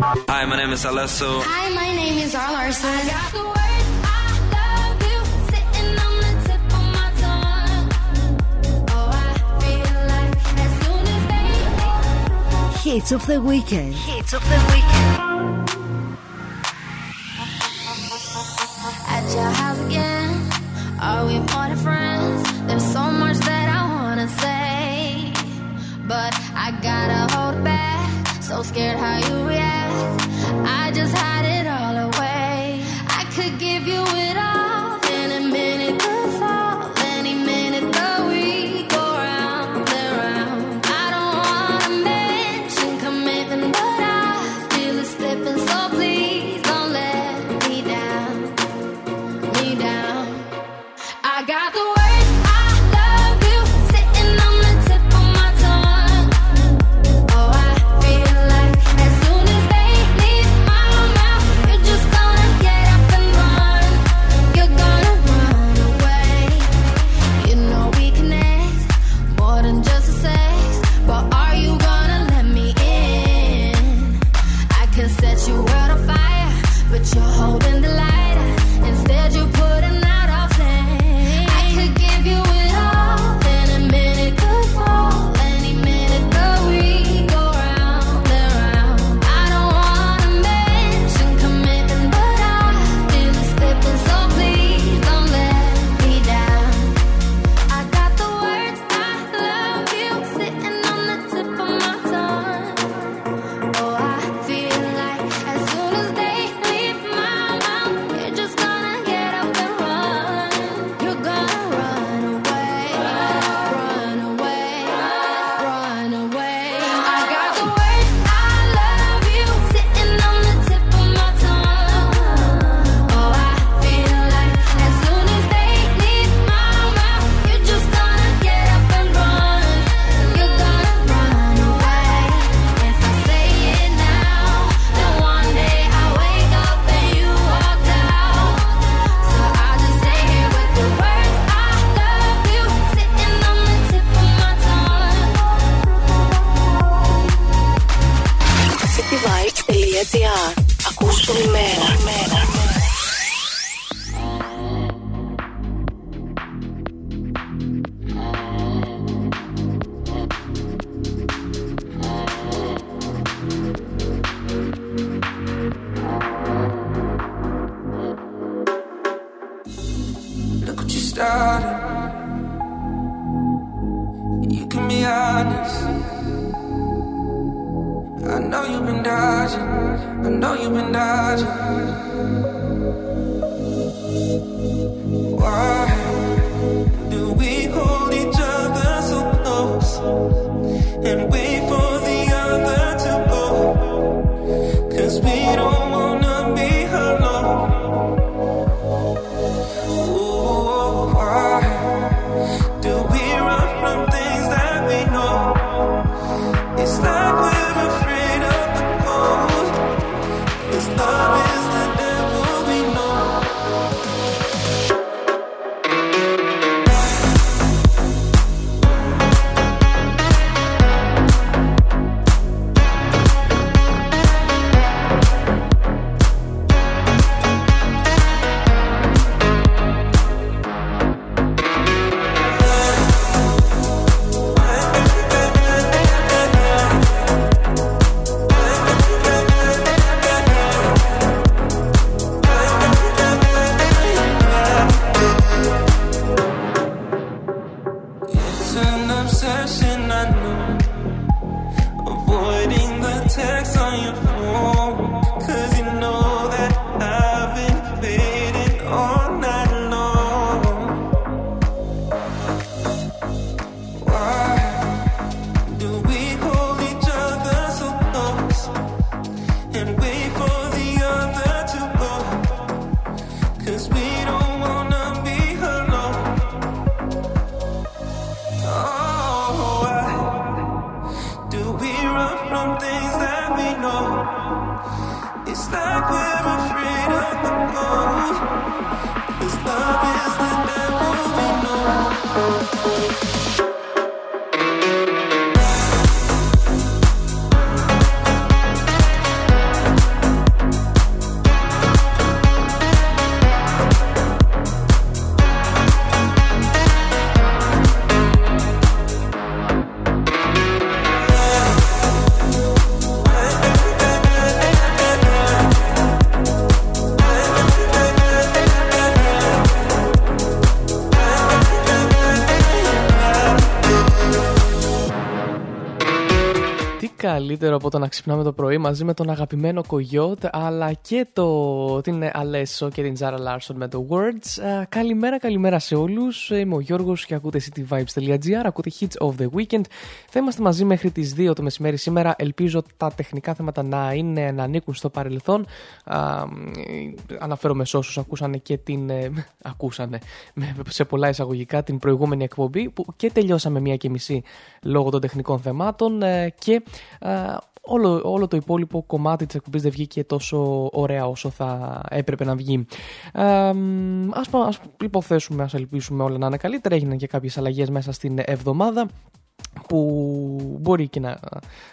Hi, my name is Alesso. Hi, my name is R. Larson. Hits of the Weekend. Hits of the Weekend. At your house again. Are we more than friends? There's so much that I wanna say. But I gotta hold back. So scared how you react. I just καλύτερο από το να ξυπνάμε το πρωί μαζί με τον αγαπημένο Κογιότ αλλά και το, την Αλέσο και την Ζάρα Λάρσον με το Words. Uh, καλημέρα, καλημέρα σε όλους. Είμαι ο Γιώργος και ακούτε cityvibes.gr. Ακούτε Hits of the Weekend. Θα είμαστε μαζί μέχρι τις 2 το μεσημέρι σήμερα. Ελπίζω τα τεχνικά θέματα να, είναι, να ανήκουν στο παρελθόν. Uh, αναφέρομαι σε όσους ακούσανε και την. Ε, ακούσανε σε πολλά εισαγωγικά την προηγούμενη εκπομπή που και τελειώσαμε μία και μισή λόγω των τεχνικών θεμάτων ε, και όλο, όλο το υπόλοιπο κομμάτι της εκπομπής δεν βγήκε τόσο ωραία όσο θα έπρεπε να βγει. Ε, ας, ας υποθέσουμε, ας ελπίσουμε όλα να είναι καλύτερα. Έγιναν και κάποιες αλλαγές μέσα στην εβδομάδα που μπορεί και να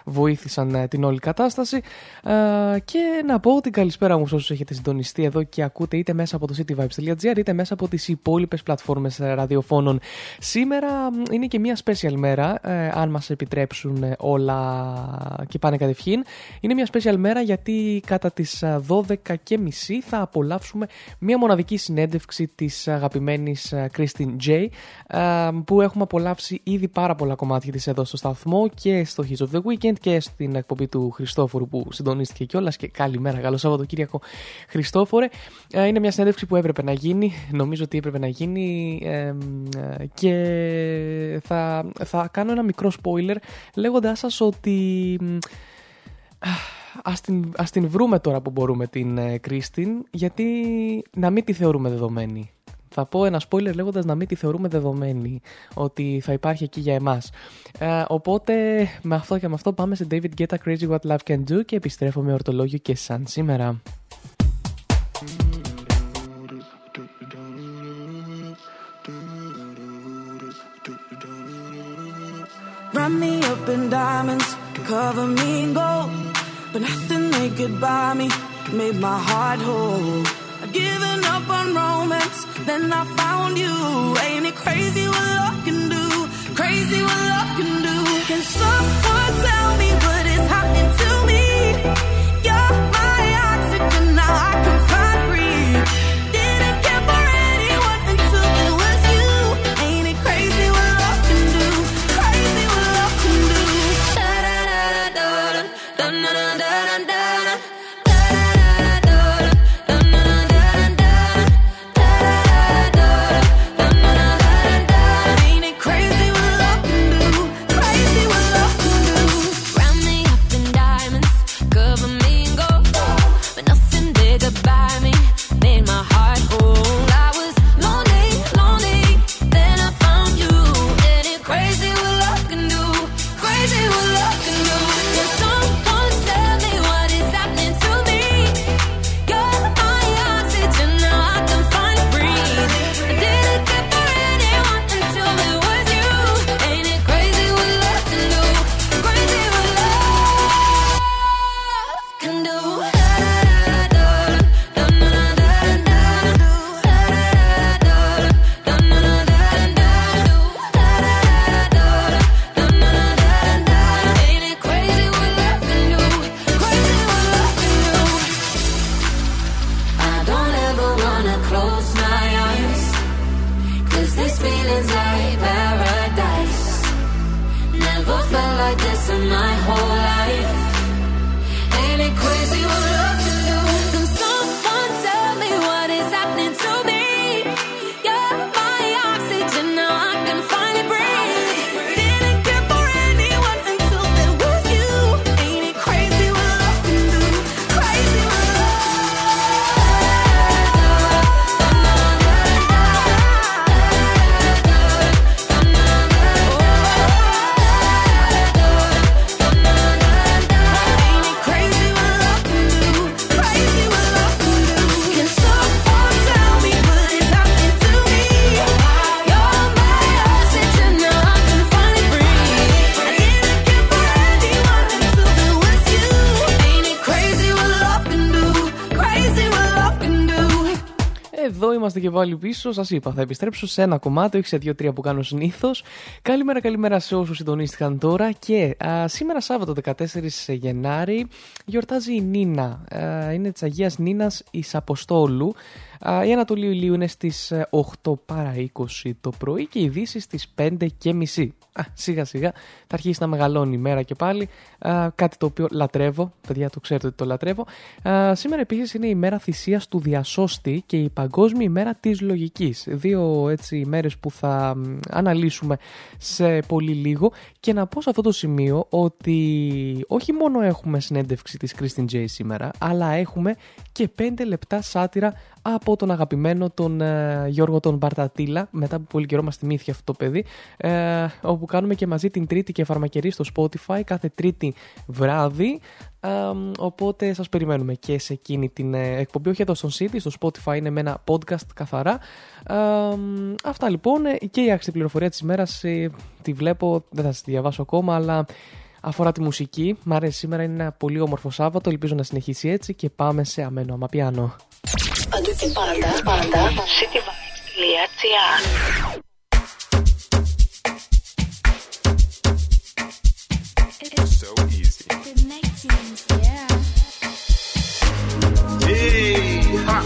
βοήθησαν ε, την όλη κατάσταση. Ε, και να πω την καλησπέρα μου σε όσους έχετε συντονιστεί εδώ και ακούτε είτε μέσα από το cityvibes.gr είτε μέσα από τις υπόλοιπες πλατφόρμες ραδιοφώνων. Σήμερα είναι και μια special μέρα ε, αν μας επιτρέψουν όλα και πάνε κατευχήν. Είναι μια special μέρα γιατί κατά τις 12 και μισή θα απολαύσουμε μια μοναδική συνέντευξη της αγαπημένης Christine J που έχουμε απολαύσει ήδη πάρα πολλά κομμάτια εδώ στο σταθμό και στο Hits of the Weekend και στην εκπομπή του Χριστόφορου που συντονίστηκε κιόλας. Και καλημέρα, καλό Σαββατοκύριακο Χριστόφορε. Ε, είναι μια συνέντευξη που έπρεπε να γίνει, νομίζω ότι έπρεπε να γίνει και θα, θα κάνω ένα μικρό spoiler λέγοντάς σας ότι ας την, ας την βρούμε τώρα που μπορούμε την Κρίστιν γιατί να μην τη θεωρούμε δεδομένη θα πω ένα spoiler λέγοντας να μην τη θεωρούμε δεδομένη ότι θα υπάρχει εκεί για εμάς. Ε, οπότε με αυτό και με αυτό πάμε σε David Guetta Crazy What Love Can Do και επιστρέφω με ορτολόγιο και σαν σήμερα. Run me up in diamonds, cover me in gold, but nothing they could buy me made my heart whole. Given up on romance, then I found you. Ain't it crazy what love can do? Crazy what love can do. Can someone tell me what is happening to me? Και πάλι πίσω. Σας είπα, θα επιστρέψω σε ένα κομμάτι, όχι σε δύο-τρία που κάνω συνήθως. Καλημέρα, καλημέρα σε όσους συντονίστηκαν τώρα. Και α, σήμερα Σάββατο 14 Γενάρη γιορτάζει η Νίνα. Α, είναι της Αγίας Νίνας εις Αποστόλου. Α, η Ανατολή Ηλίου είναι στις 8 παρα 20 το πρωί και οι Δύση στις 5 και μισή. Α, σιγά σιγά θα αρχίσει να μεγαλώνει η μέρα και πάλι. Α, κάτι το οποίο λατρεύω. Παιδιά, το ξέρετε ότι το λατρεύω. Α, σήμερα επίσης είναι η μέρα θυσίας του διασώστη και η παγκόσμια ημέρα της λογικής. Δύο έτσι ημέρε που θα αναλύσουμε σε πολύ λίγο. Και να πω σε αυτό το σημείο ότι όχι μόνο έχουμε συνέντευξη της Christine J σήμερα, αλλά έχουμε και 5 λεπτά σάτυρα από τον αγαπημένο τον ε, Γιώργο τον Μπαρτατήλα. Μετά από πολύ καιρό μας θυμήθηκε αυτό το παιδί. Ε, όπου κάνουμε και μαζί την Τρίτη και φαρμακερή στο Spotify κάθε Τρίτη βράδυ. Ε, οπότε σας περιμένουμε και σε εκείνη την ε, εκπομπή, όχι εδώ στον City, στο Spotify είναι με ένα podcast καθαρά. Ε, αυτά λοιπόν και η άξιτη πληροφορία της ημέρας τη βλέπω, δεν θα σας τη διαβάσω ακόμα, αλλά αφορά τη μουσική. Μ' αρέσει σήμερα, είναι ένα πολύ όμορφο Σάββατο, ελπίζω να συνεχίσει έτσι και πάμε σε αμένο αμαπιάνο. Παντού και πάντα, πάντα, cityvibes.gr It's so easy. yeah. Hey, ha.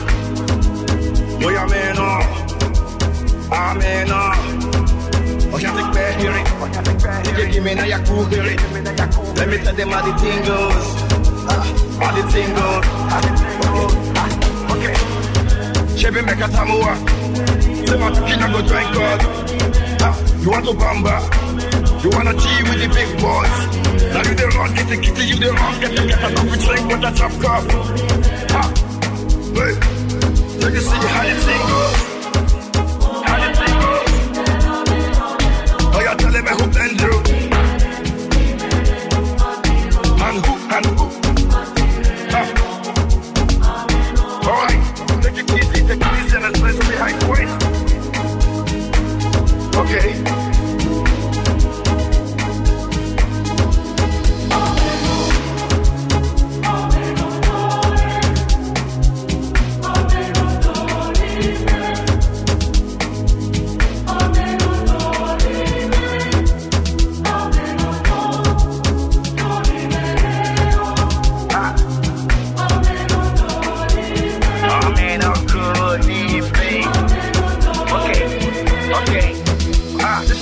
Boy, I'm in I'm in Oh, you think bad hearing? You give me now your cool hearing. Let me tell them how the thing goes. How the thing goes. Chevy make a tamua. Say my kina go drink God. You want to bamba? You wanna tea with the big boys? Now you the wrong, get the kitty, you the wrong, get the get a coffee drink with a top cup. Ha. Hey. So you see how the thing goes. Okay.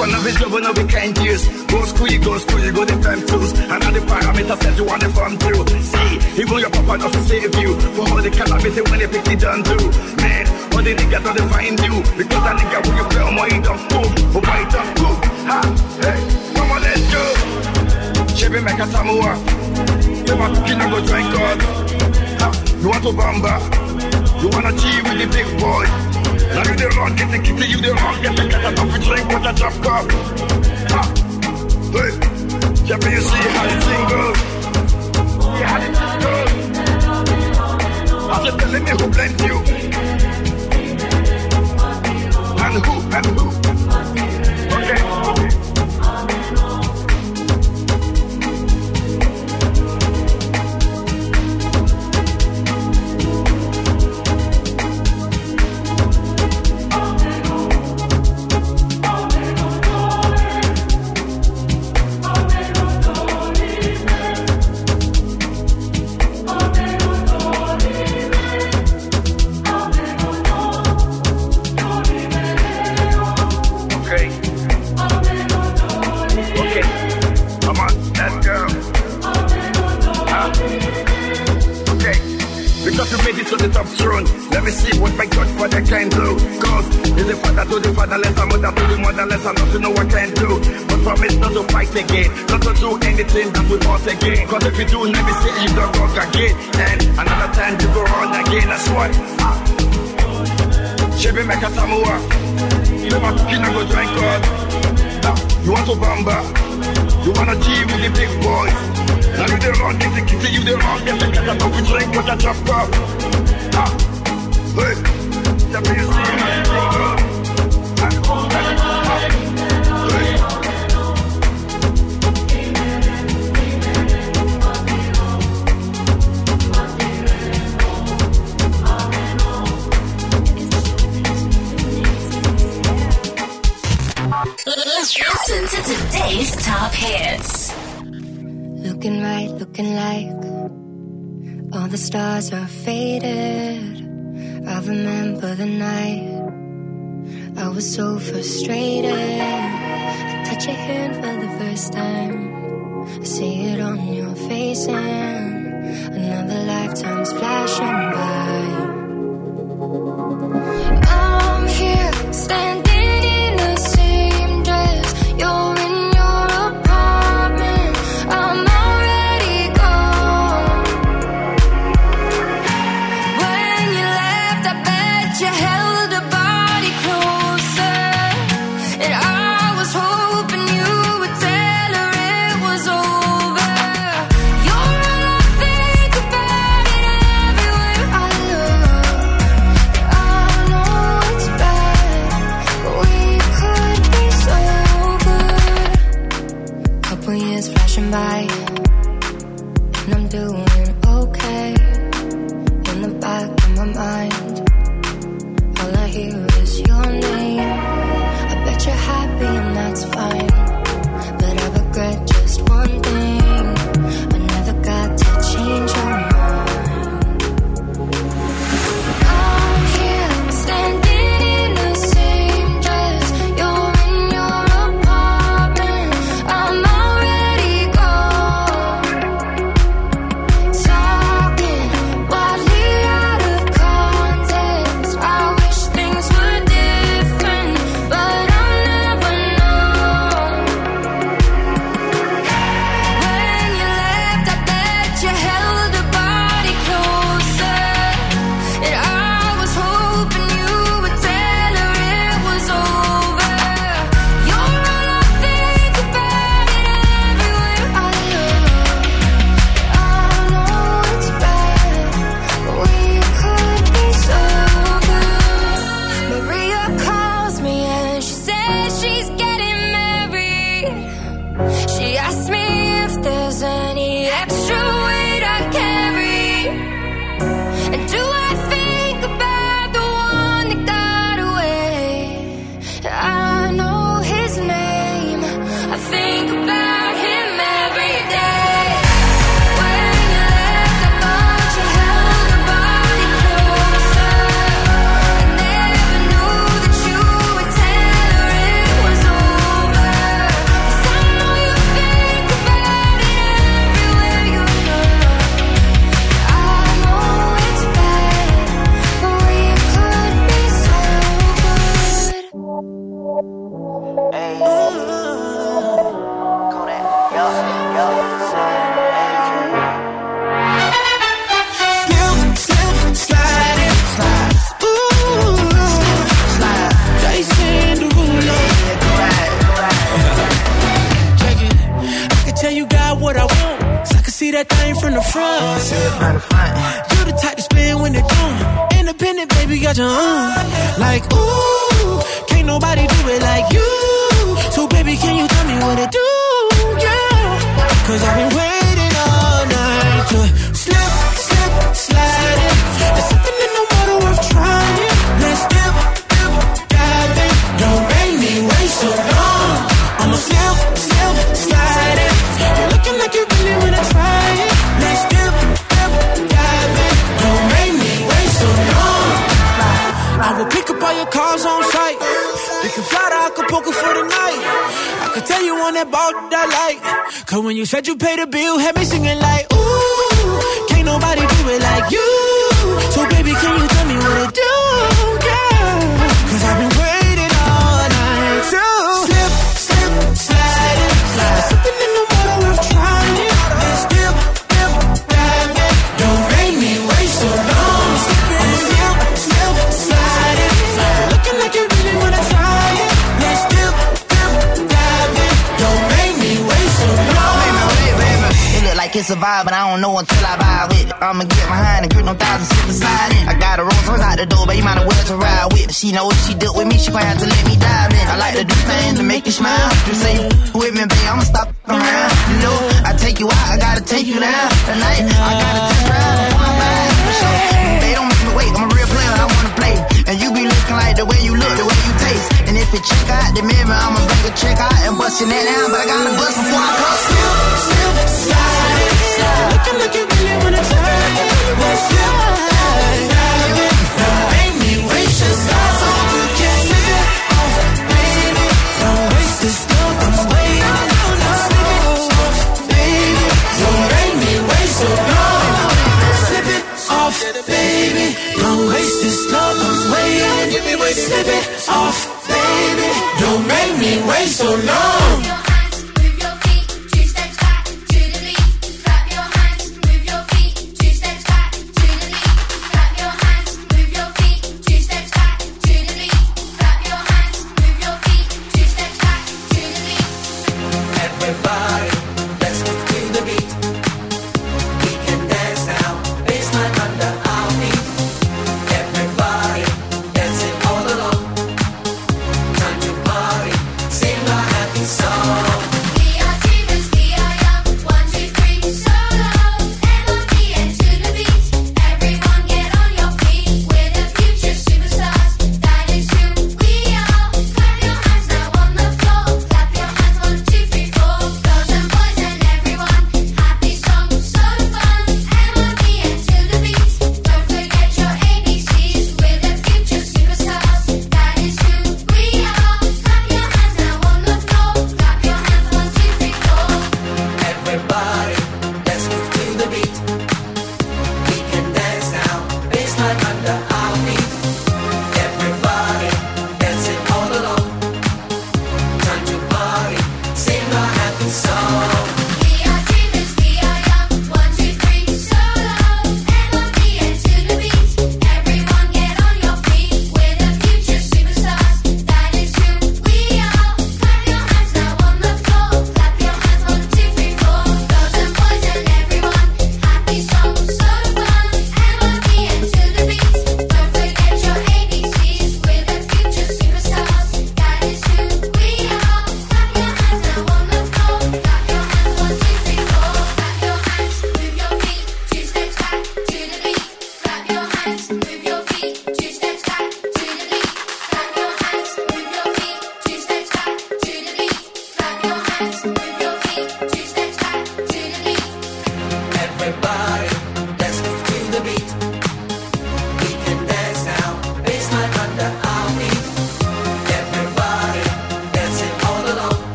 One of his over no weekend years. Go school, you go school, you go the time tools. And all the parameter says you want the farm too. See, even your papa to save you. For all the calamity when they pick it done too. Man, all the niggas to find you. Because that nigga when you play on my don't move. Oh my don't move. Ha, hey, come on, let's go. Chevy make a tamua. Say my kid go drink God. Ha, you want to bamba? You wanna cheat with the big boy? Now you the wrong, get the kitty, you the wrong, get the cat a coffee drink with a drop. Ha! Hey! Jeffy, you see how the thing goes? See how the thing goes? I said, telling me who blamed you? And who, and who? To the top throne. Let me see what my Godfather can do. Cause he's the father to the fatherless, a mother to the motherless, and not to know what can do. But promise not to fight again, not to do anything that will us again. Cause if you do, let me see you don't walk again. And another time you go on again, that's what. Chevy make a tamua. You want to kill and go drink God. You want to bamba. You wanna G with the big boys. Run, kitty, you run. Get the cat drink, cut the chopper. Hey! Listen to today's top hits. Looking right, looking like all the stars are faded. I remember the night I was so frustrated. I touch your hand for the first time. I see it on your face, and another lifetime's flashing by.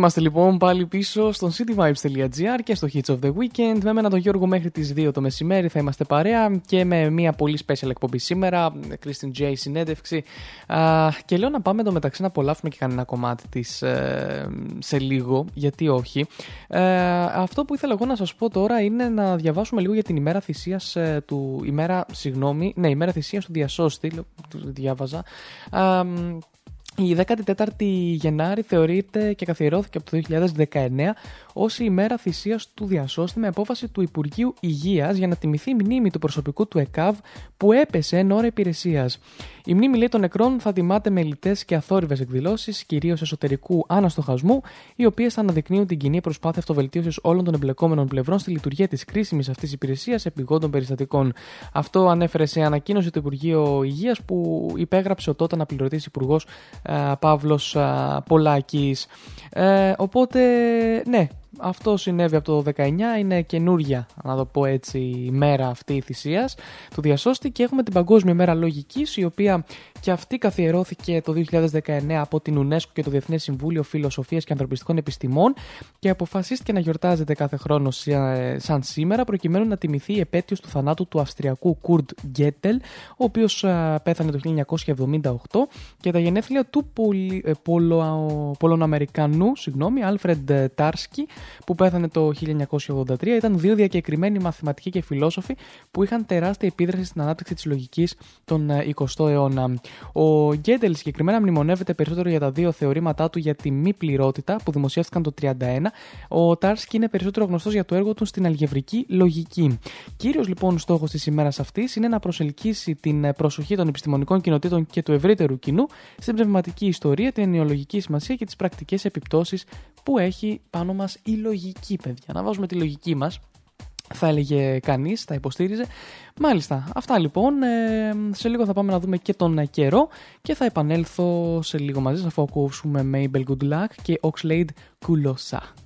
Είμαστε λοιπόν πάλι πίσω στο cityvibes.gr και στο Hits of the Weekend. Με μένα τον Γιώργο μέχρι τις 2 το μεσημέρι θα είμαστε παρέα και με μια πολύ special εκπομπή σήμερα. Christine J συνέντευξη. Α, και λέω να πάμε το μεταξύ να απολαύσουμε και κανένα κομμάτι της ε, σε λίγο, γιατί όχι. Ε, αυτό που ήθελα εγώ να σας πω τώρα είναι να διαβάσουμε λίγο για την ημέρα θυσίας ε, του... ημέρα, συγγνώμη, ναι, ημέρα θυσίας του διασώστη, λέω, το διάβαζα. Α, η 14η Γενάρη θεωρείται και καθιερώθηκε από το 2019 ως η ημέρα θυσίας του διασώστη με απόφαση του Υπουργείου Υγείας για να τιμηθεί η μνήμη του προσωπικού του ΕΚΑΒ που έπεσε εν ώρα υπηρεσίας. Η μνήμη λέει των νεκρών θα τιμάται με λιτές και αθόρυβες εκδηλώσεις, κυρίως εσωτερικού αναστοχασμού, οι οποίες θα αναδεικνύουν την κοινή προσπάθεια αυτοβελτίωσης όλων των εμπλεκόμενων πλευρών στη λειτουργία της κρίσιμης αυτής υπηρεσίας επιγόντων περιστατικών. Αυτό ανέφερε σε ανακοίνωση του Υπουργείου Υγείας που υπέγραψε ο τότε αναπληρωτής Υπουργός Παύλος Πολάκης. Ε, οπότε, ναι, αυτό συνέβη από το 19, είναι καινούργια, να το πω έτσι, η μέρα αυτή η θυσίας. Το διασώστη και έχουμε την Παγκόσμια Μέρα Λογικής, η οποία και αυτή καθιερώθηκε το 2019 από την UNESCO και το Διεθνές Συμβούλιο Φιλοσοφίας και Ανθρωπιστικών Επιστημών και αποφασίστηκε να γιορτάζεται κάθε χρόνο σαν σήμερα, προκειμένου να τιμηθεί η επέτειος του θανάτου του Αυστριακού Κουρντ Γκέτελ, ο οποίος πέθανε το 1978, και τα γενέθλια του Πολυ... Ε, πολο... Συγγνώμη, Άλφρεντ Τάρσκι, που πέθανε το 1983, ήταν δύο διακεκριμένοι μαθηματικοί και φιλόσοφοι που είχαν τεράστια επίδραση στην ανάπτυξη της λογικής τον ε, 20ο αιώνα. Ο Γκέντελ συγκεκριμένα μνημονεύεται περισσότερο για τα δύο θεωρήματά του για τη μη πληρότητα που δημοσιεύτηκαν το 1931. Ο Τάρσκι είναι περισσότερο γνωστός για το έργο του στην αλγευρική λογική. Κύριος λοιπόν στόχος της ημέρας αυτής είναι να προσελκύσει την ε, προσοχή των επιστημονικών κοινοτήτων και του ευρύτερου κοινού στην πνευματική ιστορία, την ενοιολογική σημασία και τις πρακτικές επιπτώσεις που έχει πάνω μας η λογική, παιδιά. Να βάζουμε τη λογική μας. Θα έλεγε κανείς, θα υποστήριζε. Μάλιστα, αυτά λοιπόν. Ε, σε λίγο θα πάμε να δούμε και τον καιρό και θα επανέλθω σε λίγο μαζί σας αφού ακούσουμε Mabel Good Luck και Oxlade Kulosa.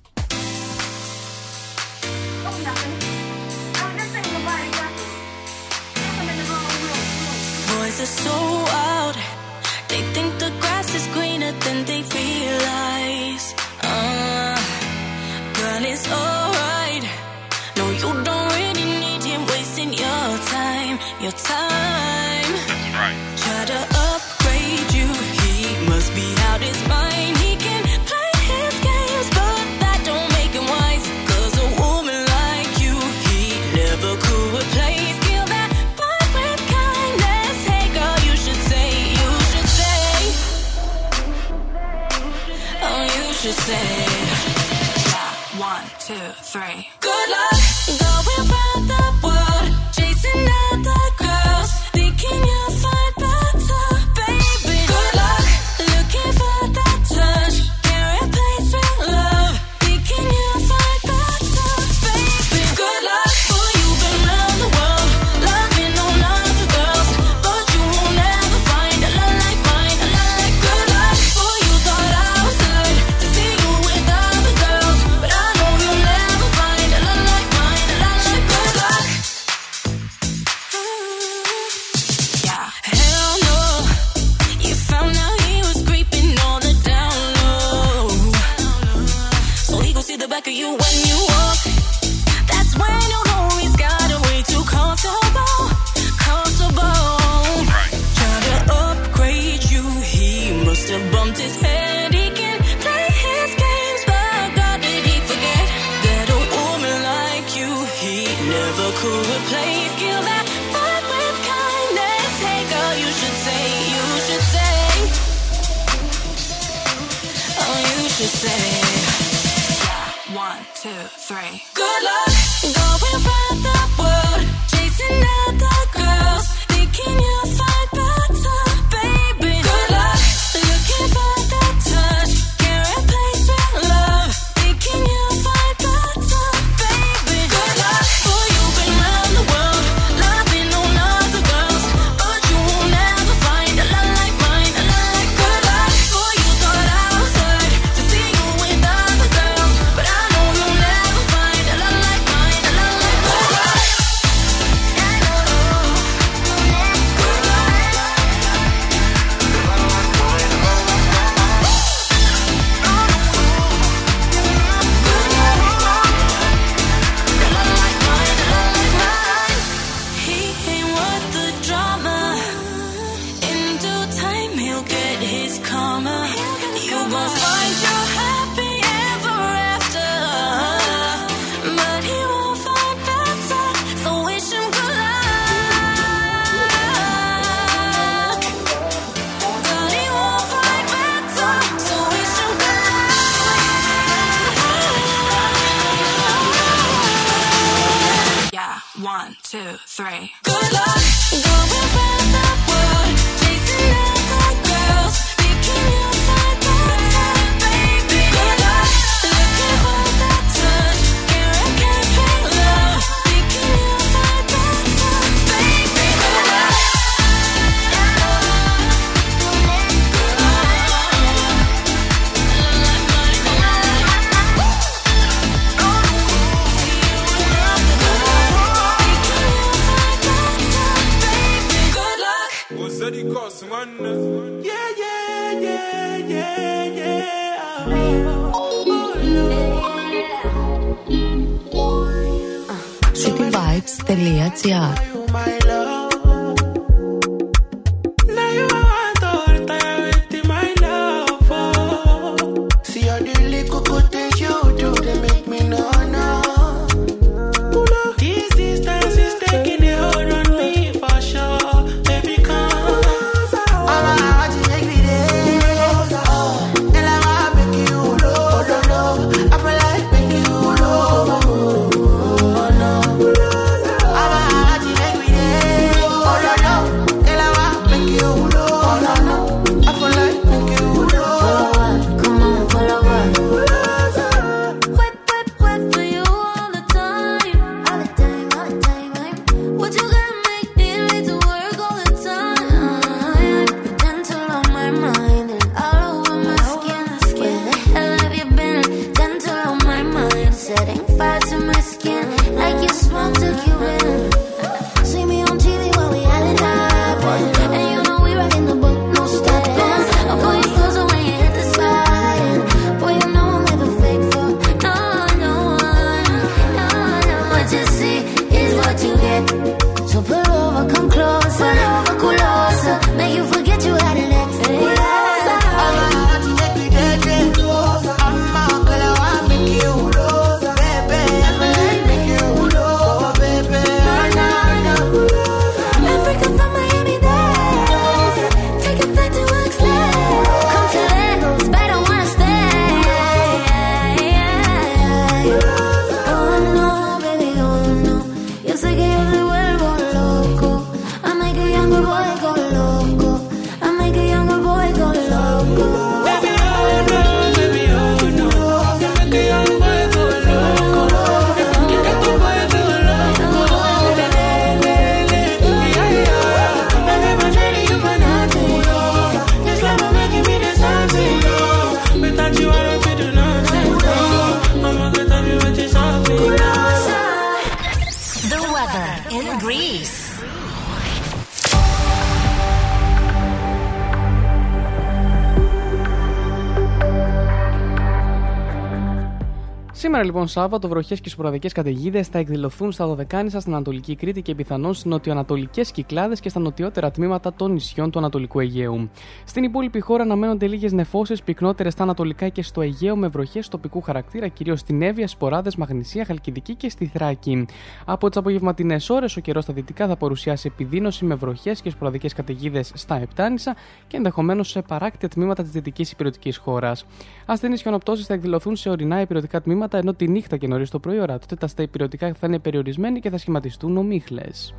Σήμερα λοιπόν Σάββατο, βροχές και σποραδικές καταιγίδες θα εκδηλωθούν στα Δωδεκάνησα στην Ανατολική Κρήτη και πιθανόν στις νοτιοανατολικές κυκλάδες και στα νοτιότερα τμήματα των νησιών του Ανατολικού Αιγαίου. Στην υπόλοιπη χώρα αναμένονται λίγες νεφώσεις, πυκνότερες στα Ανατολικά και στο Αιγαίο με βροχές τοπικού χαρακτήρα, κυρίως στην Εύβοια, Σποράδες, Μαγνησία, Χαλκιδική και στη Θράκη. Από τις απογευματινές ώρες, ο καιρός στα δυτικά θα παρουσιάσει επιδείνωση με βροχές και σποραδικές καταιγίδες στα Επτάνησα και ενδεχομένως σε παράκτια τμήματα της δυτικής υπηρετικής χώρας. Ασθενείς και ονοπτώσει θα εκδηλωθούν σε ορεινά υπηρετικά τμήματα, ενώ τη νύχτα και νωρίς το πρωί ώρα τότε τα υπηρετικά θα είναι περιορισμένοι και θα σχηματιστούν ομίχλες.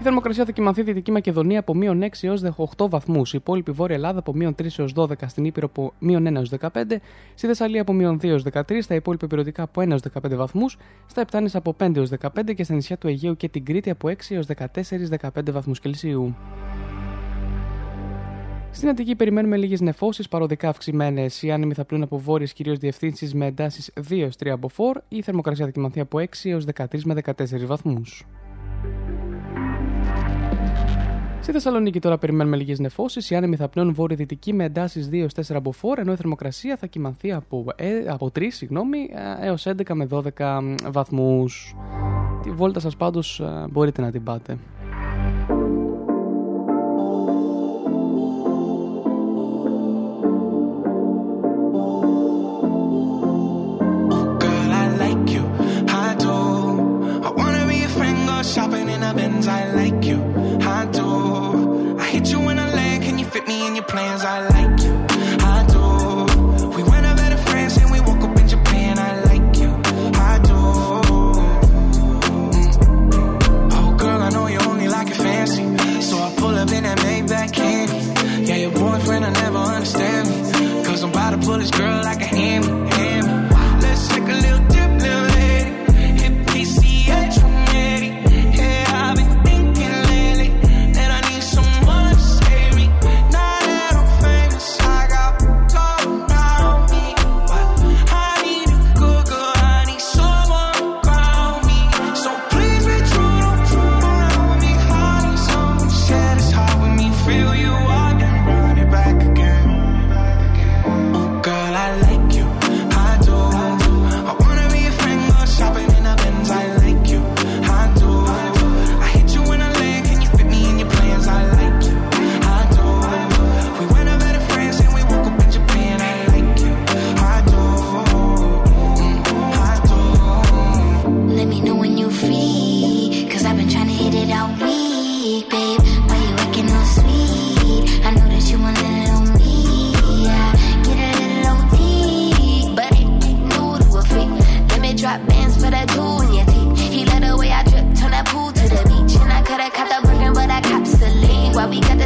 Η θερμοκρασία θα κοιμανθεί Δυτική Μακεδονία από μείον 6 έως 18 βαθμούς. Η υπόλοιπη Βόρεια Ελλάδα από μείον 3 έως 12, στην Ήπειρο από μείον 1 έως 15, στη Θεσσαλία από μείον 2 έως 13, στα υπόλοιπα περιοδικά από 1 έως 15 βαθμούς, στα Επτάνης από 5 έως 15 και στα νησιά του Αιγαίου και την Κρήτη από 6 έως 14-15 βαθμούς Κελσίου. Στην Αττική περιμένουμε λίγες νεφώσεις παροδικά αυξημένες. Οι άνεμοι θα πλούν από βόρειες κυρίως διευθύνσεις με εντάσεις 2 έως 3 από 4. Η θερμοκρασία θα κοιμανθεί από 6 έως 13 με 14 βαθμούς. Στη Θεσσαλονίκη τώρα περιμένουμε λίγες νεφώσεις. Οι άνεμοι θα πλέουν βόρειο-δυτική με εντάσεις 2 4 από 4, ενώ η θερμοκρασία θα κοιμανθεί από, ε, από 3 συγγνώμη, έως 11 με 12 βαθμούς. Τη βόλτα σας πάντως μπορείτε να την πάτε. Girl, I like you. I do. I wanna be your friend, go shopping in a Benz. I like you. man's, I like you. I do. We went out better France and we woke up in Japan. I like you. I do. Mm. Oh, girl, I know you only like it fancy. So I pull up in that Maybach candy. Yeah, your boyfriend, I never understand me. Cause I'm about to pull this girl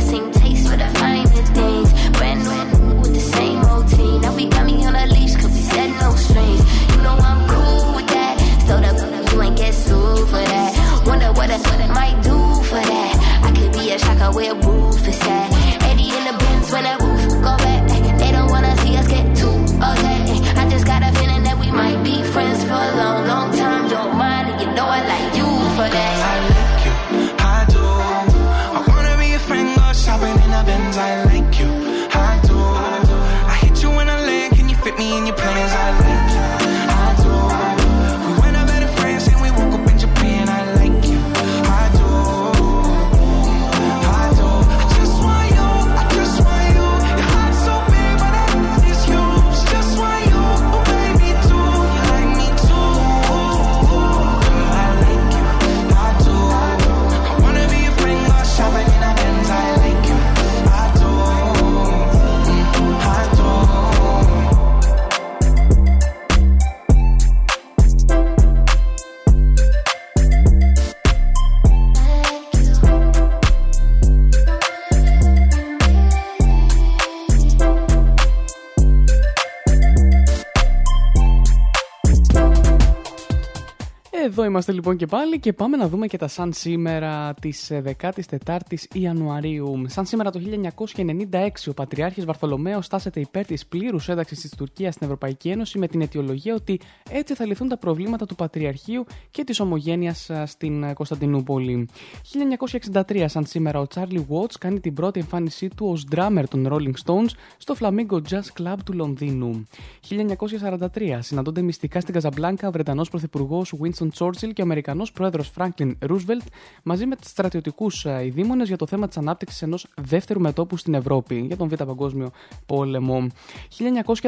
same taste for the finer things. Brand new with the same old team. Now we got me on a leash cause we said no strings. You know I'm cool with that. So the you ain't get sued for that. Wonder what I, what I might do for that. I could be a shocker where roof is at. Εδώ είμαστε λοιπόν και πάλι και πάμε να δούμε και τα σαν σήμερα της 14η Ιανουαρίου. Σαν σήμερα το 1996 ο Πατριάρχης Βαρθολομέος στάσεται υπέρ της πλήρους ένταξης της Τουρκίας στην Ευρωπαϊκή Ένωση με την αιτιολογία ότι έτσι θα λυθούν τα προβλήματα του Πατριαρχείου και της Ομογένειας στην Κωνσταντινούπολη. 1963 σαν σήμερα ο Charlie Watts κάνει την πρώτη εμφάνισή του ως drummer των Rolling Stones στο Flamingo Jazz Club του Λονδίνου. 1943 συναντώνται μυστικά στην Καζαμπλάνκα ο Βρετανός Πρωθυπουργός Winston Churchill και ο Αμερικανός Πρόεδρος Franklin Roosevelt μαζί με του στρατιωτικού ειδήμονε για το θέμα της ανάπτυξης ενός δεύτερου μετόπου στην Ευρώπη για τον Β' Παγκόσμιο Πόλεμο.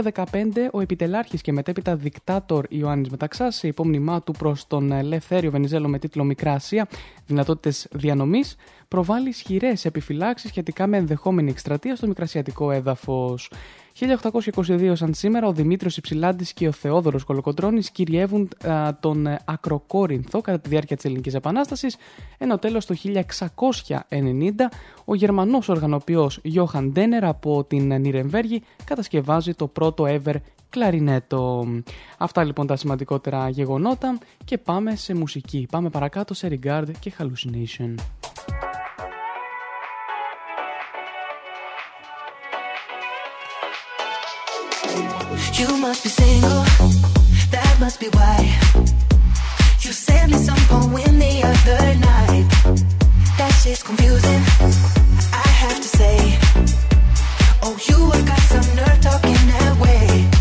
1915 ο επιτελάρχης και μετέπειτα δικτάτορ Ιωάννης Μεταξάς σε υπόμνημά του προς τον Ελευθέριο Βενιζέλο με τίτλο Μικρά Ασία Δυνατότητες Διανομής προβάλλει ισχυρές επιφυλάξεις σχετικά με ενδεχόμενη εκστρατεία στο μικρασιατικό έδαφος. 1822 σαν σήμερα ο Δημήτριος Υψηλάντης και ο Θεόδωρος Κολοκοντρώνης κυριεύουν α, τον ε, Ακροκόρινθο κατά τη διάρκεια της Ελληνικής Επανάστασης, ενώ τέλος το 1690 ο Γερμανός οργανοποιός Γιώχαν Ντένερ από την Νιρεμβέργη κατασκευάζει το πρώτο ever κλαρινέτο. Αυτά λοιπόν τα σημαντικότερα γεγονότα και πάμε σε μουσική. Πάμε παρακάτω σε Regard και Hallucination. You must be single, that must be why. You sent me some poem the other night. That shit's confusing, I have to say. Oh, you have got some nerve talking that way.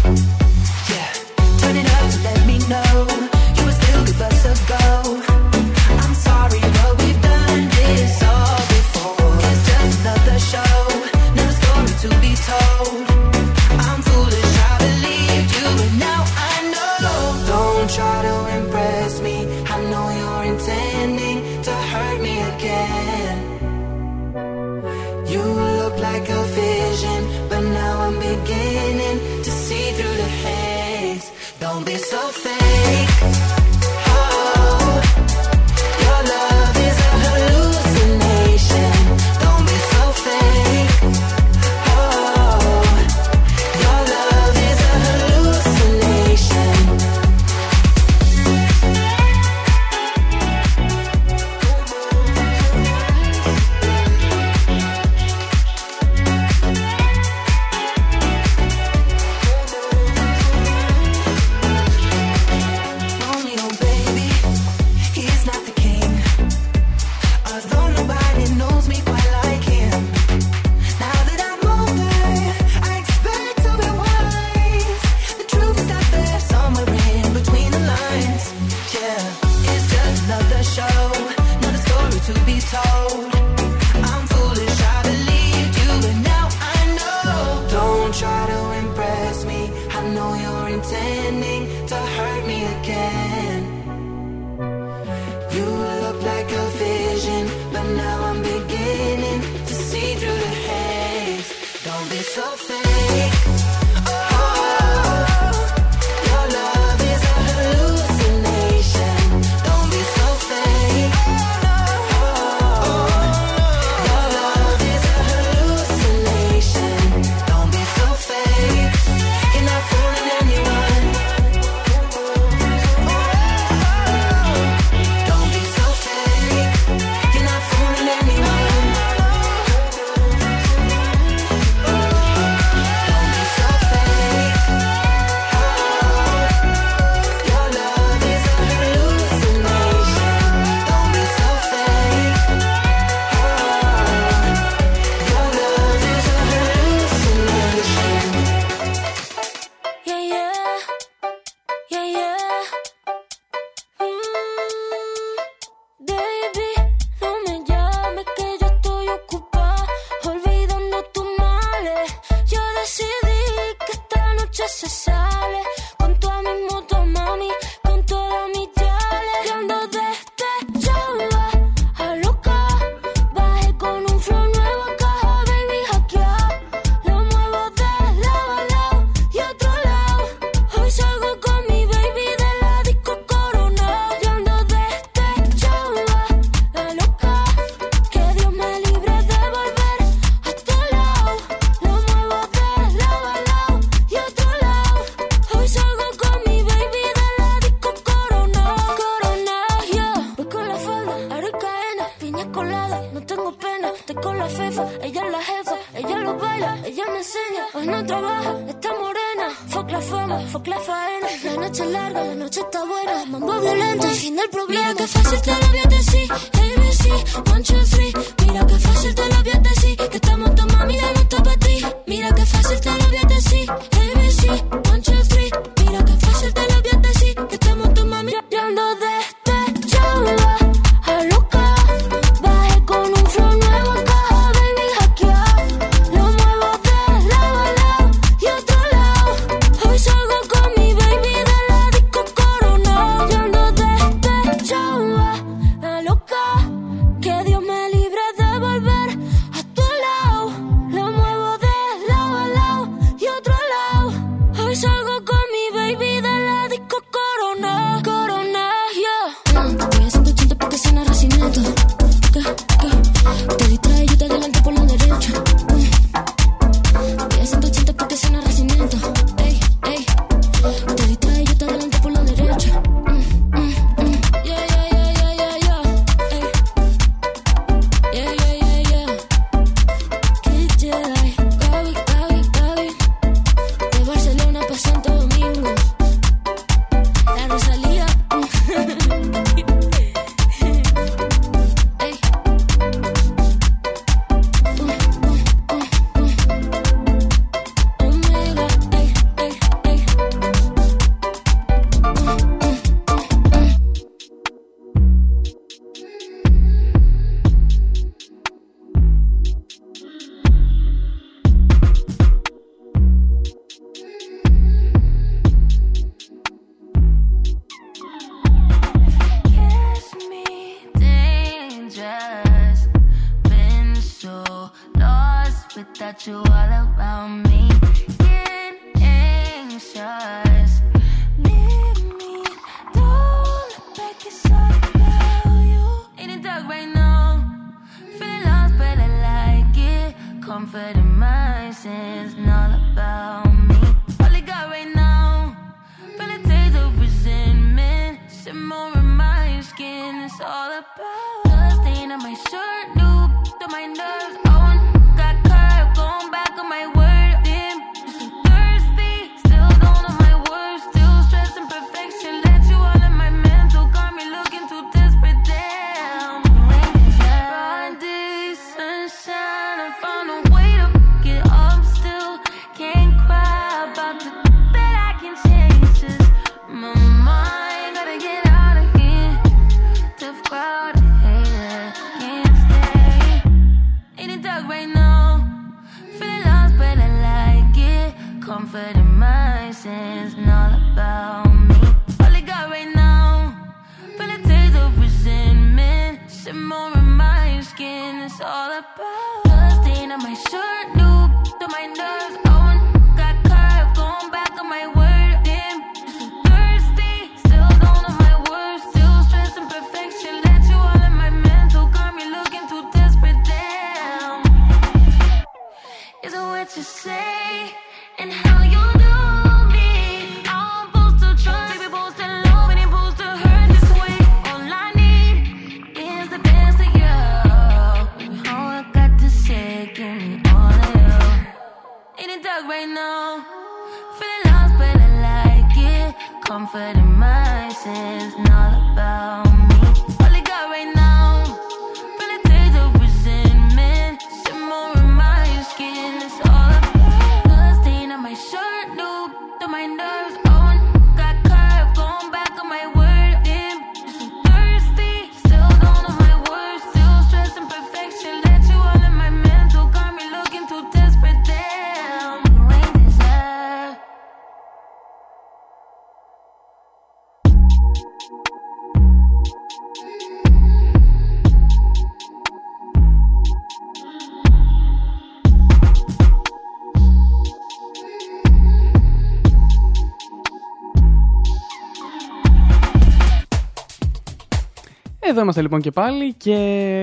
Είμαστε λοιπόν και πάλι και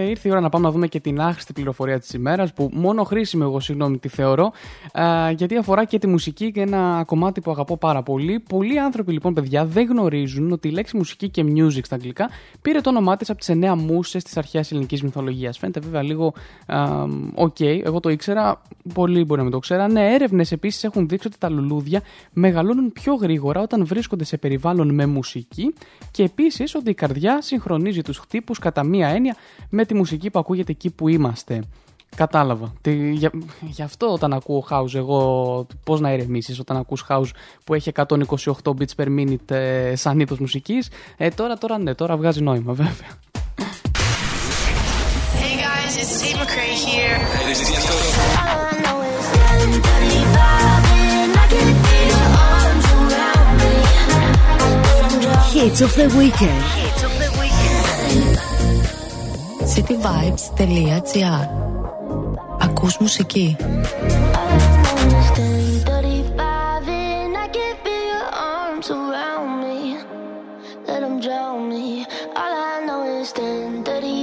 ήρθε η ώρα να πάμε να δούμε και την άχρηστη πληροφορία της ημέρας που μόνο χρήσιμη εγώ συγγνώμη τη θεωρώ α, γιατί αφορά και τη μουσική και ένα κομμάτι που αγαπώ πάρα πολύ. Πολλοί άνθρωποι λοιπόν παιδιά δεν γνωρίζουν ότι η λέξη μουσική και music στα αγγλικά πήρε το όνομά της από τις 9 Μούσες της αρχαίας ελληνικής μυθολογίας. Φαίνεται βέβαια λίγο OK, okay, εγώ το ήξερα, πολλοί μπορεί να μην το ξέραν. Ναι, έρευνες επίσης έχουν δείξει ότι τα λουλούδια μεγαλώνουν πιο γρήγορα όταν βρίσκονται σε περιβάλλον με μουσική και επίσης ότι η καρδιά συγχρονίζει τους χτύπου κατά μία έννοια με τη μουσική που ακούγεται εκεί που είμαστε. Κατάλαβα. Τι, για, γι' αυτό όταν ακούω house, εγώ πώς να ηρεμήσεις όταν ακούς house που έχει 128 bits per minute ε, σαν είδος μουσικής. Ε, τώρα, τώρα ναι, τώρα βγάζει νόημα βέβαια. Hey guys, it's Steve McCrae here. Hey, this is Tiesto. Hits of the weekend. cityvibes.gr Ακούς μουσική. Let 'em drown me. All I know is 10:35,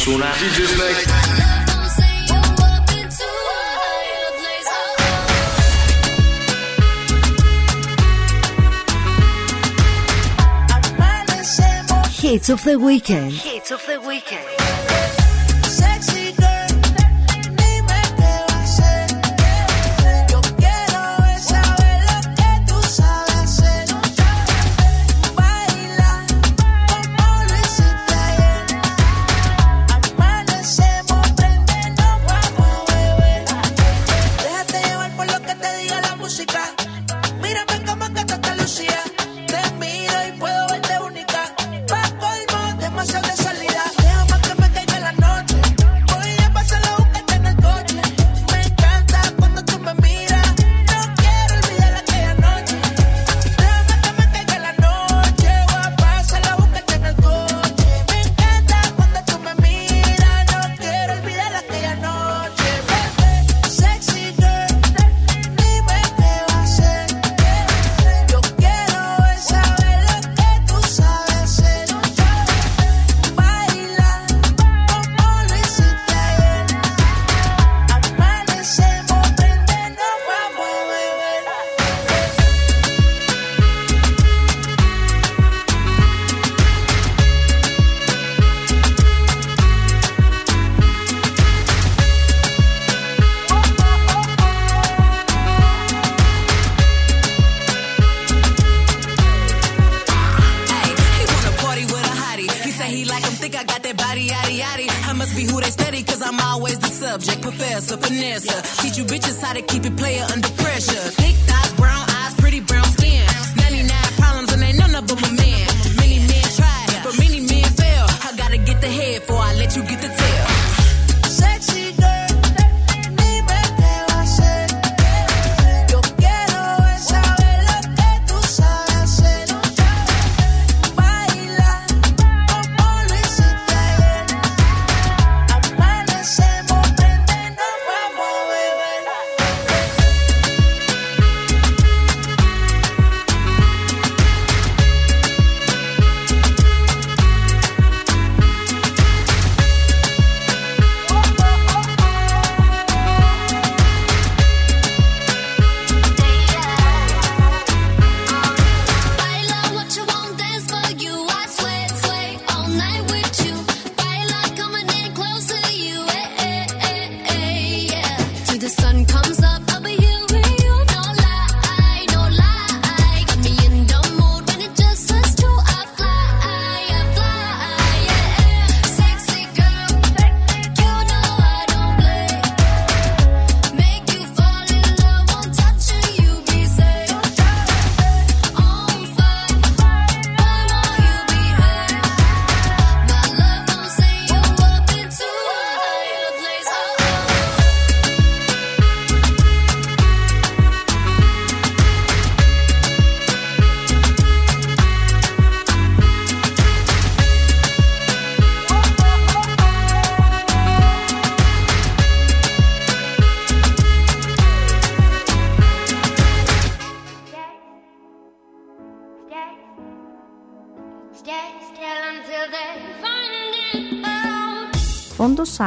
Stallion. Ozuna. Hits of the weekend. Hits of the weekend.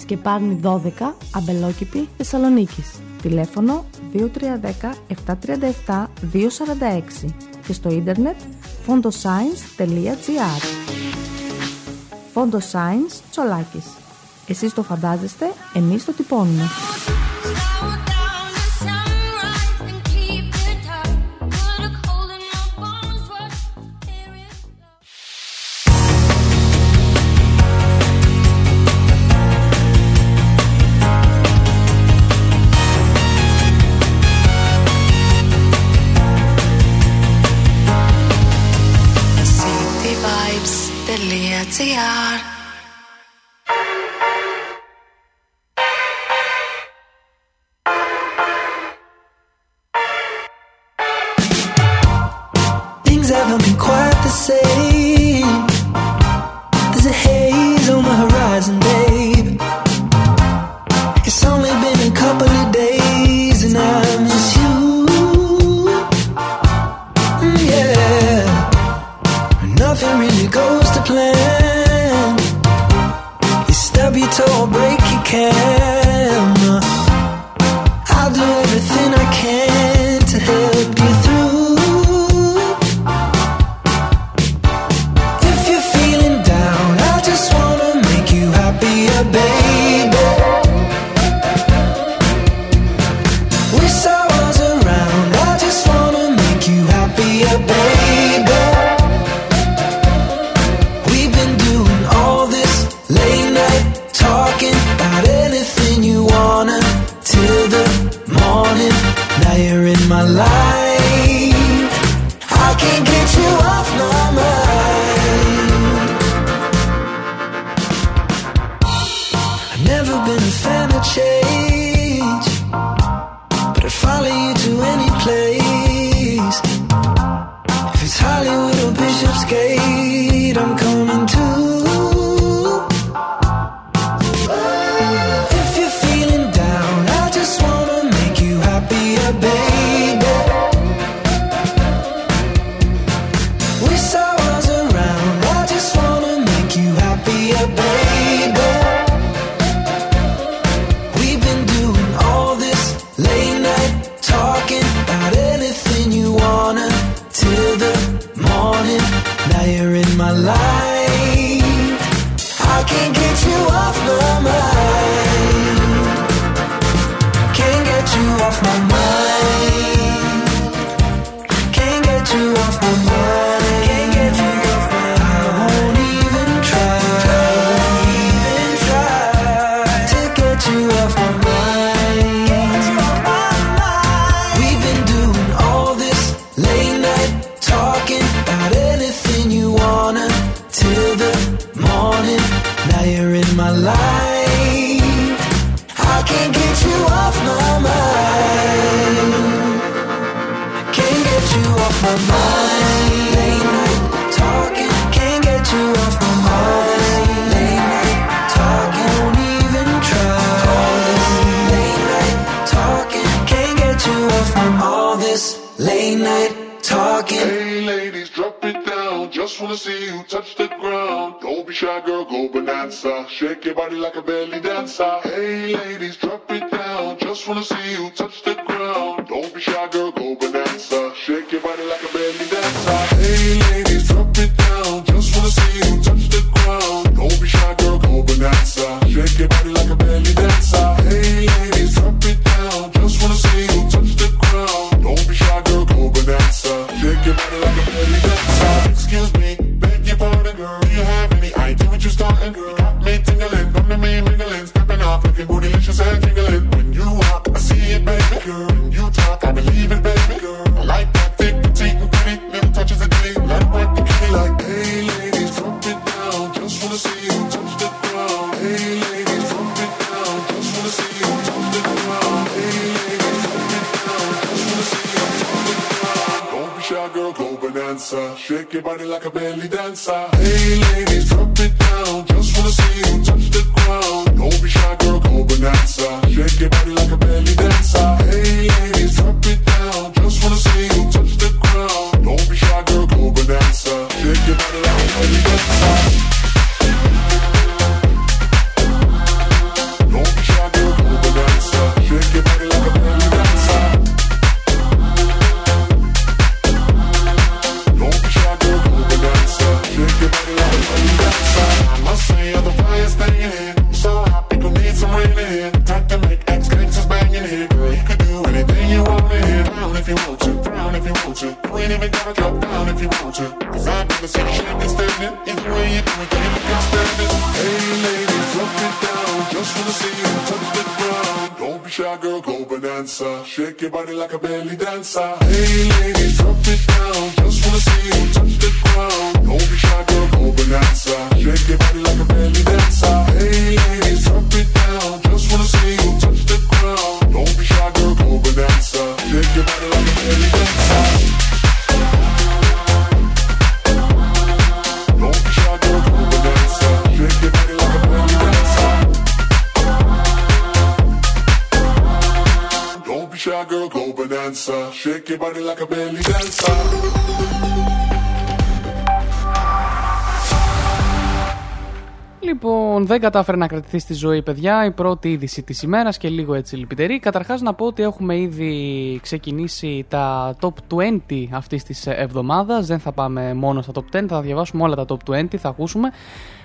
Σκεπάρνη 12, Αμπελόκηπη, Θεσσαλονίκης. Τηλέφωνο 2310 737 246 και στο ίντερνετ fondoscience.gr Fondoscience Τσολάκης. Εσείς το φαντάζεστε, εμείς το τυπώνουμε. Κατάφερε να κρατηθεί στη ζωή, παιδιά. Η πρώτη είδηση της ημέρας και λίγο έτσι λυπητερή. Καταρχάς, να πω ότι έχουμε ήδη ξεκινήσει τα top 20 αυτής της εβδομάδας. Δεν θα πάμε μόνο στα top 10, θα διαβάσουμε όλα τα top 20, θα ακούσουμε.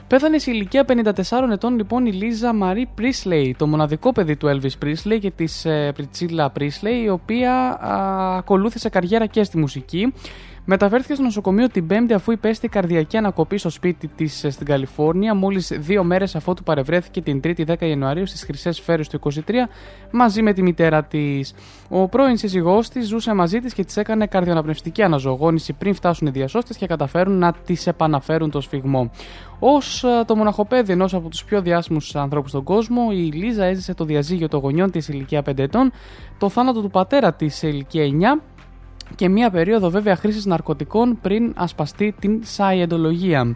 Πέθανε σε ηλικία 54 ετών λοιπόν η Λίζα Μαρή Πρίσλεϊ, το μοναδικό παιδί του Elvis Presley και της ε, Πριτσίλα Πρίσλεϊ, η οποία α, ακολούθησε καριέρα και στη μουσική. Μεταφέρθηκε στο νοσοκομείο την Πέμπτη αφού υπέστη καρδιακή ανακοπή στο σπίτι της στην Καλιφόρνια, μόλις δύο μέρες αφότου παρευρέθηκε την 3η 10 Ιανουαρίου στις Χρυσές Σφαίρες του 23 μαζί με τη μητέρα της. Ο πρώην σύζυγός της ζούσε μαζί της και της έκανε καρδιοαναπνευστική αναζωογόνηση πριν φτάσουν οι διασώστες και καταφέρουν να τη επαναφέρουν το σφιγμό. Ω το μοναχοπέδι ενός από τους πιο διάσημους ανθρώπους στον κόσμο, η Λίζα έζησε το διαζύγιο των γονιών της ηλικία 5 ετών, το θάνατο του πατέρα της σε ηλικία 9 και μία περίοδο βέβαια χρήσης ναρκωτικών πριν ασπαστεί την σαϊεντολογία.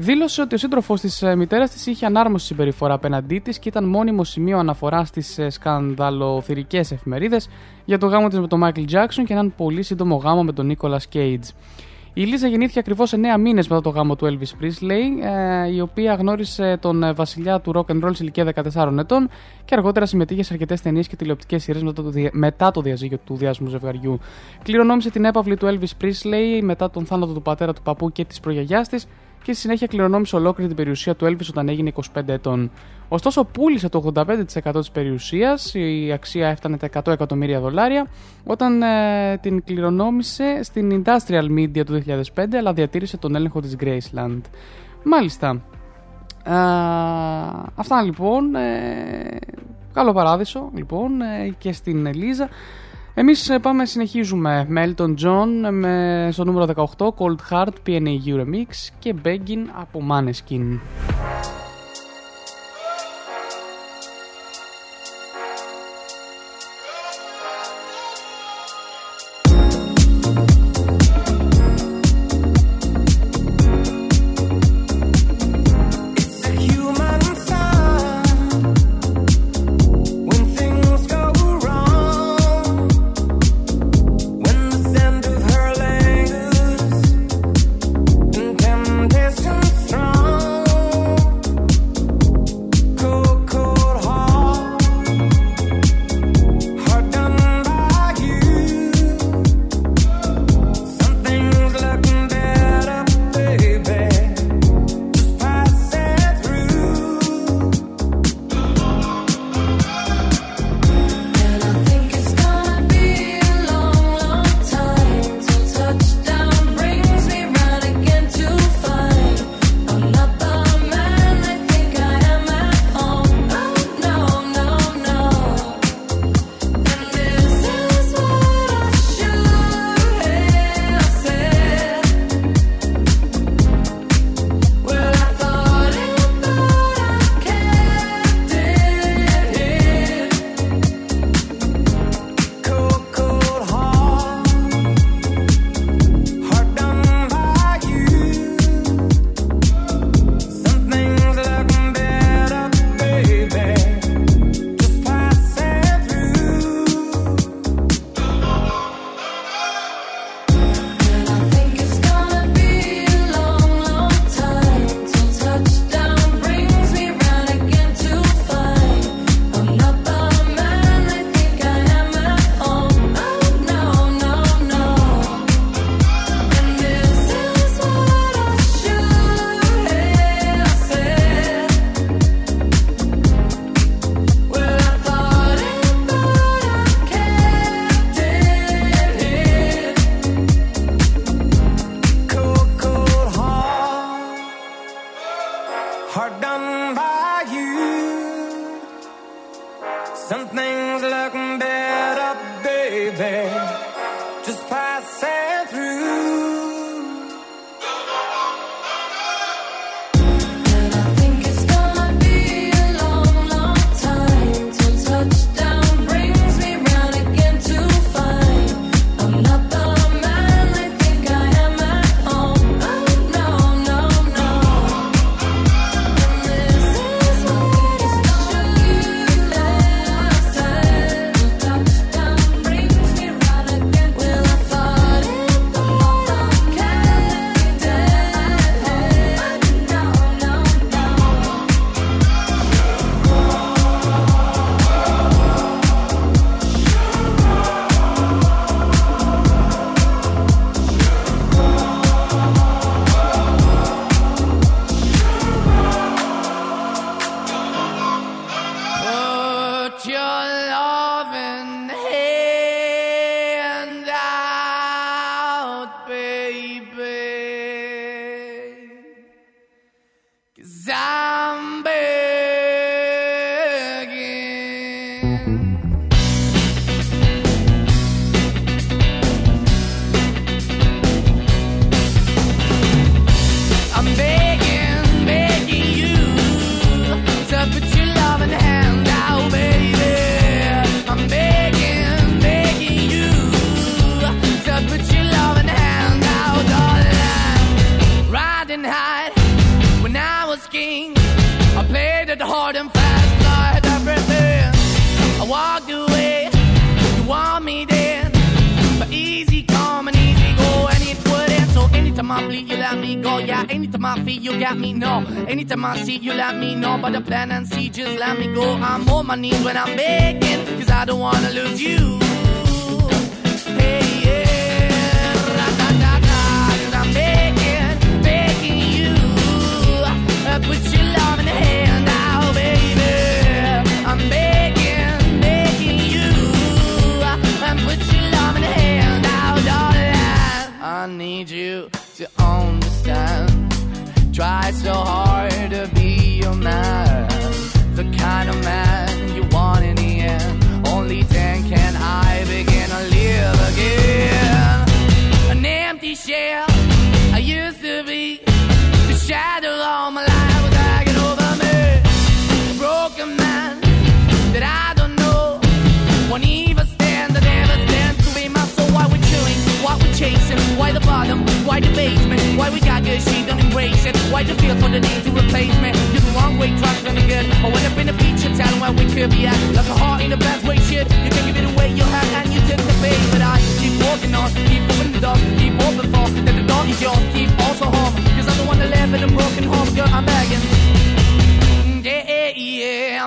Δήλωσε ότι ο σύντροφος της μητέρας της είχε ανάρμοση συμπεριφορά απέναντί της και ήταν μόνιμο σημείο αναφοράς στις σκανδαλοθυρικές εφημερίδες για το γάμο της με τον Μάικλ Τζάξον και έναν πολύ σύντομο γάμο με τον Νίκολα Κέιτζ. Η Λίζα γεννήθηκε ακριβώς 9 μήνες μετά το γάμο του Elvis Presley, ε, η οποία γνώρισε τον ε, βασιλιά του rock and roll σε ηλικία 14 ετών και αργότερα συμμετείχε σε αρκετές ταινίες και τηλεοπτικές σειρές μετά, το δια- μετά το διαζύγιο του διάσημου ζευγαριού. Κληρονόμησε την έπαυλη του Elvis Presley μετά τον θάνατο του πατέρα του παππού και της προγιαγιάς της και στη συνέχεια κληρονόμησε ολόκληρη την περιουσία του Elvis όταν έγινε 25 ετών. Ωστόσο, πούλησε το 85% της περιουσίας, η αξία έφτανε τα 100 εκατομμύρια δολάρια, όταν ε, την κληρονόμησε στην Industrial Media του 2005, αλλά διατήρησε τον έλεγχο της Graceland. Μάλιστα. Α, αυτά λοιπόν. Ε, καλό παράδεισο λοιπόν ε, και στην Ελίζα. Εμείς ε, πάμε, συνεχίζουμε με Elton John με, στο νούμερο 18 Cold Heart PNAU Remix και Begging από Maneskin.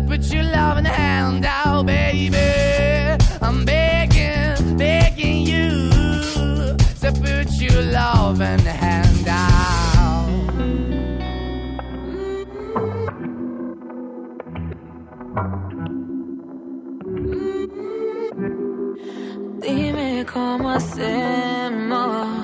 Put your love in loving the hound out, baby. I'm begging, begging you to put your love in the hand out. Dime cómo hacemos.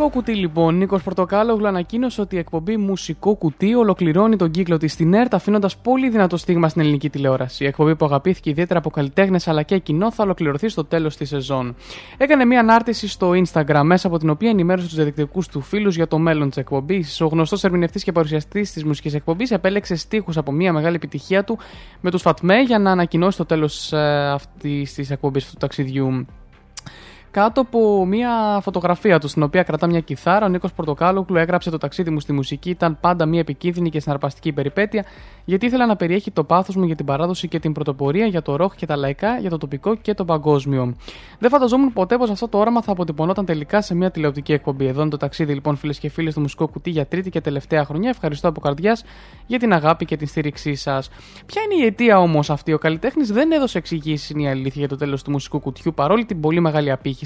Μουσικό κουτί λοιπόν. Νίκος Πορτοκάλογλου ανακοίνωσε ότι η εκπομπή Μουσικό Κουτί ολοκληρώνει τον κύκλο της στην ΕΡΤ, αφήνοντας πολύ δυνατό στίγμα στην ελληνική τηλεόραση. Η εκπομπή που αγαπήθηκε ιδιαίτερα από καλλιτέχνες αλλά και κοινό θα ολοκληρωθεί στο τέλος της σεζόν. Έκανε μια ανάρτηση στο Instagram, μέσα από την οποία ενημέρωσε τους διαδικτυακούς του φίλους για το μέλλον της εκπομπής. Ο γνωστός ερμηνευτής και παρουσιαστής της μουσικής εκπομπής επέλεξε στίχους από μια μεγάλη επιτυχία του με τους Φατμέ για να ανακοινώσει το τέλος αυτής της εκπομπής αυτού του ταξιδιού κάτω από μια φωτογραφία του, στην οποία κρατά μια κιθάρα. Ο Νίκος Πορτοκάλογλου έγραψε το ταξίδι μου στη μουσική. Ήταν πάντα μια επικίνδυνη και συναρπαστική περιπέτεια, γιατί ήθελα να περιέχει το πάθος μου για την παράδοση και την πρωτοπορία, για το ροχ και τα λαϊκά, για το τοπικό και το παγκόσμιο. Δεν φανταζόμουν ποτέ πως αυτό το όραμα θα αποτυπωνόταν τελικά σε μια τηλεοπτική εκπομπή. Εδώ είναι το ταξίδι, λοιπόν, φίλες και φίλοι, στο μουσικό κουτί για τρίτη και τελευταία χρονιά. Ευχαριστώ από καρδιάς για την αγάπη και την στήριξή σας. Ποια είναι η αιτία όμως αυτή, ο καλλιτέχνης δεν έδωσε εξηγήσεις, είναι η αλήθεια, για το τέλος του μουσικού κουτιού, παρόλη την πολύ μεγάλη απήχηση,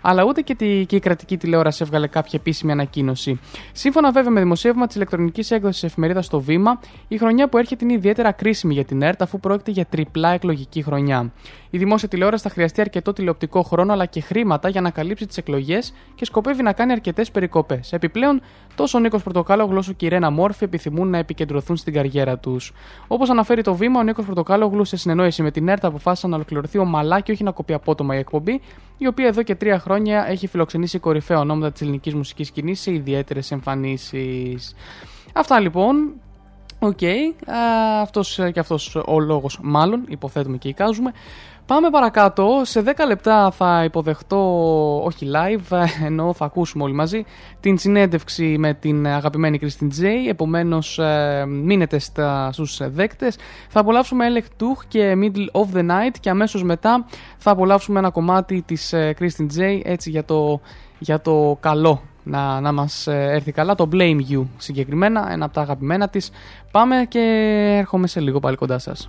αλλά ούτε και, τη, και η κρατική τηλεόραση έβγαλε κάποια επίσημη ανακοίνωση. Σύμφωνα βέβαια με δημοσίευμα της ηλεκτρονικής έκδοσης εφημερίδας στο Βήμα, η χρονιά που έρχεται είναι ιδιαίτερα κρίσιμη για την ΕΡΤ, αφού πρόκειται για τριπλά εκλογική χρονιά. Η δημόσια τηλεόραση θα χρειαστεί αρκετό τηλεοπτικό χρόνο αλλά και χρήματα για να καλύψει τις εκλογές και σκοπεύει να κάνει αρκετές περικοπές. Επιπλέον, τόσο ο Νίκος Πορτοκάλογλου όσο και η Ρένα Μόρφη επιθυμούν να επικεντρωθούν στην καριέρα τους. Όπως αναφέρει το βήμα, ο Νίκος Πορτοκάλογλου σε συνεννόηση με την ΕΡΤ αποφάσισε να ολοκληρωθεί ομαλά και όχι να κοπεί απότομα η εκπομπή, η οποία εδώ και τρία χρόνια έχει φιλοξενήσει κορυφαία ονόματα της ελληνικής μουσικής σκηνής σε ιδιαίτερες εμφανίσεις. Αυτά λοιπόν. OK. Okay. αυτός και αυτός ο λόγος μάλλον, υποθέτουμε και εικάζουμε. Πάμε παρακάτω. Σε 10 λεπτά θα υποδεχτώ, όχι live, ενώ θα ακούσουμε όλοι μαζί, την συνέντευξη με την αγαπημένη Christine J. Επομένως, ε, μείνετε στα, στους δέκτες. Θα απολαύσουμε Elley Duhé και Middle of the Night και αμέσως μετά θα απολαύσουμε ένα κομμάτι της ε, Christine J. Έτσι για το, για το καλό να, να μας ε, έρθει καλά. Το Blame You συγκεκριμένα, ένα από τα αγαπημένα της. Πάμε και έρχομαι σε λίγο πάλι κοντά σας.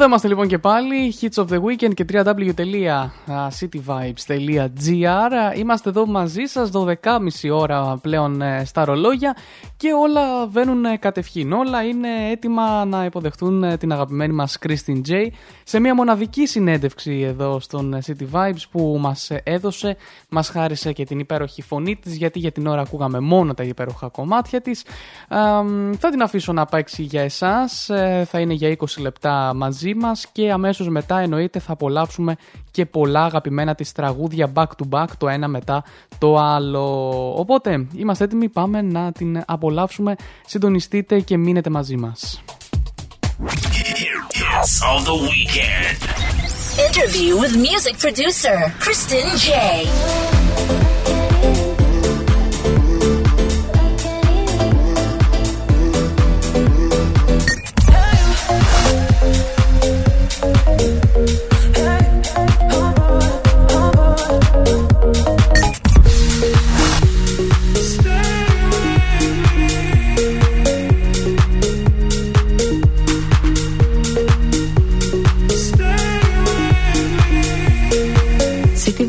Εδώ είμαστε λοιπόν και πάλι, Hits of the Weekend και www.cityvibes.gr Είμαστε εδώ μαζί σας 12.30 ώρα πλέον ε, στα ρολόγια και όλα βαίνουν ε, κατευχήν. Όλα είναι έτοιμα να υποδεχτούν ε, την αγαπημένη μας Christine J σε μια μοναδική συνέντευξη εδώ στον City Vibes που μας έδωσε, μας χάρισε και την υπέροχη φωνή της γιατί για την ώρα ακούγαμε μόνο τα υπέροχα κομμάτια της. θα την αφήσω να παίξει για εσάς, θα είναι για 20 λεπτά μαζί μας και αμέσως μετά εννοείται θα απολαύσουμε και πολλά αγαπημένα της τραγούδια back to back το ένα μετά το άλλο. Οπότε είμαστε έτοιμοι, πάμε να την απολαύσουμε. Συντονιστείτε και μείνετε μαζί μας. Hits of the weekend. Interview with music producer Kristen J.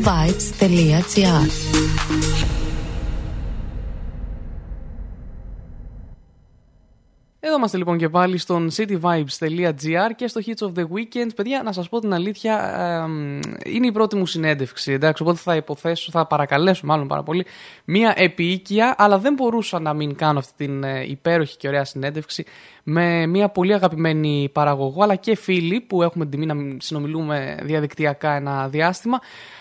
cityvibes.gr Εδώ είμαστε λοιπόν και πάλι στον cityvibes.gr και στο Hits of the Weekend. Παιδιά, να σας πω την αλήθεια, εμ, είναι η πρώτη μου συνέντευξη, εντάξει, οπότε θα υποθέσω, θα παρακαλέσω μάλλον πάρα πολύ, μία επίοικια, αλλά δεν μπορούσα να μην κάνω αυτή την ε, υπέροχη και ωραία συνέντευξη με μία πολύ αγαπημένη παραγωγό, αλλά και φίλη που έχουμε την τιμή να συνομιλούμε διαδικτυακά ένα διάστημα.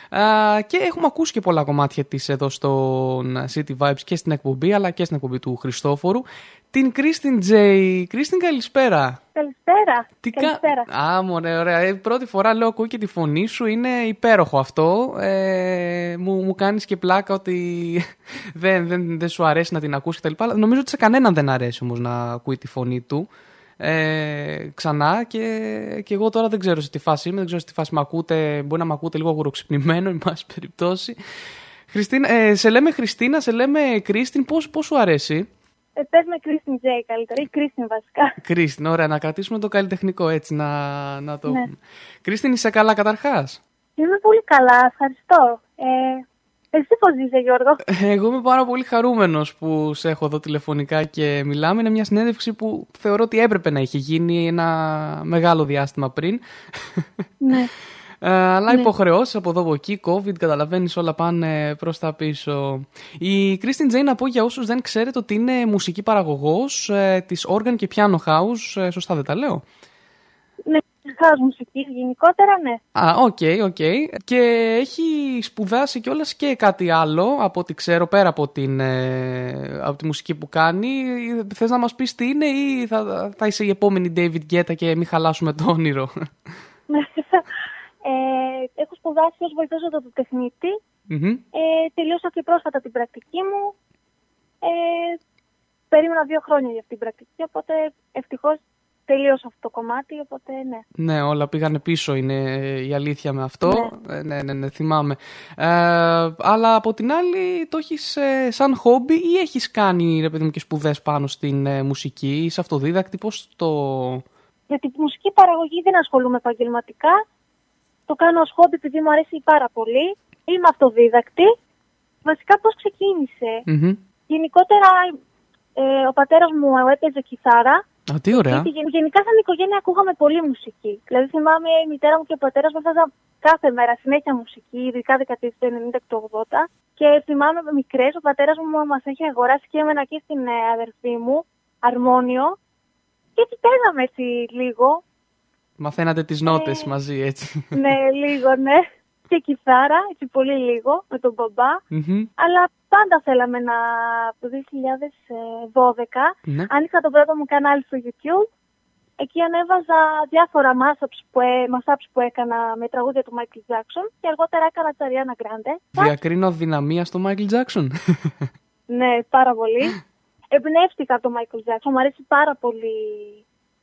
Α, και έχουμε ακούσει και πολλά κομμάτια της εδώ στον City Vibes και στην εκπομπή αλλά και στην εκπομπή του Χριστόφορου. Την Κρίστιν Τζέι. Κρίστιν καλησπέρα. Καλησπέρα. Τι κα- Καλησπέρα. Α, μωρέ, ωραία. Ε, πρώτη φορά λέω ακούω και τη φωνή σου. Είναι υπέροχο αυτό. Ε, μου, μου κάνεις και πλάκα ότι δεν, δεν, δεν σου αρέσει να την ακούσει κτλ. Αλλά Νομίζω ότι σε κανέναν δεν αρέσει όμως να ακούει τη φωνή του. Ε, ξανά και, και εγώ τώρα δεν ξέρω σε τι φάση είμαι, δεν ξέρω σε τι φάση με ακούτε, μπορεί να με ακούτε λίγο αγουροξυπνημένο, εν πάση περιπτώσει. Χριστίνα, ε, σε λέμε Χριστίνα, σε λέμε Κρίστιν, πώς, πώς σου αρέσει; Ε, πες με Κρίστιν Τζέι καλύτερα, ή Κρίστιν βασικά. Κρίστιν, ωραία, να κρατήσουμε το καλλιτεχνικό έτσι, να, να το Ναι. πούμε. Κρίστιν, είσαι καλά καταρχάς; Είμαι πολύ καλά, ευχαριστώ. Ε, εσύ πώς είσαι Γιώργο; Εγώ είμαι πάρα πολύ χαρούμενος που σε έχω εδώ τηλεφωνικά και μιλάμε. Είναι μια συνέντευξη που θεωρώ ότι έπρεπε να είχε γίνει ένα μεγάλο διάστημα πριν. ναι. Ε, αλλά Ναι. υποχρεώσεις από εδώ από εκεί, COVID, καταλαβαίνεις όλα πάνε προς τα πίσω. Η Κρίστιν Τζέι, να πω για όσους δεν ξέρετε ότι είναι μουσική παραγωγός ε, της Organ και Piano House. Ε, σωστά δεν τα λέω; Ναι, house μουσικής γενικότερα, ναι. Α, OK, OK. Και έχει σπουδάσει κιόλας και κάτι άλλο από ό,τι ξέρω πέρα από, την, ε, από τη μουσική που κάνει. Θες να μας πεις τι είναι ή θα, θα είσαι η επόμενη David Guetta και μην χαλάσουμε το όνειρο; ε, έχω σπουδάσει ως βοηθός οδοτεχνίτη. Μμμ. Ε, τελείωσα και πρόσφατα την πρακτική μου. Ε, περίμενα δύο χρόνια για αυτή την πρακτική, οπότε ευτυχώς τελείωσα αυτό το κομμάτι, οπότε ναι. Ναι, όλα πήγανε πίσω, είναι η αλήθεια με αυτό. Ναι. Ε, ναι, ναι, ναι, θυμάμαι. Ε, αλλά από την άλλη, το έχεις σαν χόμπι ή έχεις κάνει ρε παιδί μου και σπουδές πάνω στην ε, μουσική, είσαι αυτοδίδακτη, πώ το. Για τη μουσική παραγωγή δεν ασχολούμαι επαγγελματικά. Το κάνω ως χόμπι επειδή μου αρέσει πάρα πολύ. Είμαι αυτοδίδακτη. Βασικά πώς ξεκίνησε; Μμμ. Γενικότερα ε, ο πατέρας μου έπαιζε κιθάρα. Α, τι ωραία. Γιατί γεν- γενικά σαν οικογένεια ακούγαμε πολύ μουσική. Δηλαδή θυμάμαι η μητέρα μου και ο πατέρας μου έβαζαν κάθε μέρα συνέχεια μουσική, ειδικά δεκαετίες του 90 και του 80. Και θυμάμαι με μικρές, ο πατέρας μου μας είχε αγοράσει και εμένα και στην ε, αδερφή μου αρμόνιο. Και έτσι παίζαμε έτσι λίγο. Μαθαίνατε τις νότες μαζί, έτσι. ναι, λίγο, ναι. Και κιθάρα, έτσι πολύ λίγο, με τον μπαμπά. Μμμ. Αλλά πάντα θέλαμε να... Το 2012 Ναι. άνοιξα το πρώτο μου κανάλι στο YouTube. Εκεί ανέβαζα διάφορα mashups που, ε, mashups που έκανα με τραγούδια του Michael Jackson και αργότερα έκανα της Ariana Grande. Διακρίνω αδυναμία στο Michael Jackson. Ναι, πάρα πολύ. Εμπνεύστηκα από τον Michael Jackson. Μου αρέσει πάρα πολύ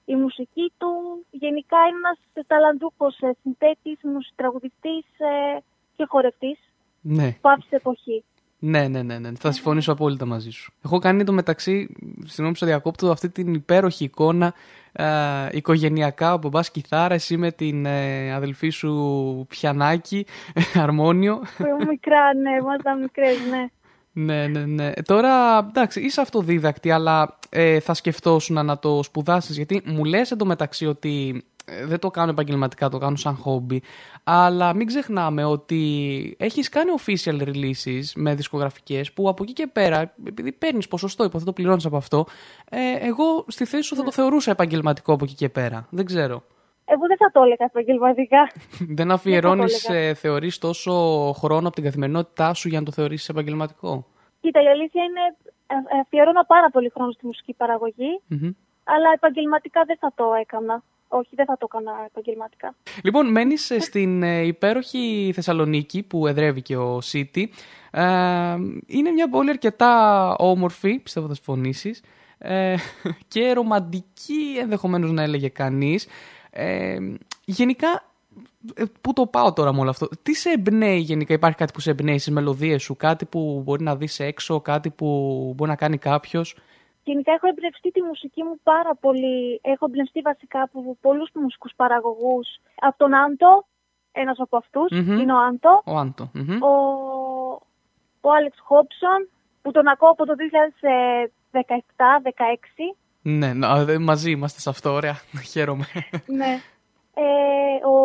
η μουσική του. Γενικά είναι ένας ταλαντούχος ε, συνθέτης, μουσ- τραγουδιστής ε, και χορευτής ναι. που άφησε εποχή. Ναι, ναι, ναι, ναι. Θα συμφωνήσω απόλυτα μαζί σου. Έχω κάνει το μεταξύ, συγγνώμη που σε διακόπτω, αυτή την υπέροχη εικόνα ε, οικογενειακά, ο μπαμπάς κιθάρα, εσύ με την ε, αδελφή σου πιανάκι, αρμόνιο. Που ήμουν μικρά, ναι, ήμασταν μικρές, ναι. Ναι, ναι, ναι. Τώρα, εντάξει, είσαι αυτοδίδακτη, αλλά ε, θα σκεφτόσουν να το σπουδάσεις. Γιατί μου λες εντωμεταξύ ότι ε, δεν το κάνω επαγγελματικά, το κάνω σαν χόμπι. Αλλά μην ξεχνάμε ότι έχεις κάνει official releases με δισκογραφικές που από εκεί και πέρα, επειδή παίρνεις ποσοστό, υποθέτω πληρώνεις από αυτό, ε, εγώ στη θέση σου θα το θεωρούσα επαγγελματικό από εκεί και πέρα. Δεν ξέρω. Εγώ δεν θα το έλεγα επαγγελματικά. Δεν αφιερώνεις, έλεγα. ε, θεωρείς τόσο χρόνο από την καθημερινότητά σου για να το θεωρήσεις επαγγελματικό; Κοίτα, η αλήθεια είναι, ε, αφιερώνα πάρα πολύ χρόνο στη μουσική παραγωγή, Μμμ. αλλά επαγγελματικά δεν θα το έκανα. Όχι, δεν θα το έκανα επαγγελματικά. Λοιπόν, μένεις στην ε, υπέροχη Θεσσαλονίκη που εδρεύει και ο City. Ε, είναι μια πόλη αρκετά όμορφη, πιστεύω θα συμφωνήσεις. Ε, και ρομαντική ενδεχομένως να έλεγε κανείς. Ε, γενικά, ε, πού το πάω τώρα με όλο αυτό; Τι σε εμπνέει γενικά, υπάρχει κάτι που σε εμπνέει στις μελωδίες σου, κάτι που μπορεί να δεις έξω, κάτι που μπορεί να κάνει κάποιος; Γενικά έχω εμπνευστεί τη μουσική μου πάρα πολύ. Έχω εμπνευστεί βασικά από πολλούς μουσικούς παραγωγούς. Από τον Άντο, ένας από αυτούς, Μμμ. είναι ο Άντο. Ο Άντο. μμμ. Ο, ο Άλεξ Χόψον, που τον ακούω από το 2017-16. Ναι, να, δε- μαζί είμαστε σε αυτό, ωραία. Χαίρομαι. ναι. Ε, ο,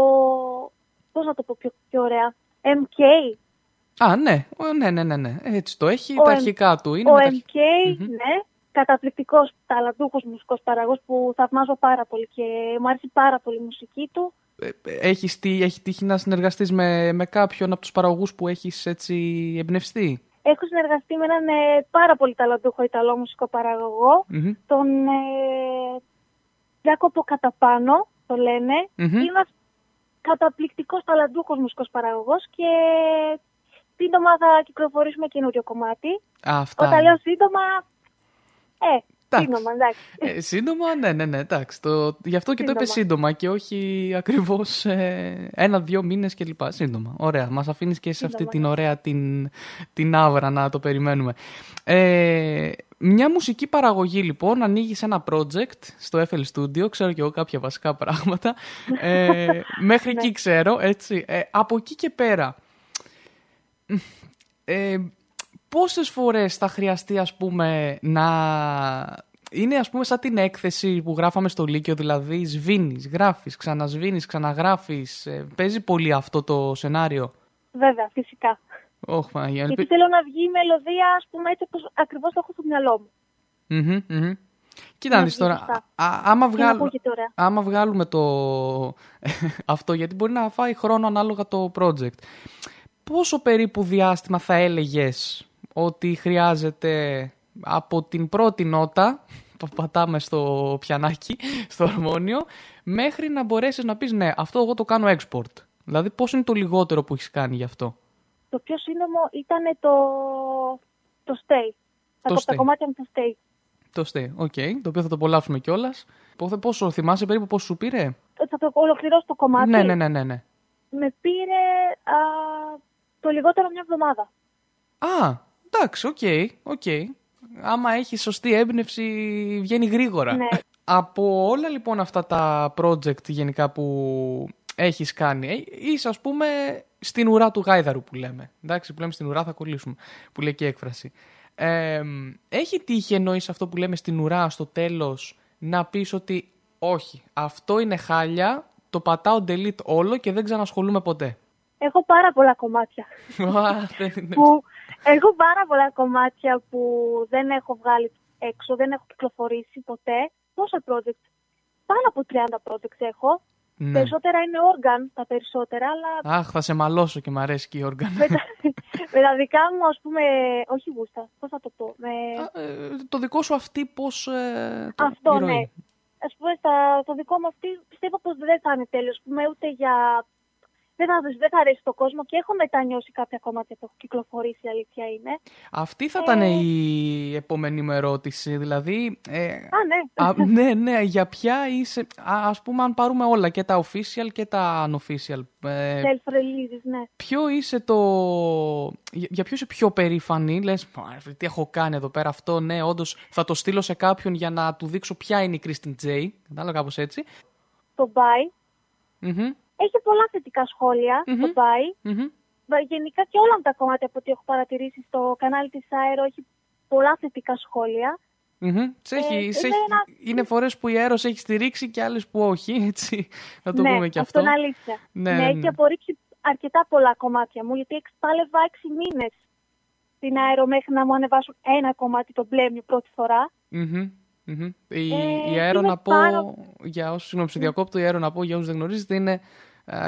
πώς να το πω πιο, πιο ωραία. MK. Α, ναι, Ο, ναι, ναι, ναι, ναι. Έτσι το έχει, Ο τα M- αρχικά του είναι. ο με τα MK, ναι. Καταπληκτικός, ταλαντούχος μουσικός παραγωγός που θαυμάζω πάρα πολύ και μου αρέσει πάρα πολύ η μουσική του. Έχεις, τι, έχει τύχει να συνεργαστείς με, με κάποιον από τους παραγωγούς που έχεις έτσι εμπνευστεί; Έχω συνεργαστεί με έναν ε, πάρα πολύ ταλαντούχο Ιταλό μουσικό παραγωγό, Μμμ. τον ε, Γιάκοπο Καταπάνο, το λένε. Μμμ. Είναι ένας καταπληκτικός ταλαντούχος μουσικός παραγωγός και σύντομα θα κυκλοφορήσουμε καινούριο κομμάτι. Α, αυτά. Όταν λέω σύντομα, ε, Εντάξει. σύντομα, εντάξει. Ε, σύντομα, ναι, ναι, ναι, εντάξει. Το, γι' αυτό και το είπε Σύντομα. σύντομα και όχι ακριβώς ε, ένα-δύο μήνες και λοιπά. Σύντομα. Ωραία. Μας αφήνεις και σε αυτή Σύντομα, την ναι. ωραία την, την άβρα να το περιμένουμε. Ε, μια μουσική παραγωγή λοιπόν, ανοίγει ένα project στο FL Studio, ξέρω και εγώ κάποια βασικά πράγματα. Ε, μέχρι εκεί ξέρω, έτσι. Ε, από εκεί και πέρα, ε, πόσες φορές θα χρειαστεί ας πούμε να... Είναι ας πούμε σαν την έκθεση που γράφαμε στο Λύκειο, δηλαδή σβήνεις, γράφεις, ξανασβήνεις, ξαναγράφεις. Ε, παίζει πολύ αυτό το σενάριο; Βέβαια, φυσικά. Όχι, Παναγία. Γιατί ελπι- θέλω να βγει η μελωδία, ας πούμε, έτσι όπως ακριβώς το έχω στο μυαλό μου. Μμμ, μμμ. Κοίτα να Να δεις βγει τώρα, σωστά. α- άμα, Και να βγάλω, ακούγεται ωραία. άμα βγάλουμε το αυτό, γιατί μπορεί να φάει χρόνο ανάλογα το project. Πόσο περίπου διάστημα θα έλεγες ότι χρειάζεται από την πρώτη νότα που πατάμε στο πιανάκι, στο αρμόνιο, μέχρι να μπορέσεις να πεις ναι, αυτό εγώ το κάνω export. Δηλαδή πόσο είναι το λιγότερο που έχεις κάνει γι' αυτό; Το πιο σύντομο ήταν το, το stay. Τα, Το κο- τα stay. κομμάτια με το stay. Το stay, OK, το οποίο θα το απολαύσουμε κιόλας. Πόσο θυμάσαι περίπου πόσο σου πήρε; Ε, Θα το ολοκληρώσω το κομμάτι. Ναι, ναι, ναι, ναι, ναι. Με πήρε α, το λιγότερο μια εβδομάδα. Α, εντάξει, OK, OK. Άμα έχει σωστή έμπνευση, βγαίνει γρήγορα. Ναι. Από όλα λοιπόν αυτά τα project γενικά που έχεις κάνει, ε, είσαι ας πούμε στην ουρά του γάιδαρου που λέμε. Εντάξει, που λέμε στην ουρά θα κολλήσουμε, που λέει και η έκφραση. Ε, έχει τύχει εννοείς αυτό που λέμε στην ουρά στο τέλος να πεις ότι όχι, αυτό είναι χάλια, το πατάω delete όλο και δεν ξανασχολούμαι ποτέ; Έχω πάρα πολλά κομμάτια. Α, δεν είναι- που, έχω πάρα πολλά κομμάτια που δεν έχω βγάλει έξω, δεν έχω κυκλοφορήσει ποτέ. Πόσα project. Πάνω από 30 projects έχω. Ναι. Περισσότερα είναι organ, τα περισσότερα, αλλά Αχ, θα σε μαλώσω και μ' αρέσει και η όργανα. με, τα, με τα δικά μου, ας πούμε, όχι γούστα, πώς θα το πω. Με... Ε, το δικό σου αυτή πώς... Ε, το Αυτό, η ροή. ναι. Α πούμε, στα, το δικό μου αυτή πιστεύω πως δεν θα είναι τέλειος. Πούμε, ούτε για. Δεν θα, δεν θα αρέσει στον κόσμο και έχω μετανιώσει κάποια κομμάτια που έχω κυκλοφορήσει, η αλήθεια είναι. Αυτή θα ήταν η επόμενη μου ερώτηση. Δηλαδή. Ε, Α, ναι. α, ναι, ναι, για ποια είσαι. Α ας πούμε, αν πάρουμε όλα και τα official και τα unofficial. Ε, Self-releases, ναι. ποιο είσαι το. Για για ποιο είσαι πιο περήφανη, λες, τι έχω κάνει εδώ πέρα αυτό, ναι, όντως θα το στείλω σε κάποιον για να του δείξω ποια είναι η Kristen J. Κατάλαβα κάπως έτσι. Το Bye Μμμ. Έχει πολλά θετικά σχόλια, το Bye. Μμμ. Βα- Γενικά και όλα τα κομμάτια από ό,τι έχω παρατηρήσει στο κανάλι της Αέρο έχει πολλά θετικά σχόλια. Μμμ. Σε έχει- Ε, σε είναι έχει- ένα- Είναι φορές που η Αέρος έχει στηρίξει και άλλες που όχι, έτσι. Να το ναι, πούμε και αυτό. είναι αλήθεια. Ναι, Ναι, ναι. έχει απορρίψει αρκετά πολλά κομμάτια μου, γιατί εξπάλευα έξι μήνες στην Αέρο μέχρι να μου ανεβάσουν ένα κομμάτι το μπλε μου πρώτη φορά. Μμμ, μμμ. Η, Ε, η Αέρο είναι να πω, πάρα- για όσους συγγνώμη, σε διακόπτω, η Αέρο να πω για όσους δεν γνωρίζετε είναι ε,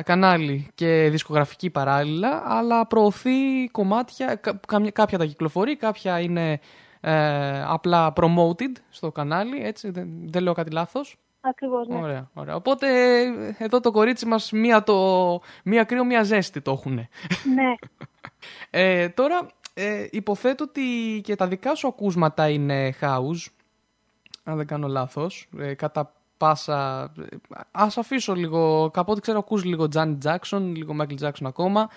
κανάλι και δισκογραφική παράλληλα, αλλά προωθεί κομμάτια, κα- καμιά- κάποια τα κυκλοφορεί, κάποια είναι ε, απλά promoted στο κανάλι, έτσι, δεν, δεν λέω κάτι λάθος. Ακριβώς, ναι. Ωραία, ωραία. Οπότε ε, εδώ το κορίτσι μας μία, το, μία κρύο, μία ζέστη το έχουν. ναι. Ε, τώρα, ε, υποθέτω ότι και τα δικά σου ακούσματα είναι house, αν δεν κάνω λάθος, ε, κατά πάσα... ε, Ας αφήσω λίγο, από ό,τι ξέρω ακούς λίγο Janet Jackson, λίγο Michael Jackson ακόμα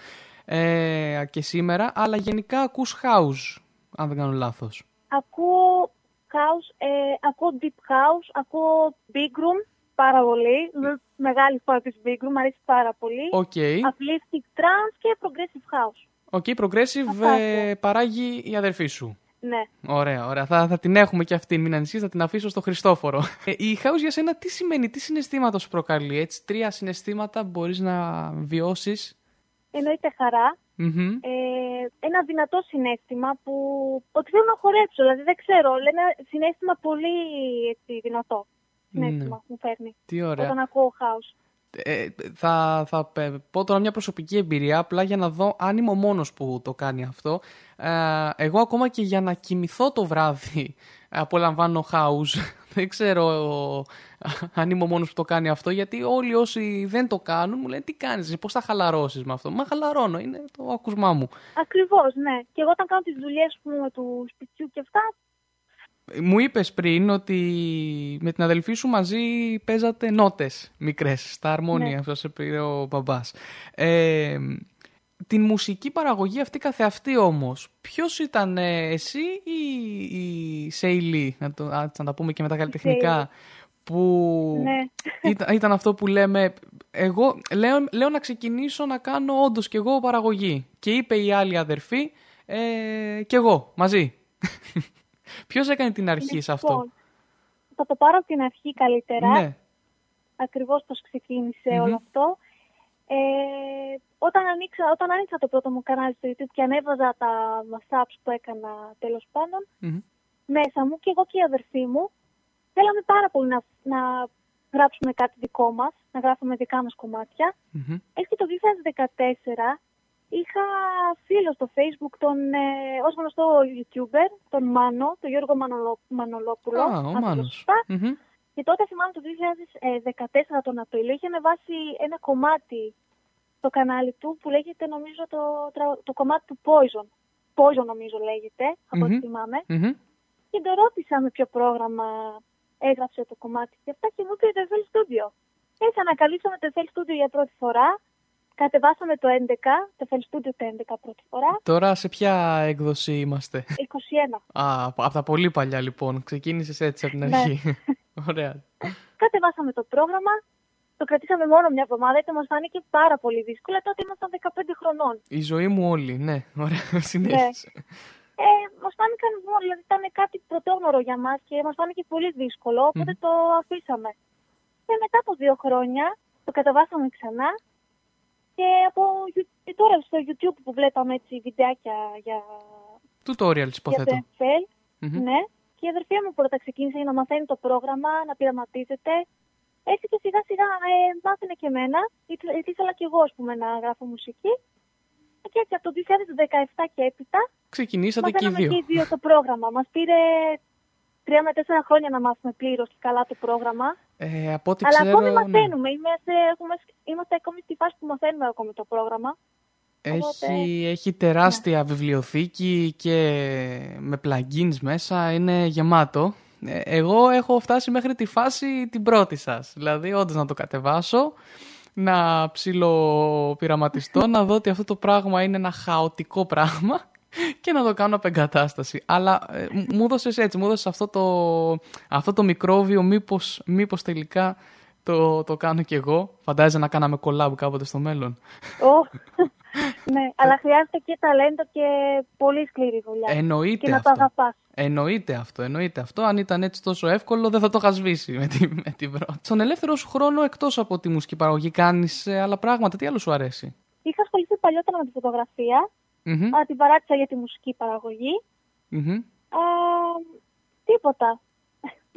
ε, και σήμερα, αλλά γενικά ακούς house, αν δεν κάνω λάθος. Ακούω house, ε, ακούω deep house, ακούω big room πάρα πολύ. Με- Μεγάλη φορά της big room, μου αρέσει πάρα πολύ. OK. Uplifting trance και progressive house. OK, progressive Αυτά, ε, παράγει η αδερφή σου. Ναι. Ωραία, ωραία. Θα, θα την έχουμε και αυτή. Μην ανησυχείς, θα την αφήσω στο Χριστόφορο. Ε, η house για σένα τι σημαίνει, τι συναισθήματα σου προκαλεί, έτσι. Τρία συναισθήματα μπορείς να βιώσεις; Εννοείται χαρά. Μμμ. Ε, ένα δυνατό συναίσθημα που ότι θέλω να χορέψω. Δηλαδή δεν ξέρω, αλλά ένα συναίσθημα πολύ έτσι, δυνατό. Συναίσθημα μου φέρνει. Ναι. Τι ωραία. Όταν ακούω house. Ε, θα, θα πε- πω τώρα μια προσωπική εμπειρία, απλά για να δω αν είμαι ο μόνος που το κάνει αυτό. Ε, εγώ ακόμα και για να κοιμηθώ το βράδυ απολαμβάνω house. Δεν ξέρω αν είμαι ο μόνος που το κάνει αυτό, γιατί όλοι όσοι δεν το κάνουν μου λένε τι κάνεις, πώς θα χαλαρώσεις με αυτό; Μα χαλαρώνω, είναι το ακούσμά μου. Ακριβώς, ναι. Και εγώ όταν κάνω τις δουλειές μου του σπιτιού και αυτά, Μου είπες πριν ότι με την αδελφή σου μαζί παίζατε νότες μικρές στα αρμόνια, Ναι. αυτό σε πήρε ο μπαμπάς. Ε, την μουσική παραγωγή αυτή καθεαυτή όμως, ποιος ήταν ε, εσύ ή η Σέιλι, να, το, ας, να τα πούμε και με τα καλλιτεχνικά, που Ναι. ήταν, ήταν αυτό που λέμε, εγώ λέω, λέω να ξεκινήσω να κάνω όντως κι εγώ παραγωγή. Και είπε η άλλη αδερφή, ε, κι εγώ, μαζί. Ποιος έκανε την αρχή σε αυτό; Λοιπόν, θα το πάρω από την αρχή καλύτερα. Ναι. Ακριβώς πώς ξεκίνησε Μμμ. όλο αυτό. Ε, όταν, ανοίξα, όταν άνοιξα το πρώτο μου κανάλι στο YouTube και ανέβαζα τα mashups που έκανα τέλος πάντων, Μμμ. μέσα μου και εγώ και η αδερφή μου θέλαμε πάρα πολύ να, να γράψουμε κάτι δικό μας, να γράφουμε δικά μας κομμάτια. Μμμ. Έτσι το 2014 είχα φίλο στο facebook τον, ε, ως γνωστό youtuber, τον Μάνο, τον Γιώργο Μανολό, Μανολόπουλο. Α, ο αν το λέω Μάνος. σωστά. Μμμ. Και τότε θυμάμαι το 2014 τον Απρίλιο είχε ανεβάσει ένα κομμάτι στο κανάλι του που λέγεται νομίζω το, τρα- το κομμάτι του Poison. Poison νομίζω λέγεται, από ό,τι Μμμ. θυμάμαι. Μμμ. Και τον ρώτησα με ποιο πρόγραμμα έγραψε το κομμάτι και αυτά και μου είπε το FL Studio. Έτσι ανακαλύψαμε το FL Studio για πρώτη φορά. Κατεβάσαμε το 11, το FL Studio το 11 πρώτη φορά. Τώρα σε ποια έκδοση είμαστε; 21. Α, από από τα πολύ παλιά λοιπόν. Ξεκίνησες έτσι από την Ναι. αρχή. Ωραία. Κατεβάσαμε το πρόγραμμα. Το κρατήσαμε μόνο μια εβδομάδα γιατί μας φάνηκε πάρα πολύ δύσκολο. Τότε ήμασταν 15 χρονών. Η ζωή μου όλη, ναι. Ωραία, συνέχισε. Ε, μας φάνηκαν μόνο, δηλαδή ήταν κάτι πρωτόγνωρο για μας και μας φάνηκε πολύ δύσκολο, οπότε Μμμ. το αφήσαμε. Και μετά από δύο χρόνια το κατεβάσαμε ξανά και από Γιου- και τώρα στο YouTube που βλέπαμε έτσι βιντεάκια για, Tutorials για το υποθέτω. NFL, Μμμ. ναι, και η αδερφή μου πρώτα ξεκίνησε να μαθαίνει το πρόγραμμα, να πειραματίζεται. Έτσι και σιγά σιγά ε, μάθαινε και εμένα, γιατί γιατί ήθελα και εγώ ας πούμε, να γράφω μουσική. Και έτσι από το 2017 και έπειτα Ξεκινήσατε και οι Μαθαίναμε δύο. και οι δύο το πρόγραμμα. Μας πήρε τρία με τέσσερα χρόνια να μάθουμε πλήρως και καλά το πρόγραμμα. Ε, από ό,τι Αλλά ξέρω, ακόμη ναι. μαθαίνουμε. Είμαστε, έχουμε, είμαστε ακόμη στη φάση που μαθαίνουμε ακόμη το πρόγραμμα. Έχει, έχει τεράστια βιβλιοθήκη και με plugins μέσα, είναι γεμάτο. Ε, Εγώ έχω φτάσει μέχρι τη φάση την πρώτη σας. Δηλαδή, όντως να το κατεβάσω, να ψιλοπειραματιστώ, να δω ότι αυτό το πράγμα είναι ένα χαοτικό πράγμα και να το κάνω απεγκατάσταση. Αλλά ε, μου- μου έδωσες έτσι, μου έδωσες αυτό το, αυτό το μικρόβιο, μήπως, μήπως τελικά το, το κάνω κι εγώ. Φαντάζεσαι να κάναμε collab κάποτε στο μέλλον. Ω, ναι, αλλά χρειάζεται και ταλέντο και πολύ σκληρή δουλειά. Εννοείται Και να αυτό. το αγαπάς. Εννοείται αυτό, εννοείται αυτό. Αν ήταν έτσι τόσο εύκολο, δεν θα το είχας σβήσει με την, με την πρώτη. Στον ελεύθερο σου χρόνο, εκτός από τη μουσική παραγωγή, κάνεις άλλα πράγματα. Τι άλλο σου αρέσει; Είχα ασχοληθεί παλιότερα με τη φωτογραφία, Μμμ, αλλά την παράτησα για τη μουσική παραγωγή. μμμ. Α, τίποτα.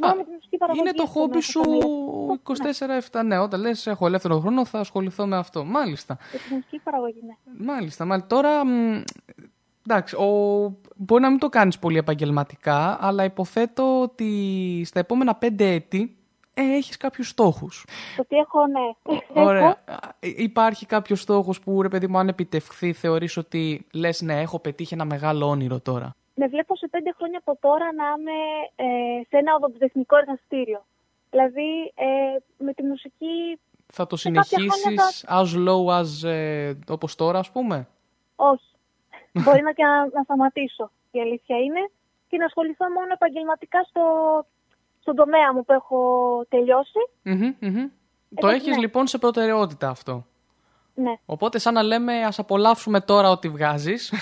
Μόνο με τη μουσική παραγωγή. Είναι το έχω χόμπι μέσα σου καμία. 24-7. Ναι, όταν λες έχω ελεύθερο χρόνο θα ασχοληθώ με αυτό. Μάλιστα. Για τη μουσική παραγωγή, ναι. Μάλιστα, μάλιστα. Τώρα, μ, εντάξει, ο... μπορεί να μην το κάνεις πολύ επαγγελματικά, αλλά υποθέτω ότι στα επόμενα πέντε έτη ε, έχεις κάποιους στόχους. Το ότι έχω, ναι. Ωραία. Έχω. Α, Υπάρχει κάποιος στόχος που, ρε παιδί μου, αν επιτευχθεί, θεωρείς ότι λες, ναι, έχω πετύχει ένα μεγάλο όνειρο τώρα. Με βλέπω σε πέντε χρόνια από τώρα να είμαι ε, σε ένα οδοντοτεχνικό εργαστήριο. Δηλαδή, ε, με τη μουσική, Θα το Σε κάποια συνεχίσεις as low as, ε, όπως τώρα, ας πούμε; όχι. Μπορεί να και να, να σταματήσω, η αλήθεια είναι, και να ασχοληθώ μόνο επαγγελματικά στο, στον τομέα μου που έχω τελειώσει. Μμμ, μμμ. Το ναι. έχεις λοιπόν σε προτεραιότητα αυτό. Ναι. Οπότε σαν να λέμε ας απολαύσουμε τώρα ό,τι βγάζεις.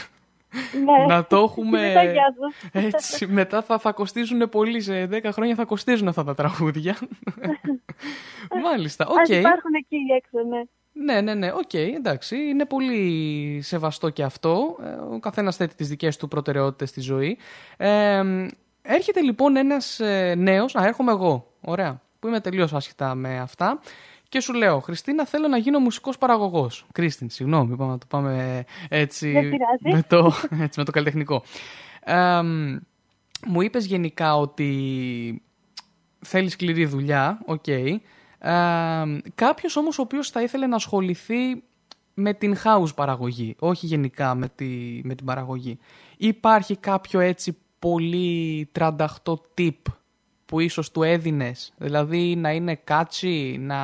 ναι. να το έχουμε... Μετά γιάζω. Έτσι, μετά θα, θα κοστίζουν πολύ, σε 10 χρόνια θα κοστίζουν αυτά τα τραγούδια. Μάλιστα, οκ. Ας υπάρχουν εκεί έξω, ναι. Ναι, ναι, ναι, οκ, εντάξει. Είναι πολύ σεβαστό και αυτό. Ε, Ο καθένας θέτει τις δικές του προτεραιότητες στη ζωή. Ε, έρχεται λοιπόν ένας ε, νέος. Α, έρχομαι εγώ. Ωραία. Που είμαι τελείως άσχετα με αυτά. Και σου λέω, Χριστίνα, θέλω να γίνω μουσικός παραγωγός. Κρίστιν, συγγνώμη, πάμε να το πάμε έτσι. Δεν πειράζει. με, το, έτσι με το καλλιτεχνικό. Ε, μου είπες γενικά ότι θέλεις σκληρή δουλειά, οκ. Ε, κάποιος όμως ο οποίος θα ήθελε να ασχοληθεί με την house παραγωγή, όχι γενικά με, τη, με την παραγωγή. Υπάρχει κάποιο έτσι πολύ τρανταχτό tip που ίσως του έδινες, δηλαδή να είναι catchy, να,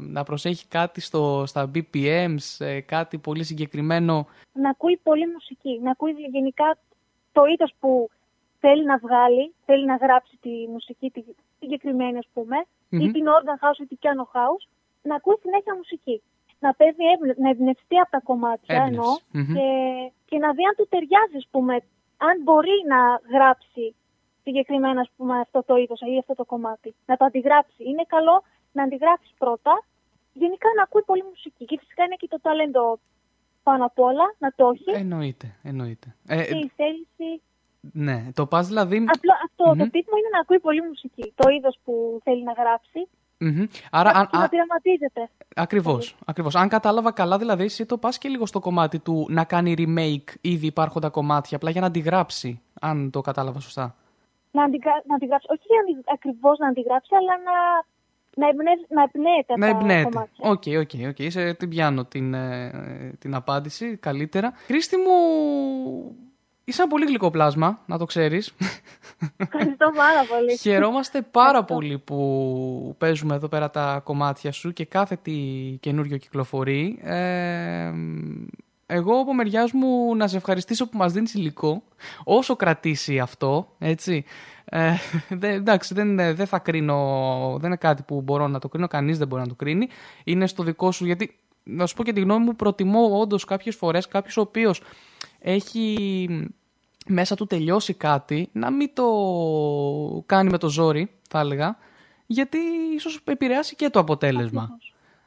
να προσέχει κάτι στο, στα BPMs, ε, κάτι πολύ συγκεκριμένο. να ακούει πολύ μουσική, να ακούει γενικά το είδος που θέλει να βγάλει, θέλει να γράψει τη μουσική τη συγκεκριμένη, ας πούμε, Μμμ. ή την organ house ή την piano house, να ακούει συνέχεια μουσική. Να παίζει, εύνε- να εμπνευστεί από τα κομμάτια Έμπνευση. εννοώ, Μμμ. και, και να δει αν του ταιριάζει, ας πούμε, αν μπορεί να γράψει συγκεκριμένα, ας πούμε, αυτό το είδος ή αυτό το κομμάτι. Να το αντιγράψει. Είναι καλό να αντιγράψει πρώτα, γενικά να ακούει πολύ μουσική. Και φυσικά είναι και το ταλέντο πάνω απ' όλα, να το έχει. Εννοείται, εννοείται. Ε, και η θέληση. ναι, το πας δηλαδή... Απλό, αυτό Μμμ. το τύπο είναι να ακούει πολύ μουσική. Το είδος που θέλει να γράψει. Μμμ. Άρα, αν, και να α- πειραματίζεται. Ακριβώς, ακριβώς. Αν κατάλαβα καλά, δηλαδή εσύ το πας και λίγο στο κομμάτι του να κάνει remake ήδη υπάρχοντα κομμάτια, απλά για να αντιγράψει, αν το κατάλαβα σωστά. Να, αντιγρα... να αντιγράψει. Όχι ακριβώς να αντιγράψει, αλλά να, να, εμπνεύ... να εμπνέεται από Να τα εμπνέεται. κομμάτια. OK, OK, OK. Σε την πιάνω την, ε, την απάντηση καλύτερα. Κρίστιν μου, είσαι ένα πολύ γλυκό πλάσμα, να το ξέρεις. Ευχαριστώ πάρα πολύ. Χαιρόμαστε πάρα πολύ που παίζουμε εδώ πέρα τα κομμάτια σου και κάθε τι καινούριο κυκλοφορεί. Ε, εγώ από μεριάς μου να σε ευχαριστήσω που μας δίνεις υλικό, όσο κρατήσει αυτό, έτσι. Ε, δε, εντάξει, δεν, δεν θα κρίνω, δεν είναι κάτι που μπορώ να το κρίνω, κανείς δεν μπορεί να το κρίνει. Είναι στο δικό σου, γιατί να σου πω και τη γνώμη μου, προτιμώ όντως κάποιες φορές κάποιος ο οποίος έχει μέσα του τελειώσει κάτι, να μην το κάνει με το ζόρι, θα έλεγα, γιατί ίσως επηρεάσει και το αποτέλεσμα.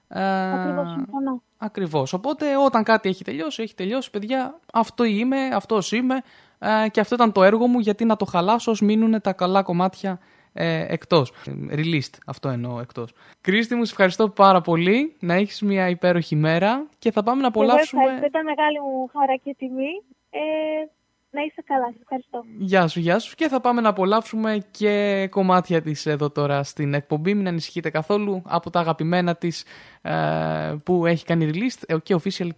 Ε, Ακριβώς, συμφωνώ. Ακριβώς. Οπότε όταν κάτι έχει τελειώσει, έχει τελειώσει, παιδιά, αυτό είμαι, αυτός είμαι ε, και αυτό ήταν το έργο μου, γιατί να το χαλάσω ως μείνουν τα καλά κομμάτια ε, εκτός. Ε, Released, αυτό εννοώ εκτός. Κρίστη μου, σε ευχαριστώ πάρα πολύ, να έχεις μια υπέροχη μέρα και θα πάμε να Εγώ απολαύσουμε... ευχαριστώ, ήταν μεγάλη μου χαρά και τιμή. Ε, Να είσαι καλά, σας ευχαριστώ. Γεια σου, γεια σου. Και θα πάμε να απολαύσουμε και κομμάτια της εδώ τώρα στην εκπομπή. Μην ανησυχείτε καθόλου από τα αγαπημένα της ε, που έχει κάνει release ε, και official.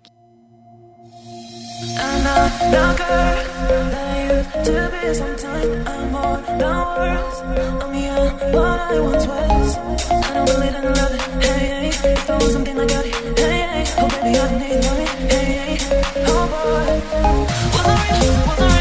I'm not the girl that I used to be. Sometimes I'm more than words. I'm here, what I once was. I don't believe in love. Hey, hey, if there was something I got it. Hey, hey, oh baby, I need. Hey, hey, oh boy. Was I real? Was I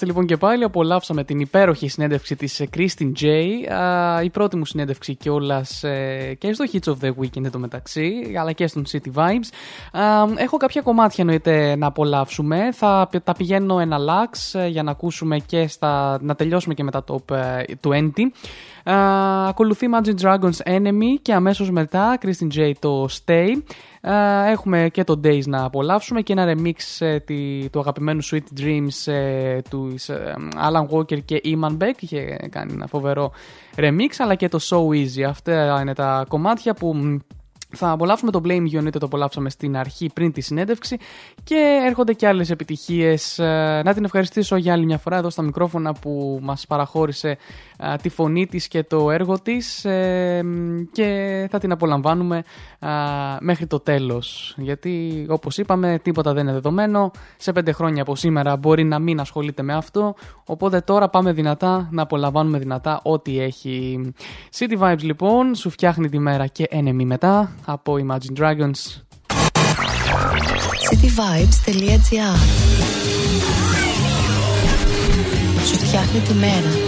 Εδώ είμαστε λοιπόν και πάλι. Απολαύσαμε την υπέροχη συνέντευξη της ε, Christine J. Α, η πρώτη μου συνέντευξη κιόλας ε, και στο Hits of the Weekend εντωμεταξύ, αλλά και στον City Vibes. Α, έχω κάποια κομμάτια εννοείται να απολαύσουμε. Θα πη- τα πηγαίνω ένα λάξ ε, για να ακούσουμε και στα. να τελειώσουμε και με τα top ε, 20. Α, ακολουθεί Imagine Dragons Enemy και αμέσως μετά Christine J το Stay. Α, έχουμε και το Days να απολαύσουμε και ένα remix ε, τη- του αγαπημένου Sweet Dreams ε, του ε, Alan Walker και Iman Beck. Είχε κάνει ένα φοβερό remix, αλλά και το So Easy. Αυτά είναι τα κομμάτια που μ, θα απολαύσουμε το Blame You, είτε το απολαύσαμε στην αρχή πριν τη συνέντευξη και έρχονται και άλλες επιτυχίες. Ε, Να την ευχαριστήσω για άλλη μια φορά εδώ στα μικρόφωνα που μας παραχώρησε α, τη φωνή της και το έργο της ε, μ, και θα την απολαμβάνουμε α, μέχρι το τέλος. Γιατί όπως είπαμε τίποτα δεν είναι δεδομένο. Σε πέντε χρόνια από σήμερα μπορεί να μην ασχολείται με αυτό. Οπότε τώρα πάμε δυνατά να απολαμβάνουμε δυνατά ό,τι έχει. City Vibes λοιπόν σου φτιάχνει τη μέρα και enemy μετά από Imagine Dragons. cityvibes.gr Σου φτιάχνει τη μέρα.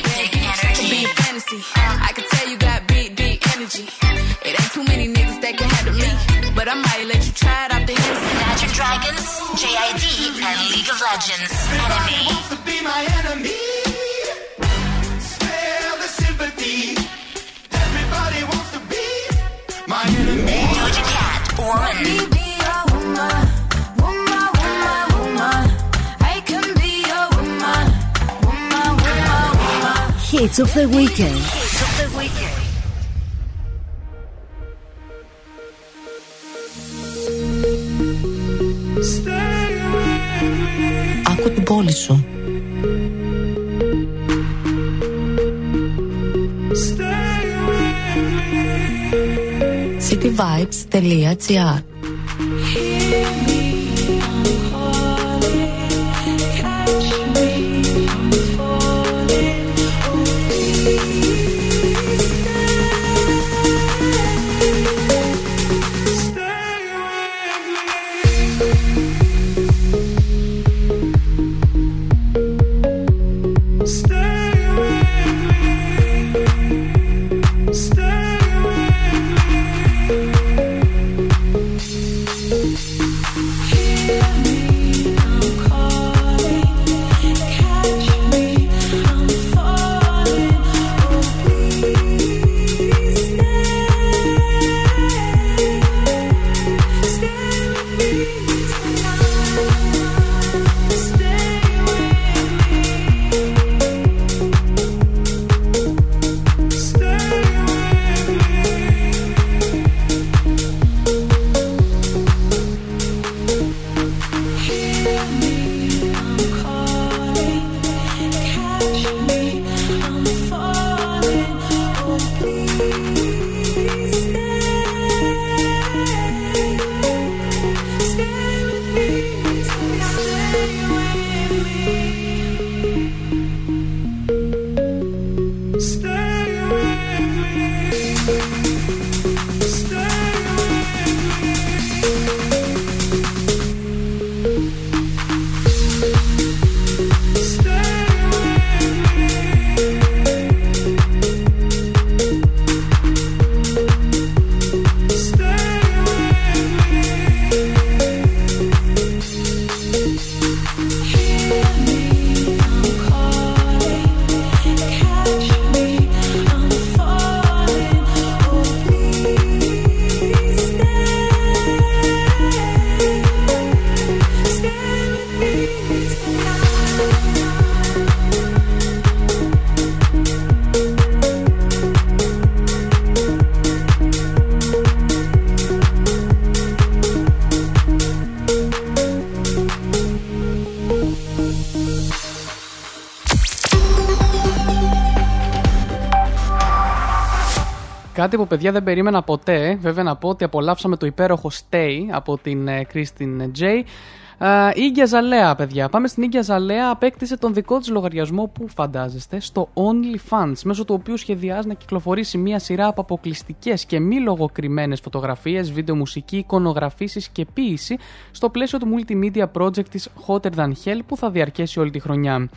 Big Energy. Big fantasy. I can tell you got big, big energy. It ain't too many niggas that can handle me. But I might let you try it out the Imagine Dragons, JID, and League of Legends. Enemy. wants to be my enemy. Spare the sympathy. Everybody wants to be my enemy. Doja Cat, Woman. Hits of the weekend. Hits of the Weekend. Άκου την πόλη σου. cityvibes.gr Κάτι που παιδιά δεν περίμενα ποτέ. Βέβαια να πω ότι απολαύσαμε το υπέροχο Stay από την ε, Κρίστιν J. Η Ίγκια Ζαλέα, παιδιά. Πάμε στην Ίγκια Ζαλέα. Απέκτησε τον δικό της λογαριασμό που φαντάζεστε στο OnlyFans, μέσω του οποίου σχεδιάζει να κυκλοφορήσει μια σειρά από αποκλειστικές και μη λογοκριμένες φωτογραφίες, βίντεο, μουσική, εικονογραφήσεις και ποίηση στο πλαίσιο του multimedia project της Hotter Than Hell που θα διαρκέσει όλη τη χρονιά.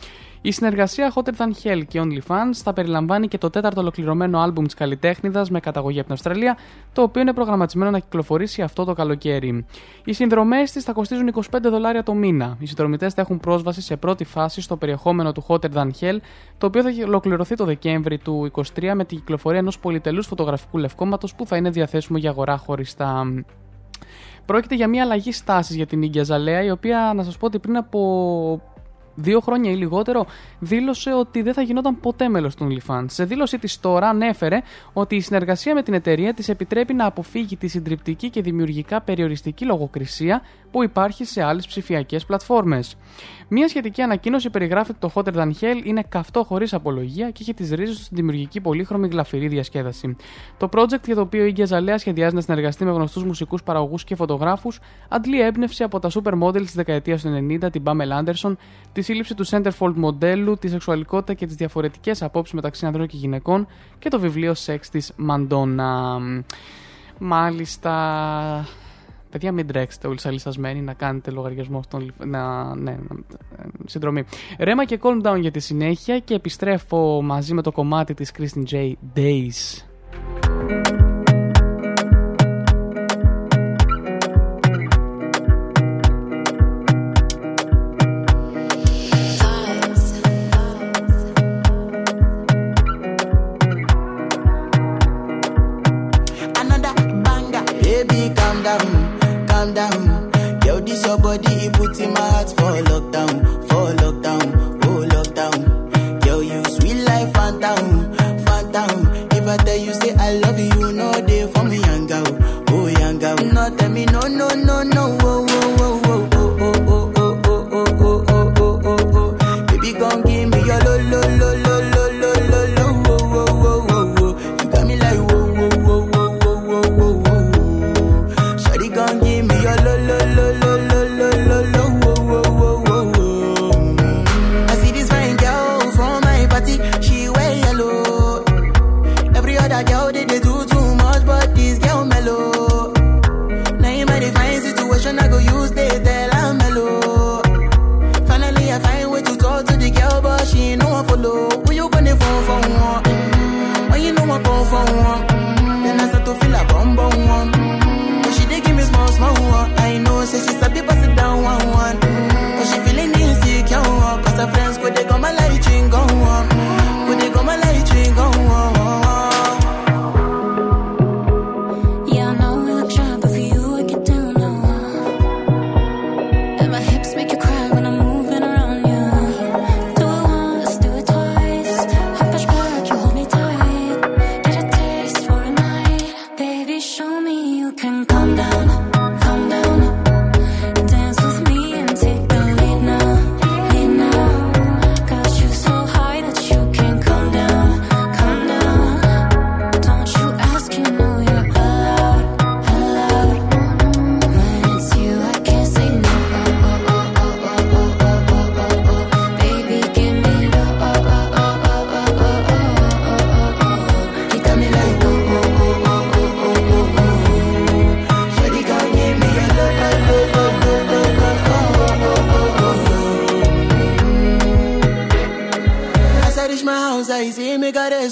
Η συνεργασία Hotter Than Hell και OnlyFans θα περιλαμβάνει και το τέταρτο ολοκληρωμένο άλμπουμ της καλλιτέχνηδας με καταγωγή από την Αυστραλία, το οποίο είναι προγραμματισμένο να κυκλοφορήσει αυτό το καλοκαίρι. Οι συνδρομές της θα κοστίζουν 25 δολάρια το μήνα. Οι συνδρομητές θα έχουν πρόσβαση σε πρώτη φάση στο περιεχόμενο του Hotter Than Hell, το οποίο θα ολοκληρωθεί το Δεκέμβρη του 2023 με την κυκλοφορία ενός πολυτελούς φωτογραφικού λευκόματος που θα είναι διαθέσιμο για αγορά χωριστά. Πρόκειται για μια αλλαγή στάσης για την Ίγκια Ζαλέα, η οποία να σας πω ότι πριν από δύο χρόνια ή λιγότερο, δήλωσε ότι δεν θα γινόταν ποτέ μέλος του OnlyFans. Σε δήλωσή της τώρα ανέφερε ότι η συνεργασία με την εταιρεία της επιτρέπει να αποφύγει τη συντριπτική και δημιουργικά περιοριστική λογοκρισία που υπάρχει σε άλλες ψηφιακές πλατφόρμες. Μία σχετική ανακοίνωση περιγράφει ότι το Hotter Than Hell είναι καυτό χωρίς απολογία και έχει τις ρίζες του στην δημιουργική πολύχρωμη γλαφυρή διασκέδαση. Το project για το οποίο η Ίγκια Ζαλέα σχεδιάζει να συνεργαστεί με γνωστούς μουσικούς παραγωγούς και φωτογράφους αντλεί έμπνευση από τα supermodels της δεκαετίας του 90, την Pamela Anderson, τη σύλληψη του centerfold μοντέλου, τη σεξουαλικότητα και τις διαφορετικές απόψεις μεταξύ ανδρών και γυναικών και το βιβλίο Sex της Μαντόνα. Μάλιστα, Παιδιά, μην τρέξετε όλοι αλυσασμένοι να κάνετε λογαριασμό αυτόν. Να, ναι, να, συνδρομή. Ρέμα και calm down για τη συνέχεια και επιστρέφω μαζί με το κομμάτι της Kristen J. Days. Calm down. Yo, this your body, it puts in my heart for lockdown,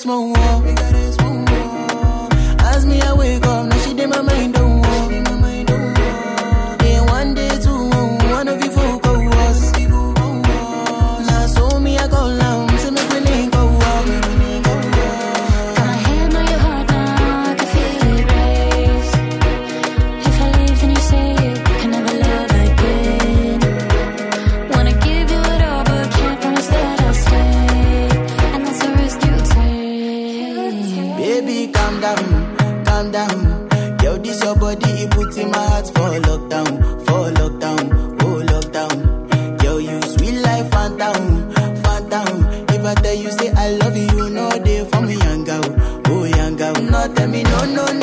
small That you say I love you, you know they for me, young girl. Oh, young girl, not tell me no, no, no.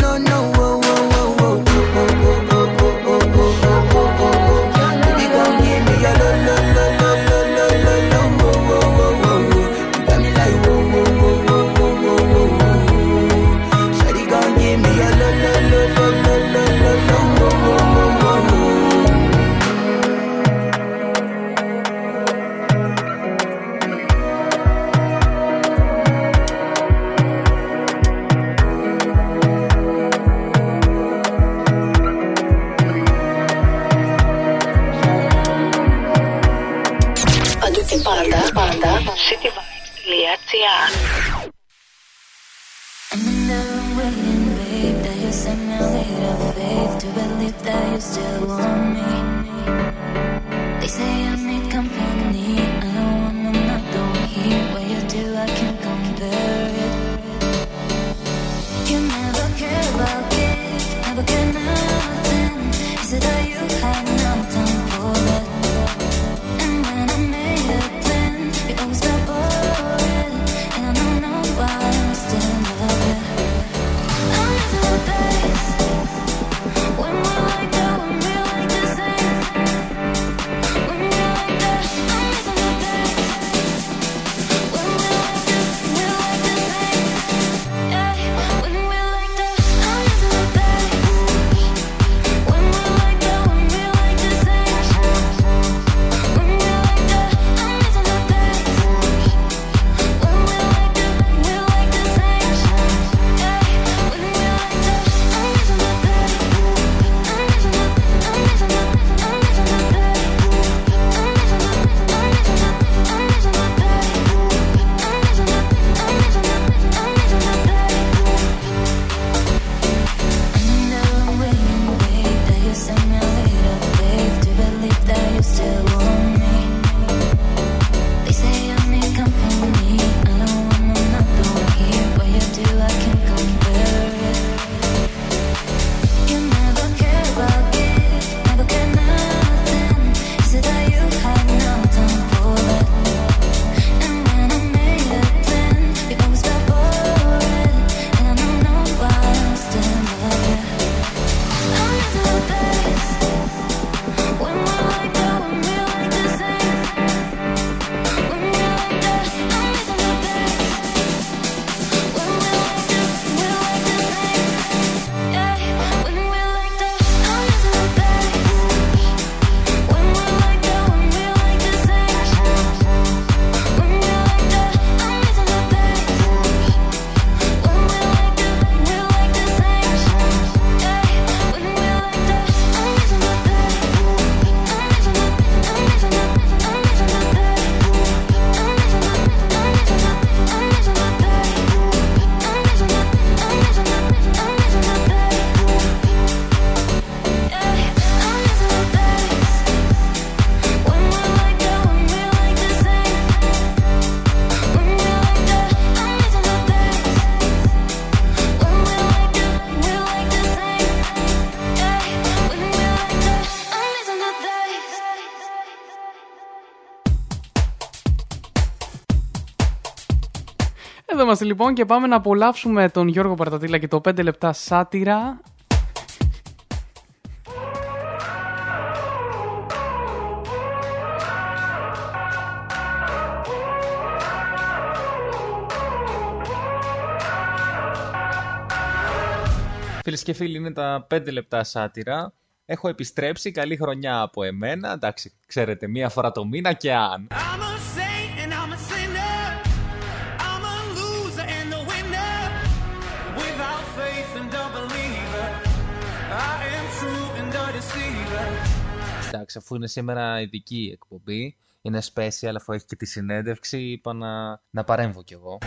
λοιπόν και πάμε να απολαύσουμε τον Γιώργο Παρτατήλα και το 5 λεπτά σάτυρα. Φίλες και φίλοι, είναι τα 5 λεπτά σάτυρα. Έχω επιστρέψει. Καλή χρονιά από εμένα. Εντάξει, ξέρετε, μία φορά το μήνα και αν. αφού είναι σήμερα ειδική εκπομπή, είναι special, αφού έχει και τη συνέντευξη, είπα να, παρέμβω κι εγώ.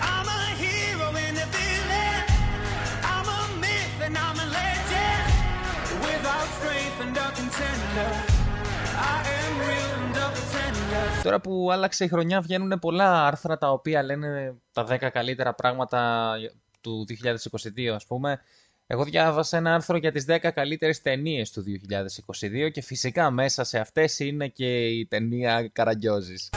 Τώρα που άλλαξε η χρονιά βγαίνουν πολλά άρθρα τα οποία λένε τα 10 καλύτερα πράγματα του 2022 ας πούμε. Εγώ διάβασα ένα άρθρο για τις 10 καλύτερες ταινίες του 2022 και φυσικά μέσα σε αυτές είναι και η ταινία Καραγκιόζης.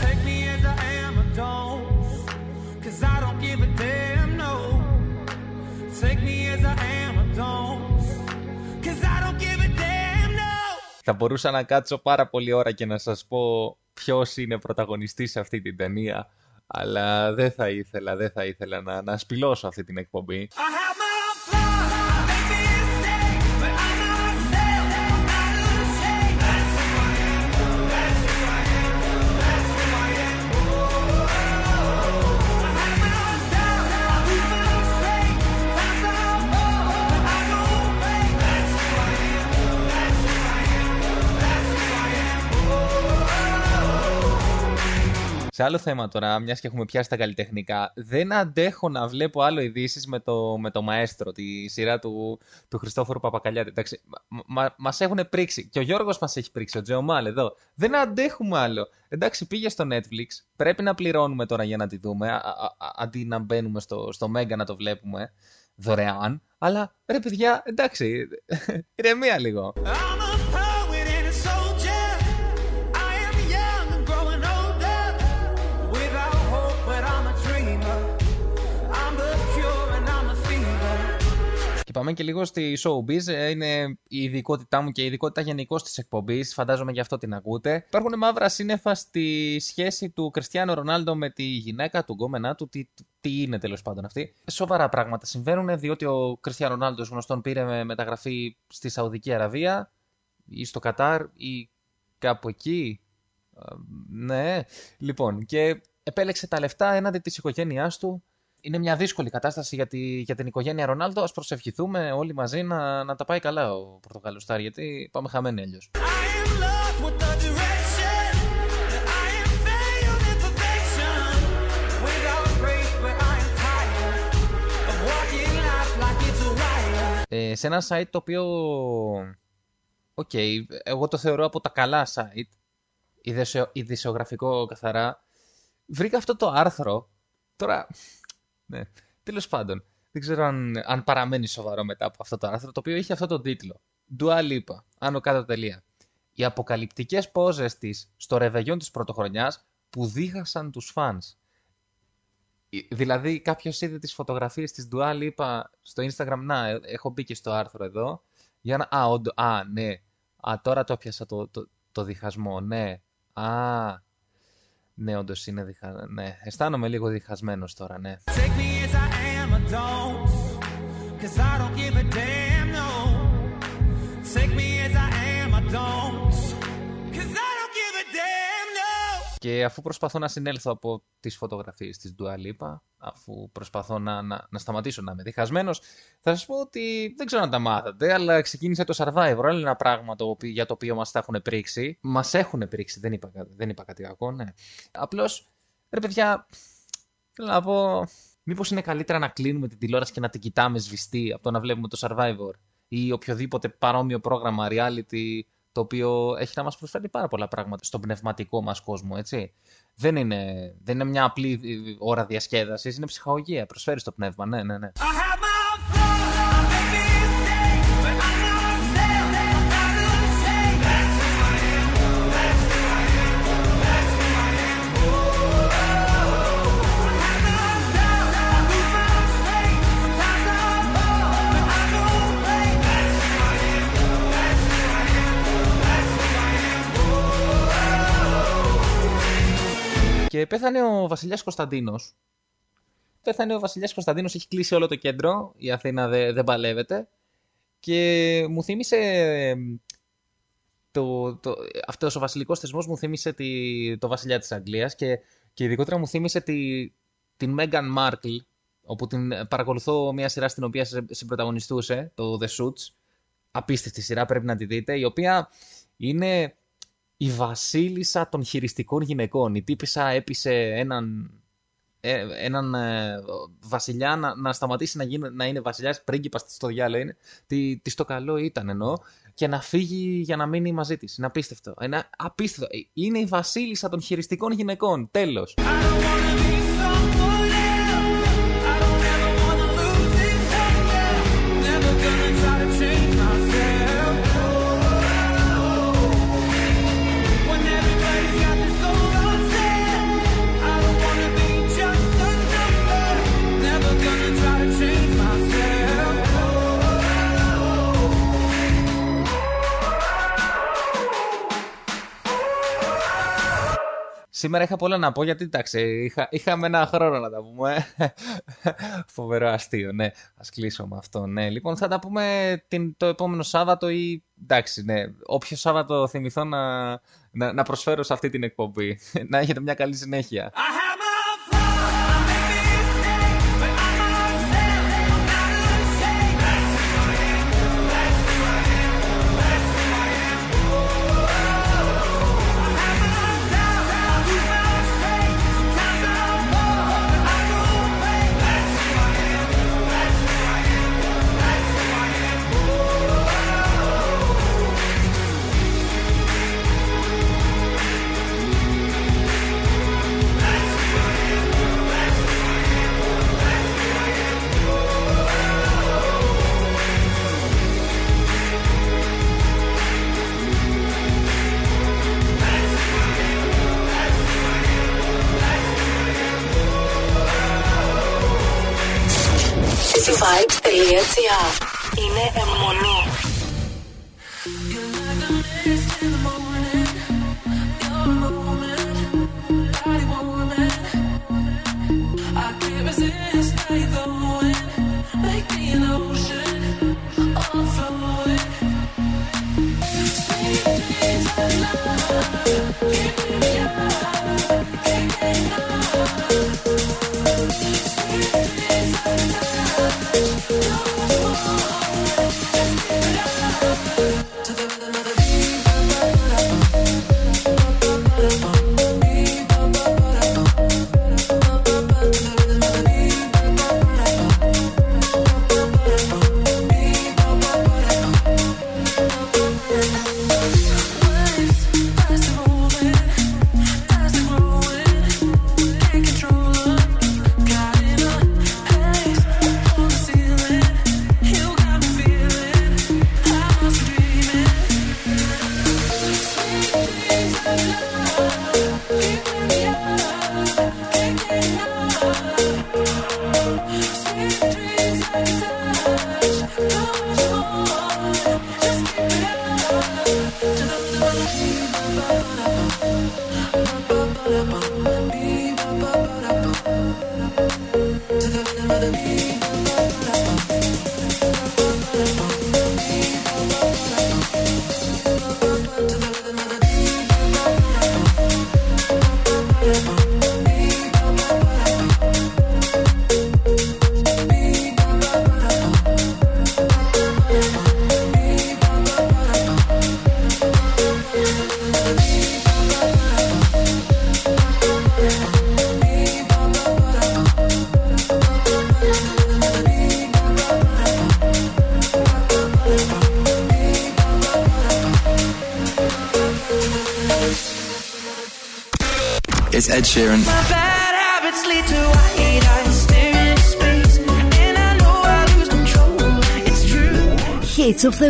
Θα μπορούσα να κάτσω πάρα πολύ ώρα και να σας πω ποιος είναι πρωταγωνιστής σε αυτή την ταινία αλλά δεν θα ήθελα, δεν θα ήθελα να, να σπηλώσω αυτή την εκπομπή. Σε άλλο θέμα τώρα, μιας και έχουμε πιάσει τα καλλιτεχνικά, δεν αντέχω να βλέπω άλλο ειδήσεις με το, με το Μαέστρο, τη σειρά του, του Χριστόφορου Παπακαλιάτη. Εντάξει, μα μας έχουν πρίξει. Και ο Γιώργος μας έχει πρίξει, ο Τζεωμάλ εδώ. Δεν αντέχουμε άλλο. Εντάξει, πήγε στο Netflix. Πρέπει να πληρώνουμε τώρα για να τη δούμε, α, α, α, αντί να μπαίνουμε στο, στο Mega να το βλέπουμε δωρεάν. Αλλά ρε παιδιά, εντάξει, ηρεμία λίγο. Πάμε και λίγο στη showbiz. Ε, Είναι η ειδικότητά μου και η ειδικότητα γενικώς της εκπομπής. Φαντάζομαι γι' αυτό την ακούτε. Υπάρχουν μαύρα σύννεφα στη σχέση του Κριστιανό Ρονάλντο με τη γυναίκα του γκόμενά του. Τι, τι είναι τέλος πάντων αυτή. Σοβαρά πράγματα συμβαίνουν διότι ο Κριστιανό Ρονάλντος γνωστόν πήρε με μεταγραφή στη Σαουδική Αραβία ή στο Κατάρ ή κάπου εκεί. Ε, Ναι, λοιπόν, και επέλεξε τα λεφτά έναντι της οικογένειάς του. Είναι μια δύσκολη κατάσταση για, τη, για την οικογένεια Ρονάλντο. Ας προσευχηθούμε όλοι μαζί να, να τα πάει καλά ο Πορτογάλος σταρ, γιατί πάμε χαμένοι αλλιώς. Ε, σε ένα site το οποίο. Οκ, εγώ το θεωρώ από τα καλά site, ειδησιο- ειδησιογραφικό καθαρά. Βρήκα αυτό το άρθρο. Τώρα. Ναι, τέλος πάντων. Δεν ξέρω αν, αν παραμένει σοβαρό μετά από αυτό το άρθρο, το οποίο είχε αυτό το τίτλο. Dua Lipa, άνω κάτω τελεία. Οι αποκαλυπτικές πόζες της στο ρεβεγιόν της πρωτοχρονιάς που δίχασαν τους φανς. Ε, Δηλαδή κάποιος είδε τις φωτογραφίες της Dua Lipa στο Instagram. Να, ε, έχω μπει και στο άρθρο εδώ. Για να... Α, όντω, α, ναι. Α, τώρα το πιάσα το, το, το διχασμό, ναι. Α, ναι, όντως είναι διχασμένο. Ναι, αισθάνομαι λίγο διχασμένος τώρα, ναι. Take me as I am or don't. Cause I don't Και αφού προσπαθώ να συνέλθω από τις φωτογραφίες της Dua Lipa, αφού προσπαθώ να, να, να σταματήσω να είμαι διχασμένος, θα σας πω ότι δεν ξέρω αν τα μάθατε, αλλά ξεκίνησε το Survivor, άλλο ένα πράγμα το, οποίο- για το οποίο μας τα έχουν πρίξει. Μας έχουν πρίξει, δεν είπα, κα- δεν είπα κάτι κακό, ναι. Απλώς, ρε παιδιά, θέλω να πω, μήπως είναι καλύτερα να κλείνουμε την τηλεόραση και να την κοιτάμε σβηστή από το να βλέπουμε το Survivor ή οποιοδήποτε παρόμοιο πρόγραμμα reality το οποίο έχει να μας προσφέρει πάρα πολλά πράγματα στον πνευματικό μας κόσμο, έτσι. Δεν είναι, δεν είναι μια απλή ε, ώρα διασκέδασης, είναι ψυχαγωγία, προσφέρει στο πνεύμα, ναι, ναι, ναι. Και πέθανε ο βασιλιάς Κωνσταντίνος. Πέθανε ο βασιλιάς Κωνσταντίνος, έχει κλείσει όλο το κέντρο, η Αθήνα δεν, δεν παλεύεται. Και μου θύμισε εμ, το, το, αυτός ο βασιλικός θεσμός μου θύμισε τη, το βασιλιά της Αγγλίας και, και ειδικότερα μου θύμισε τη, την Μέγαν Μάρκλ όπου την παρακολουθώ μια σειρά στην οποία συ- συμπροταγωνιστούσε, το The Suits. Απίστευτη σειρά, πρέπει να τη δείτε, η οποία είναι η βασίλισσα των χειριστικών γυναικών. Η τύπησα έπεισε έναν, ε, έναν ε, βασιλιά να, να σταματήσει να, γίνει, να είναι βασιλιάς, πρίγκιπας στο διάλογο είναι, τι, τι στο καλό ήταν εννοώ, και να φύγει για να μείνει μαζί της. Είναι απίστευτο. Είναι απίστευτο. Ε, Είναι η βασίλισσα των χειριστικών γυναικών. Τέλος. Never Σήμερα είχα πολλά να πω γιατί εντάξει, είχα, είχαμε ένα χρόνο να τα πούμε. Φοβερό αστείο, ναι. Α κλείσω με αυτό. Ναι. Λοιπόν, θα τα πούμε την, το επόμενο Σάββατο ή εντάξει, ναι. Όποιο Σάββατο θυμηθώ να, να, να προσφέρω σε αυτή την εκπομπή. να έχετε μια καλή συνέχεια.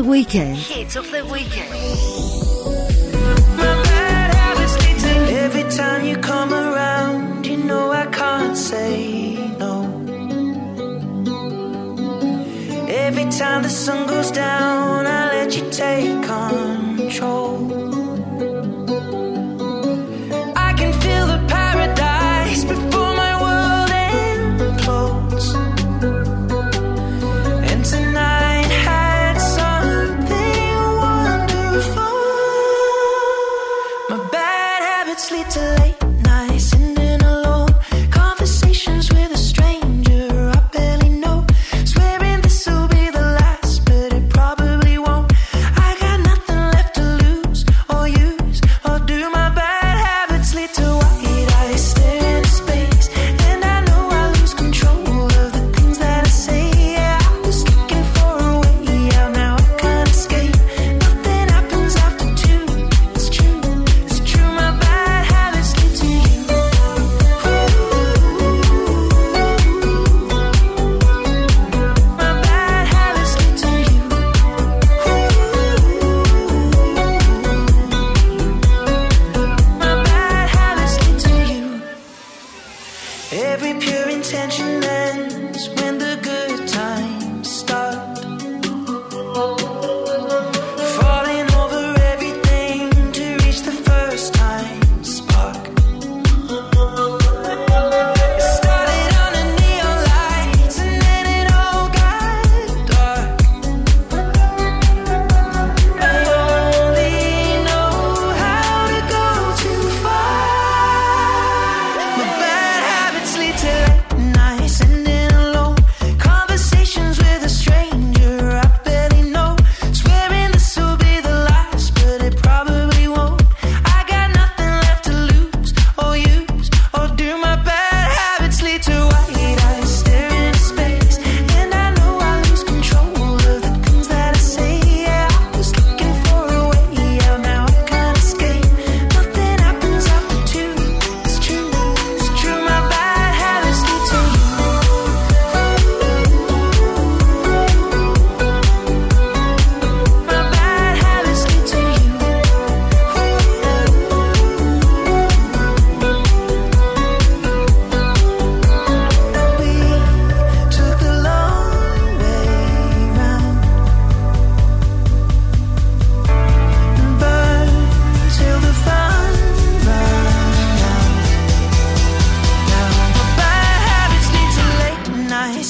Weekend. Hits of the weekend.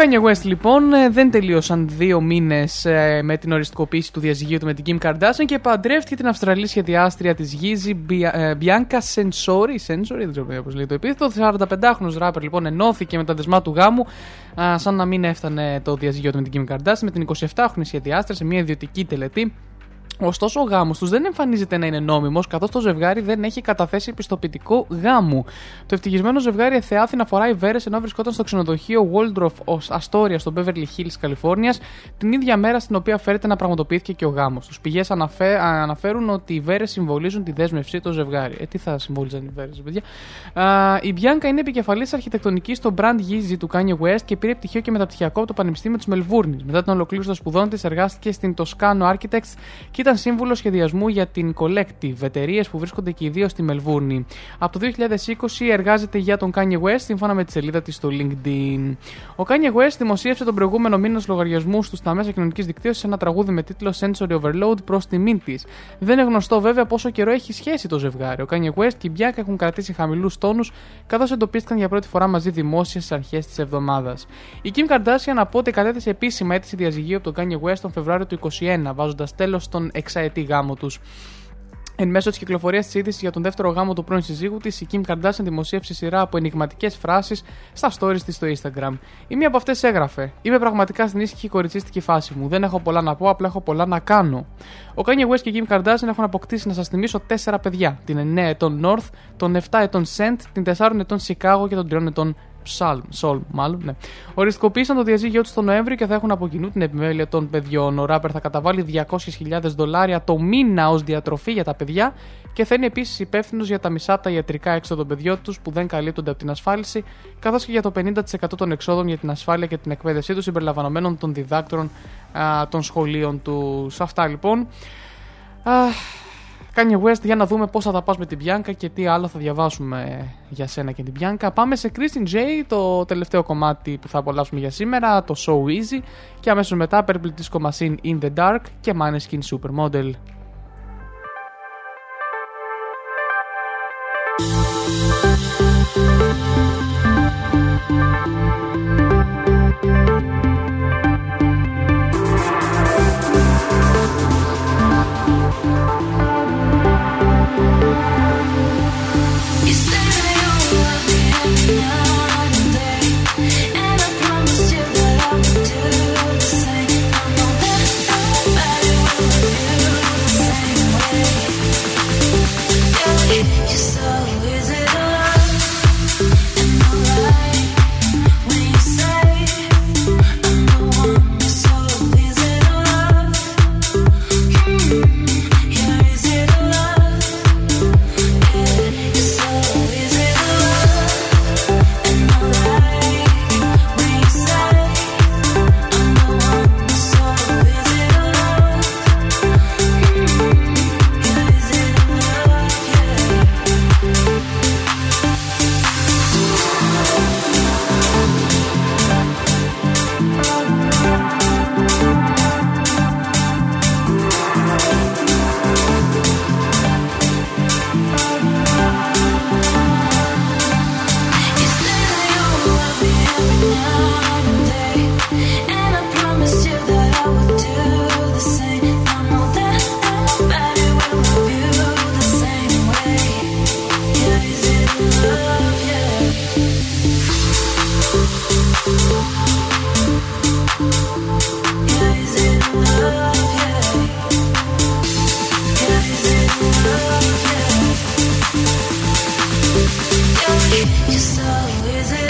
Kanye West λοιπόν ε, δεν τελείωσαν δύο μήνες με την οριστικοποίηση του διαζυγίου του με την Kim Kardashian και παντρεύτηκε την Αυστραλή σχεδιάστρια της Yeezy Bia- ε, Bianca Sensori. Sensori, δεν ξέρω πώς λέει το επίθετο. 45χρονο ράπερ λοιπόν ενώθηκε με τα δεσμά του γάμου, α, σαν να μην έφτανε το διαζυγείο του με την Kim Kardashian, με την 27χρονη σχεδιάστρια σε μια ιδιωτική τελετή. Ωστόσο, ο γάμος τους δεν εμφανίζεται να είναι νόμιμος, καθώς το ζευγάρι δεν έχει καταθέσει πιστοποιητικό γάμου. Το ευτυχισμένο ζευγάρι εθεάθη να φοράει βέρες ενώ βρισκόταν στο ξενοδοχείο Waldorf ω Astoria στο Beverly Hills, Καλιφόρνιας, την ίδια μέρα στην οποία φέρεται να πραγματοποιήθηκε και ο γάμος. Τους πηγές αναφέ, αναφέρουν ότι οι βέρες συμβολίζουν τη δέσμευσή του ζευγάρι. Ε, τι θα συμβόλιζαν οι βέρες, παιδιά; Α, η Bianca είναι επικεφαλής αρχιτεκτονικής στο brand Yeezy του Kanye West και πήρε πτυχίο και μεταπτυχιακό από το Πανεπιστήμιο της Μελβούρνης. Μετά την ολοκλήρωση των σπουδών της, εργάστηκε στην Toscano Architects και ήταν σύμβουλο σχεδιασμού για την Collective, εταιρείες που βρίσκονται και οι δύο στη Μελβούρνη. Από το 2020 εργάζεται για τον Kanye West, σύμφωνα με τη σελίδα της στο LinkedIn. Ο Kanye West δημοσίευσε τον προηγούμενο μήνα στου λογαριασμούς του στα μέσα κοινωνικής δικτύωσης ένα τραγούδι με τίτλο Sensory Overload προς τιμήν της. Δεν είναι γνωστό βέβαια πόσο καιρό έχει σχέση το ζευγάρι. Ο Kanye West και η Bianca έχουν κρατήσει χαμηλούς τόνους, καθώς εντοπίστηκαν για πρώτη φορά μαζί δημόσια στι αρχές της εβδομάδας. Η Kim Kardashian από ότι κατέθεσε επίσημα αίτηση διαζυγίου από τον Kanye West τον Φεβρουάριο του 2021, βάζοντας τέλος στον εξαετή γάμο τους. Εν μέσω της κυκλοφορίας της είδησης για τον δεύτερο γάμο του πρώην συζύγου της, η Kim Kardashian δημοσίευσε σειρά από ενηγματικές φράσεις στα stories της στο Instagram. Η μία από αυτές έγραφε: Είμαι πραγματικά στην ήσυχη κοριτσίστικη φάση μου. Δεν έχω πολλά να πω, απλά έχω πολλά να κάνω. Ο Kanye West και η Kim Kardashian έχουν αποκτήσει, να σας θυμίσω, τέσσερα παιδιά. Την 9 ετών North, τον 7 ετών Sent, την 4 ετών Chicago και τον 3 ετών Psalm, Solm, μάλλον, ναι. Οριστικοποίησαν το διαζύγιο τους τον Νοέμβριο και θα έχουν από κοινού την επιμέλεια των παιδιών. Ο ράπερ θα καταβάλει 200.000 δολάρια το μήνα ως διατροφή για τα παιδιά και θα είναι επίσης υπεύθυνος για τα μισά τα ιατρικά έξοδα των παιδιών τους που δεν καλύπτονται από την ασφάλιση, καθώς και για το 50% των εξόδων για την ασφάλεια και την εκπαίδευσή τους συμπεριλαμβανομένων των διδάκτρων α, των σχολείων τους. Σε αυτά λοιπόν. Α, Kanye West για να δούμε πώς θα τα πας με την Bianca και τι άλλο θα διαβάσουμε για σένα και την Bianca. Πάμε σε Christine J, το τελευταίο κομμάτι που θα απολαύσουμε για σήμερα, το So Easy και αμέσως μετά Purple Disco Machine In The Dark και Maneskin Supermodel. You're so You're so easy.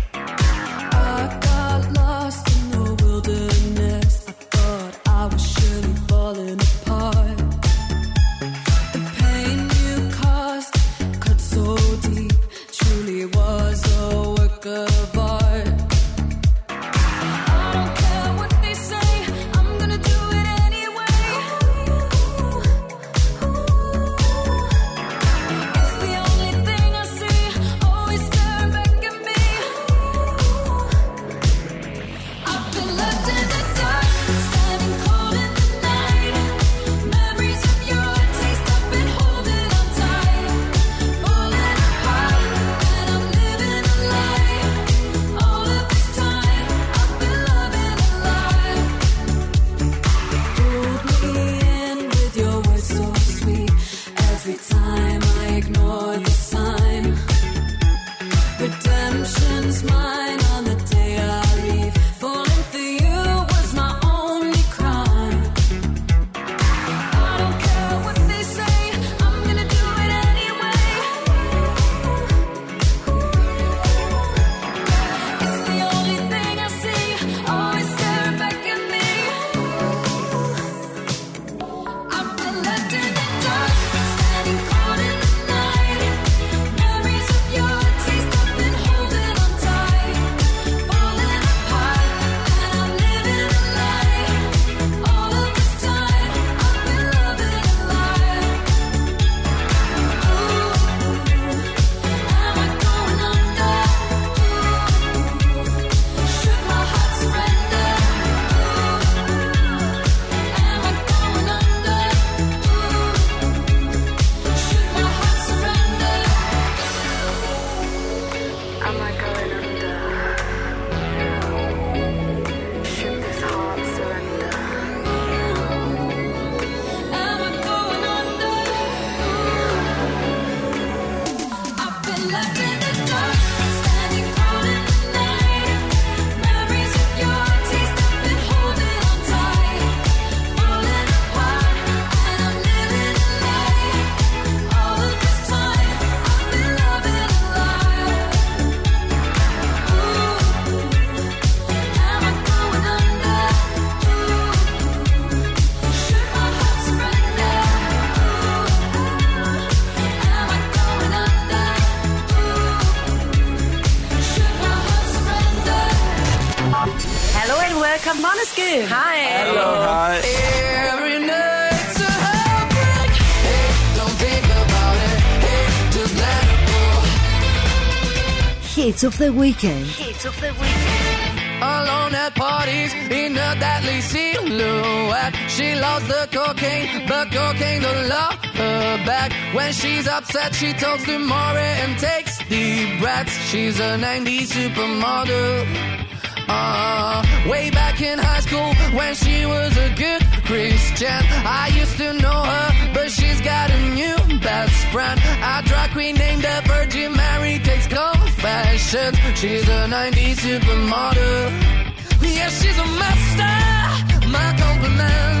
Hits of the Weekend. Hits of the Weekend. Alone at parties in a deadly silhouette. She loves the cocaine, but cocaine don't love her back. When she's upset, she talks to Maury and takes deep breaths. She's a 90s supermodel. Uh, way back in high school when she was a good Christian, I used to know her she's got a new best friend. A drag queen named the Virgin Mary takes confessions. She's a 90s supermodel. Yeah, she's a master. My compliments.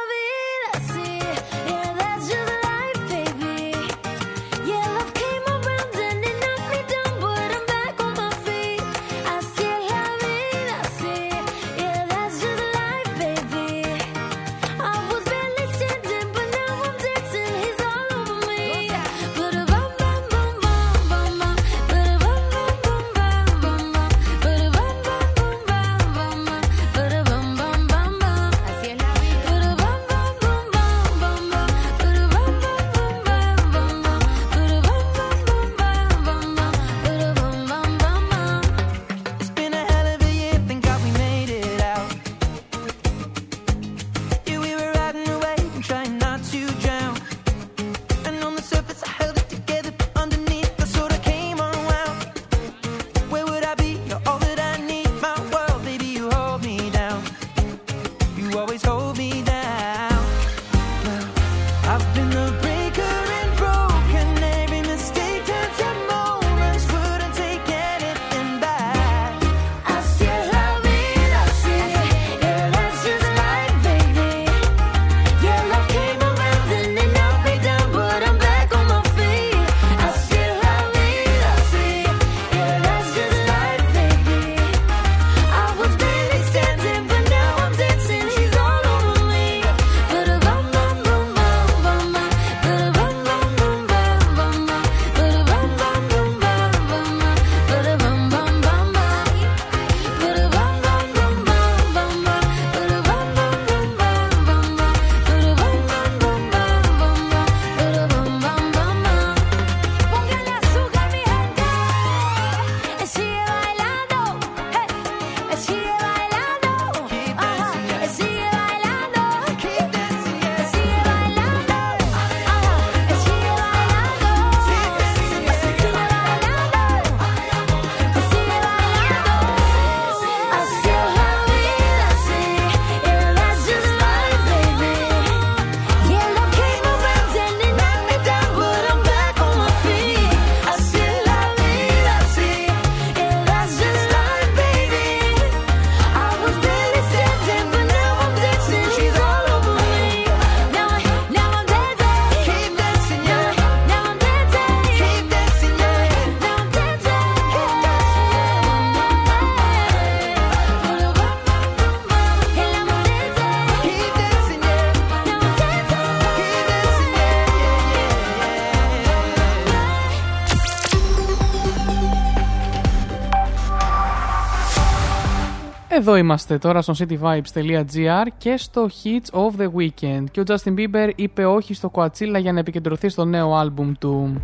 Εδώ είμαστε τώρα στο cityvibes.gr και στο Hits of the Weekend και ο Justin Bieber είπε όχι στο Coachella για να επικεντρωθεί στο νέο άλμπουμ του.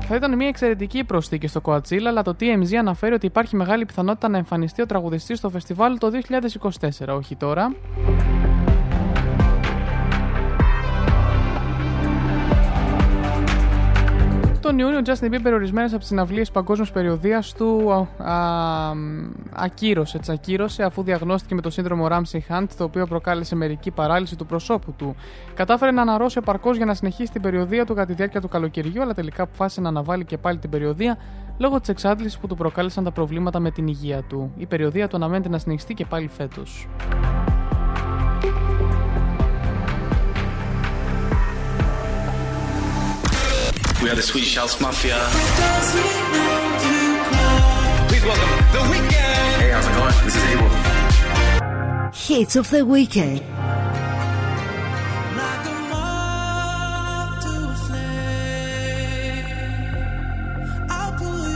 Θα ήταν μια εξαιρετική προσθήκη στο Coachella, αλλά το TMZ αναφέρει ότι υπάρχει μεγάλη πιθανότητα να εμφανιστεί ο τραγουδιστής στο φεστιβάλ το 2024, όχι τώρα. Τον Ιούνιο ο Justin Bieber ορισμένες από τις συναυλίες παγκόσμιας περιοδίας του α, α, ακύρωσε. Τις ακύρωσε αφού διαγνώστηκε με το σύνδρομο Ramsey Hunt, το οποίο προκάλεσε μερική παράλυση του προσώπου του. Κατάφερε να αναρρώσει επαρκώς για να συνεχίσει την περιοδία του κατά τη διάρκεια του καλοκαιριού, αλλά τελικά αποφάσισε να αναβάλει και πάλι την περιοδία λόγω της εξάντλησης που του προκάλεσαν τα προβλήματα με την υγεία του. Η περιοδία του αναμένεται να συνεχιστεί και πάλι φέτος. We are the Swedish House Mafia. Please welcome The Weeknd. Hey, how's it going? This is Abel. Hits of the weekend. I'll pull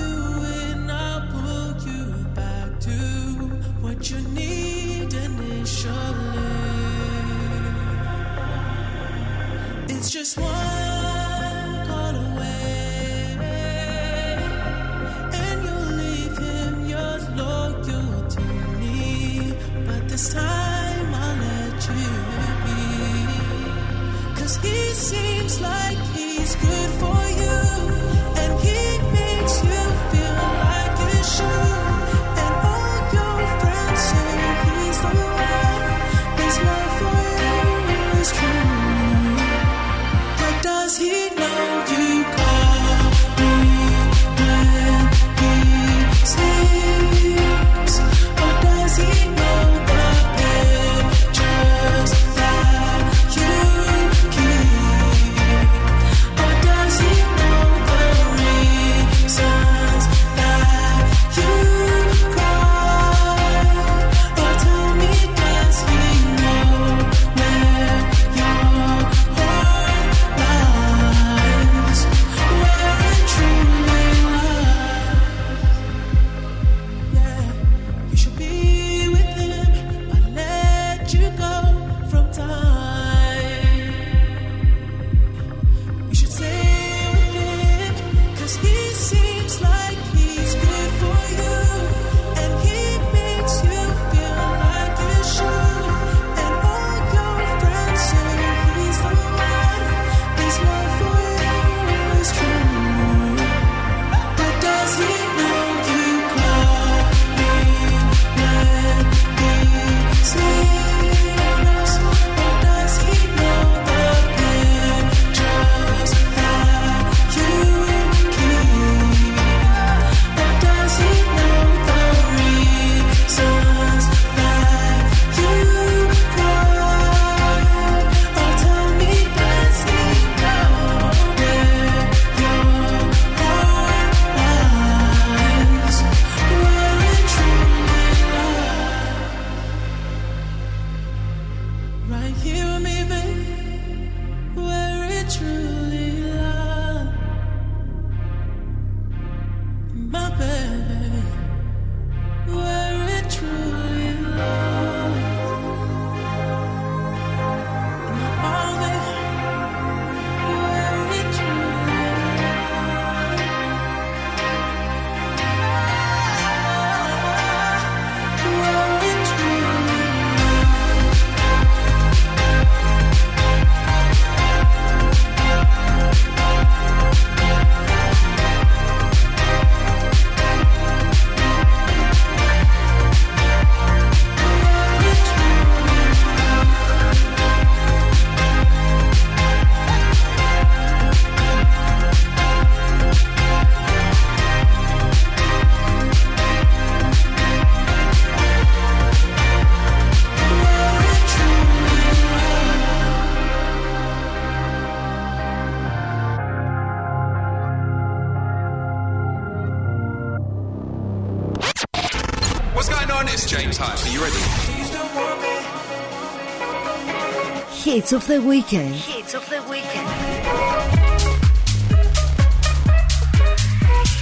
Hits of the weekend. Hits of the weekend.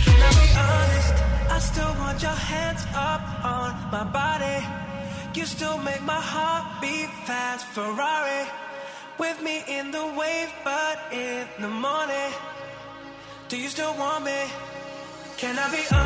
Can I be honest? I still want your hands up on my body. You still make my heart beat fast. Ferrari with me in the wave, but in the morning. Do you still want me? Can I be honest?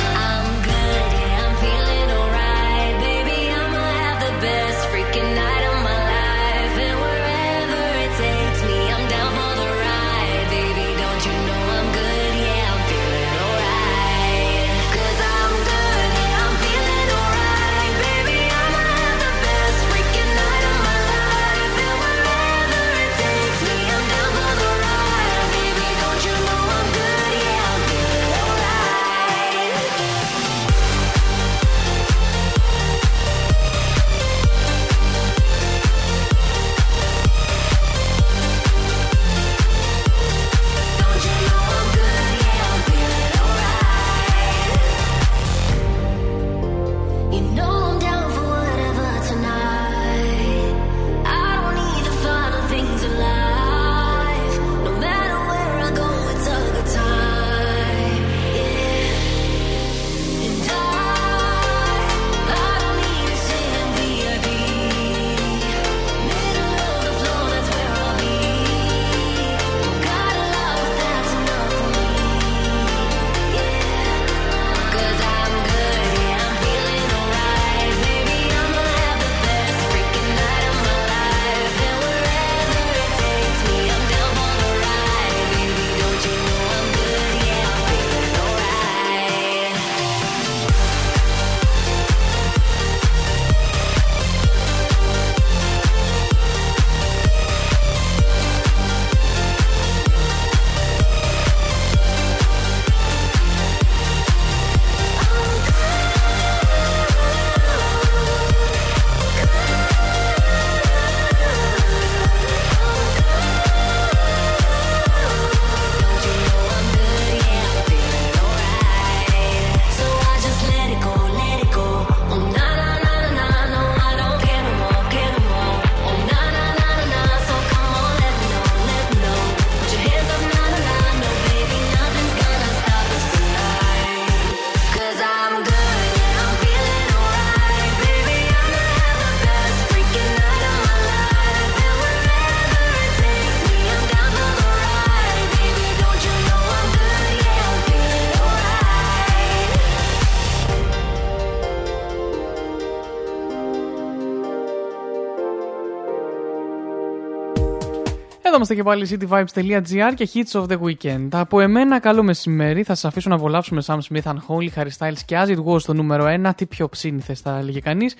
είμαστε και πάλι cityvibes.gr και hits of the weekend. Από εμένα, καλό μεσημέρι. Θα σας αφήσω να απολαύσουμε Sam Smith and Holy, Harry Styles και As It Was στο νούμερο 1. Τι πιο ψήνηθε, θα έλεγε κανείς.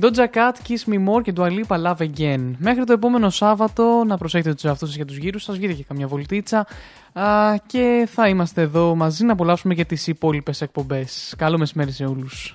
Doja Cat, Kiss Me More και Dua Lipa Love Again. Μέχρι το επόμενο Σάββατο, να προσέχετε τους εαυτούς σας και τους γύρους σας. Βγείτε και καμιά βολτίτσα. Α, και θα είμαστε εδώ μαζί να απολαύσουμε και τις υπόλοιπες εκπομπές. Καλό μεσημέρι σε όλους.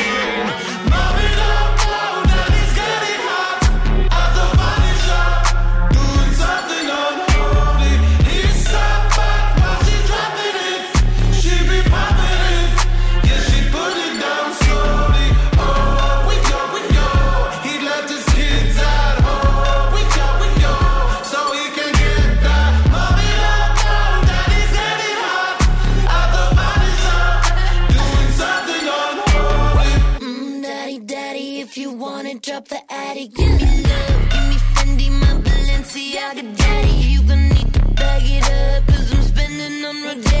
to drop the attic. Give me love, give me Fendi, my Balenciaga daddy. You gonna need to bag it up, cause I'm spending on Rodeo.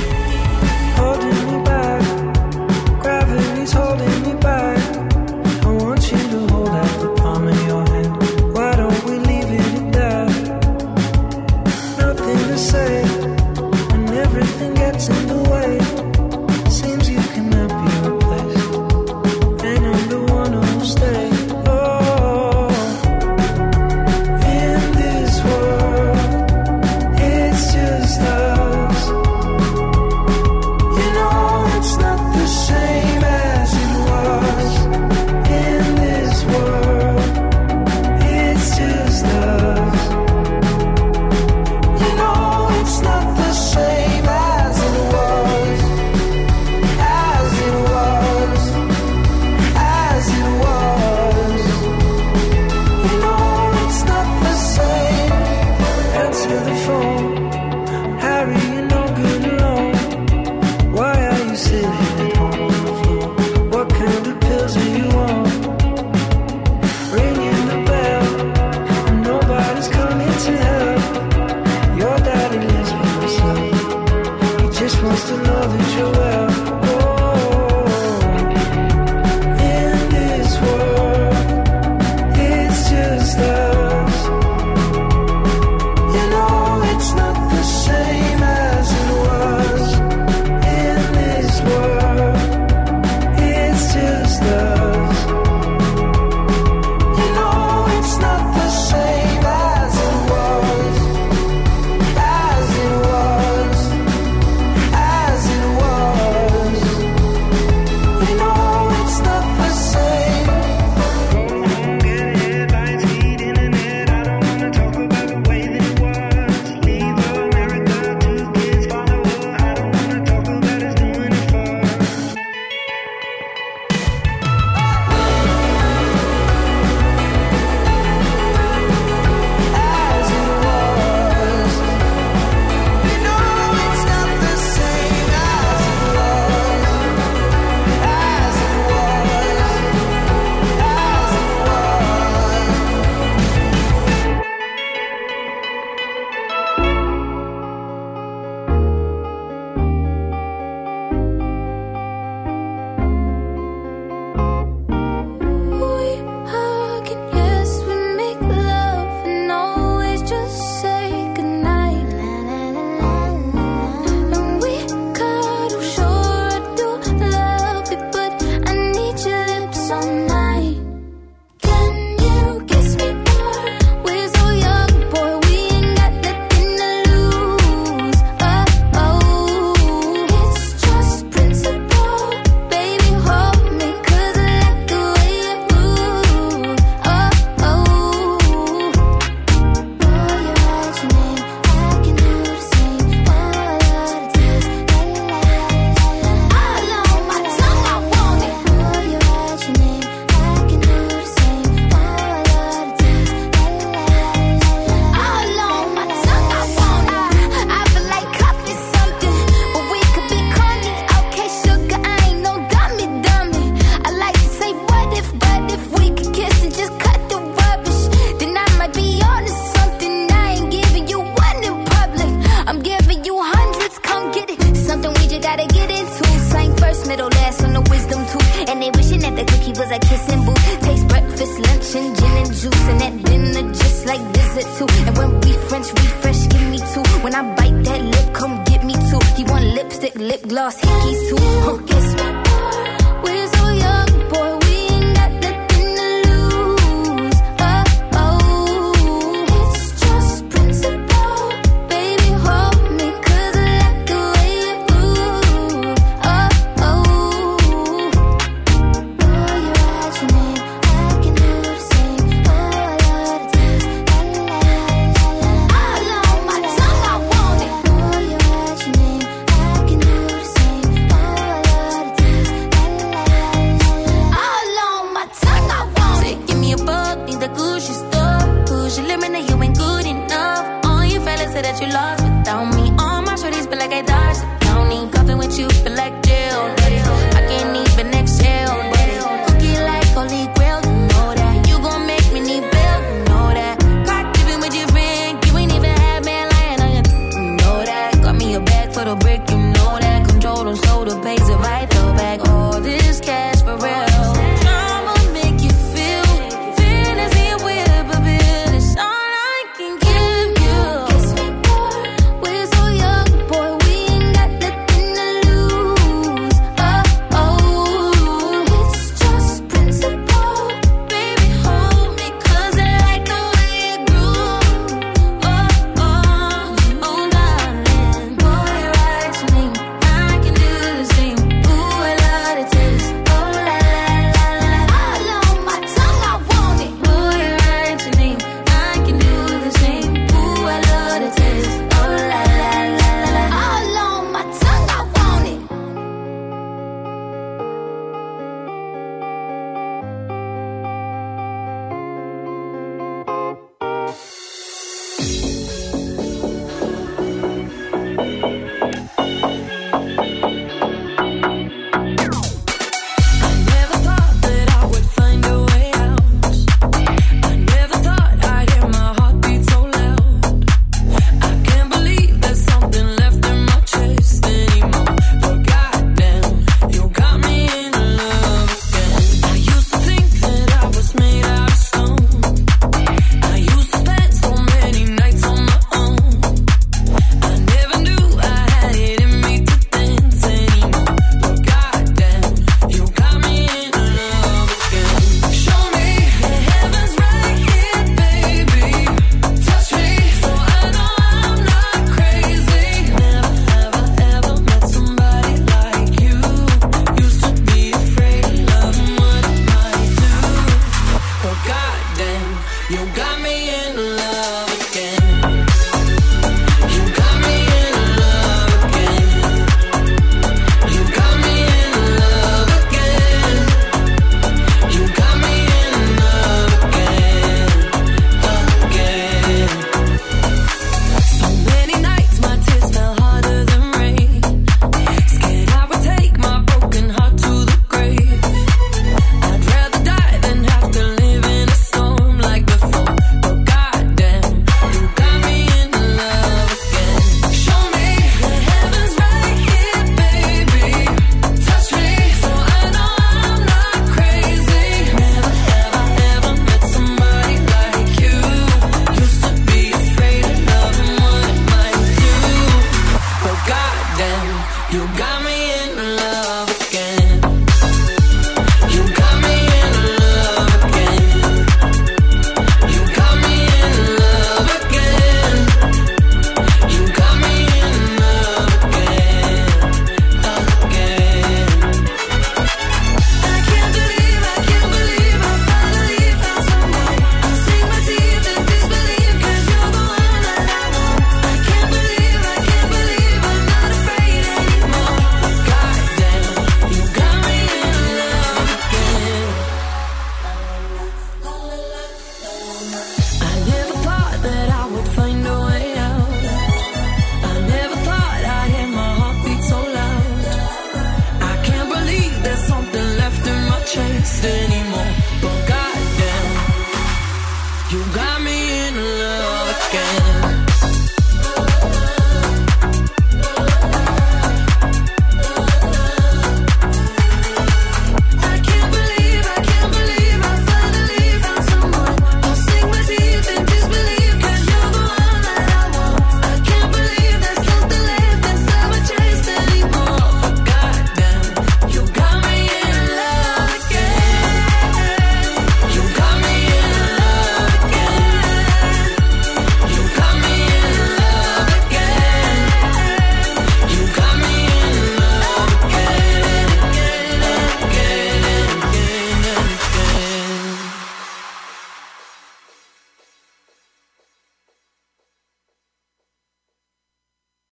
lipstick, lip gloss, hickeys too. Huh.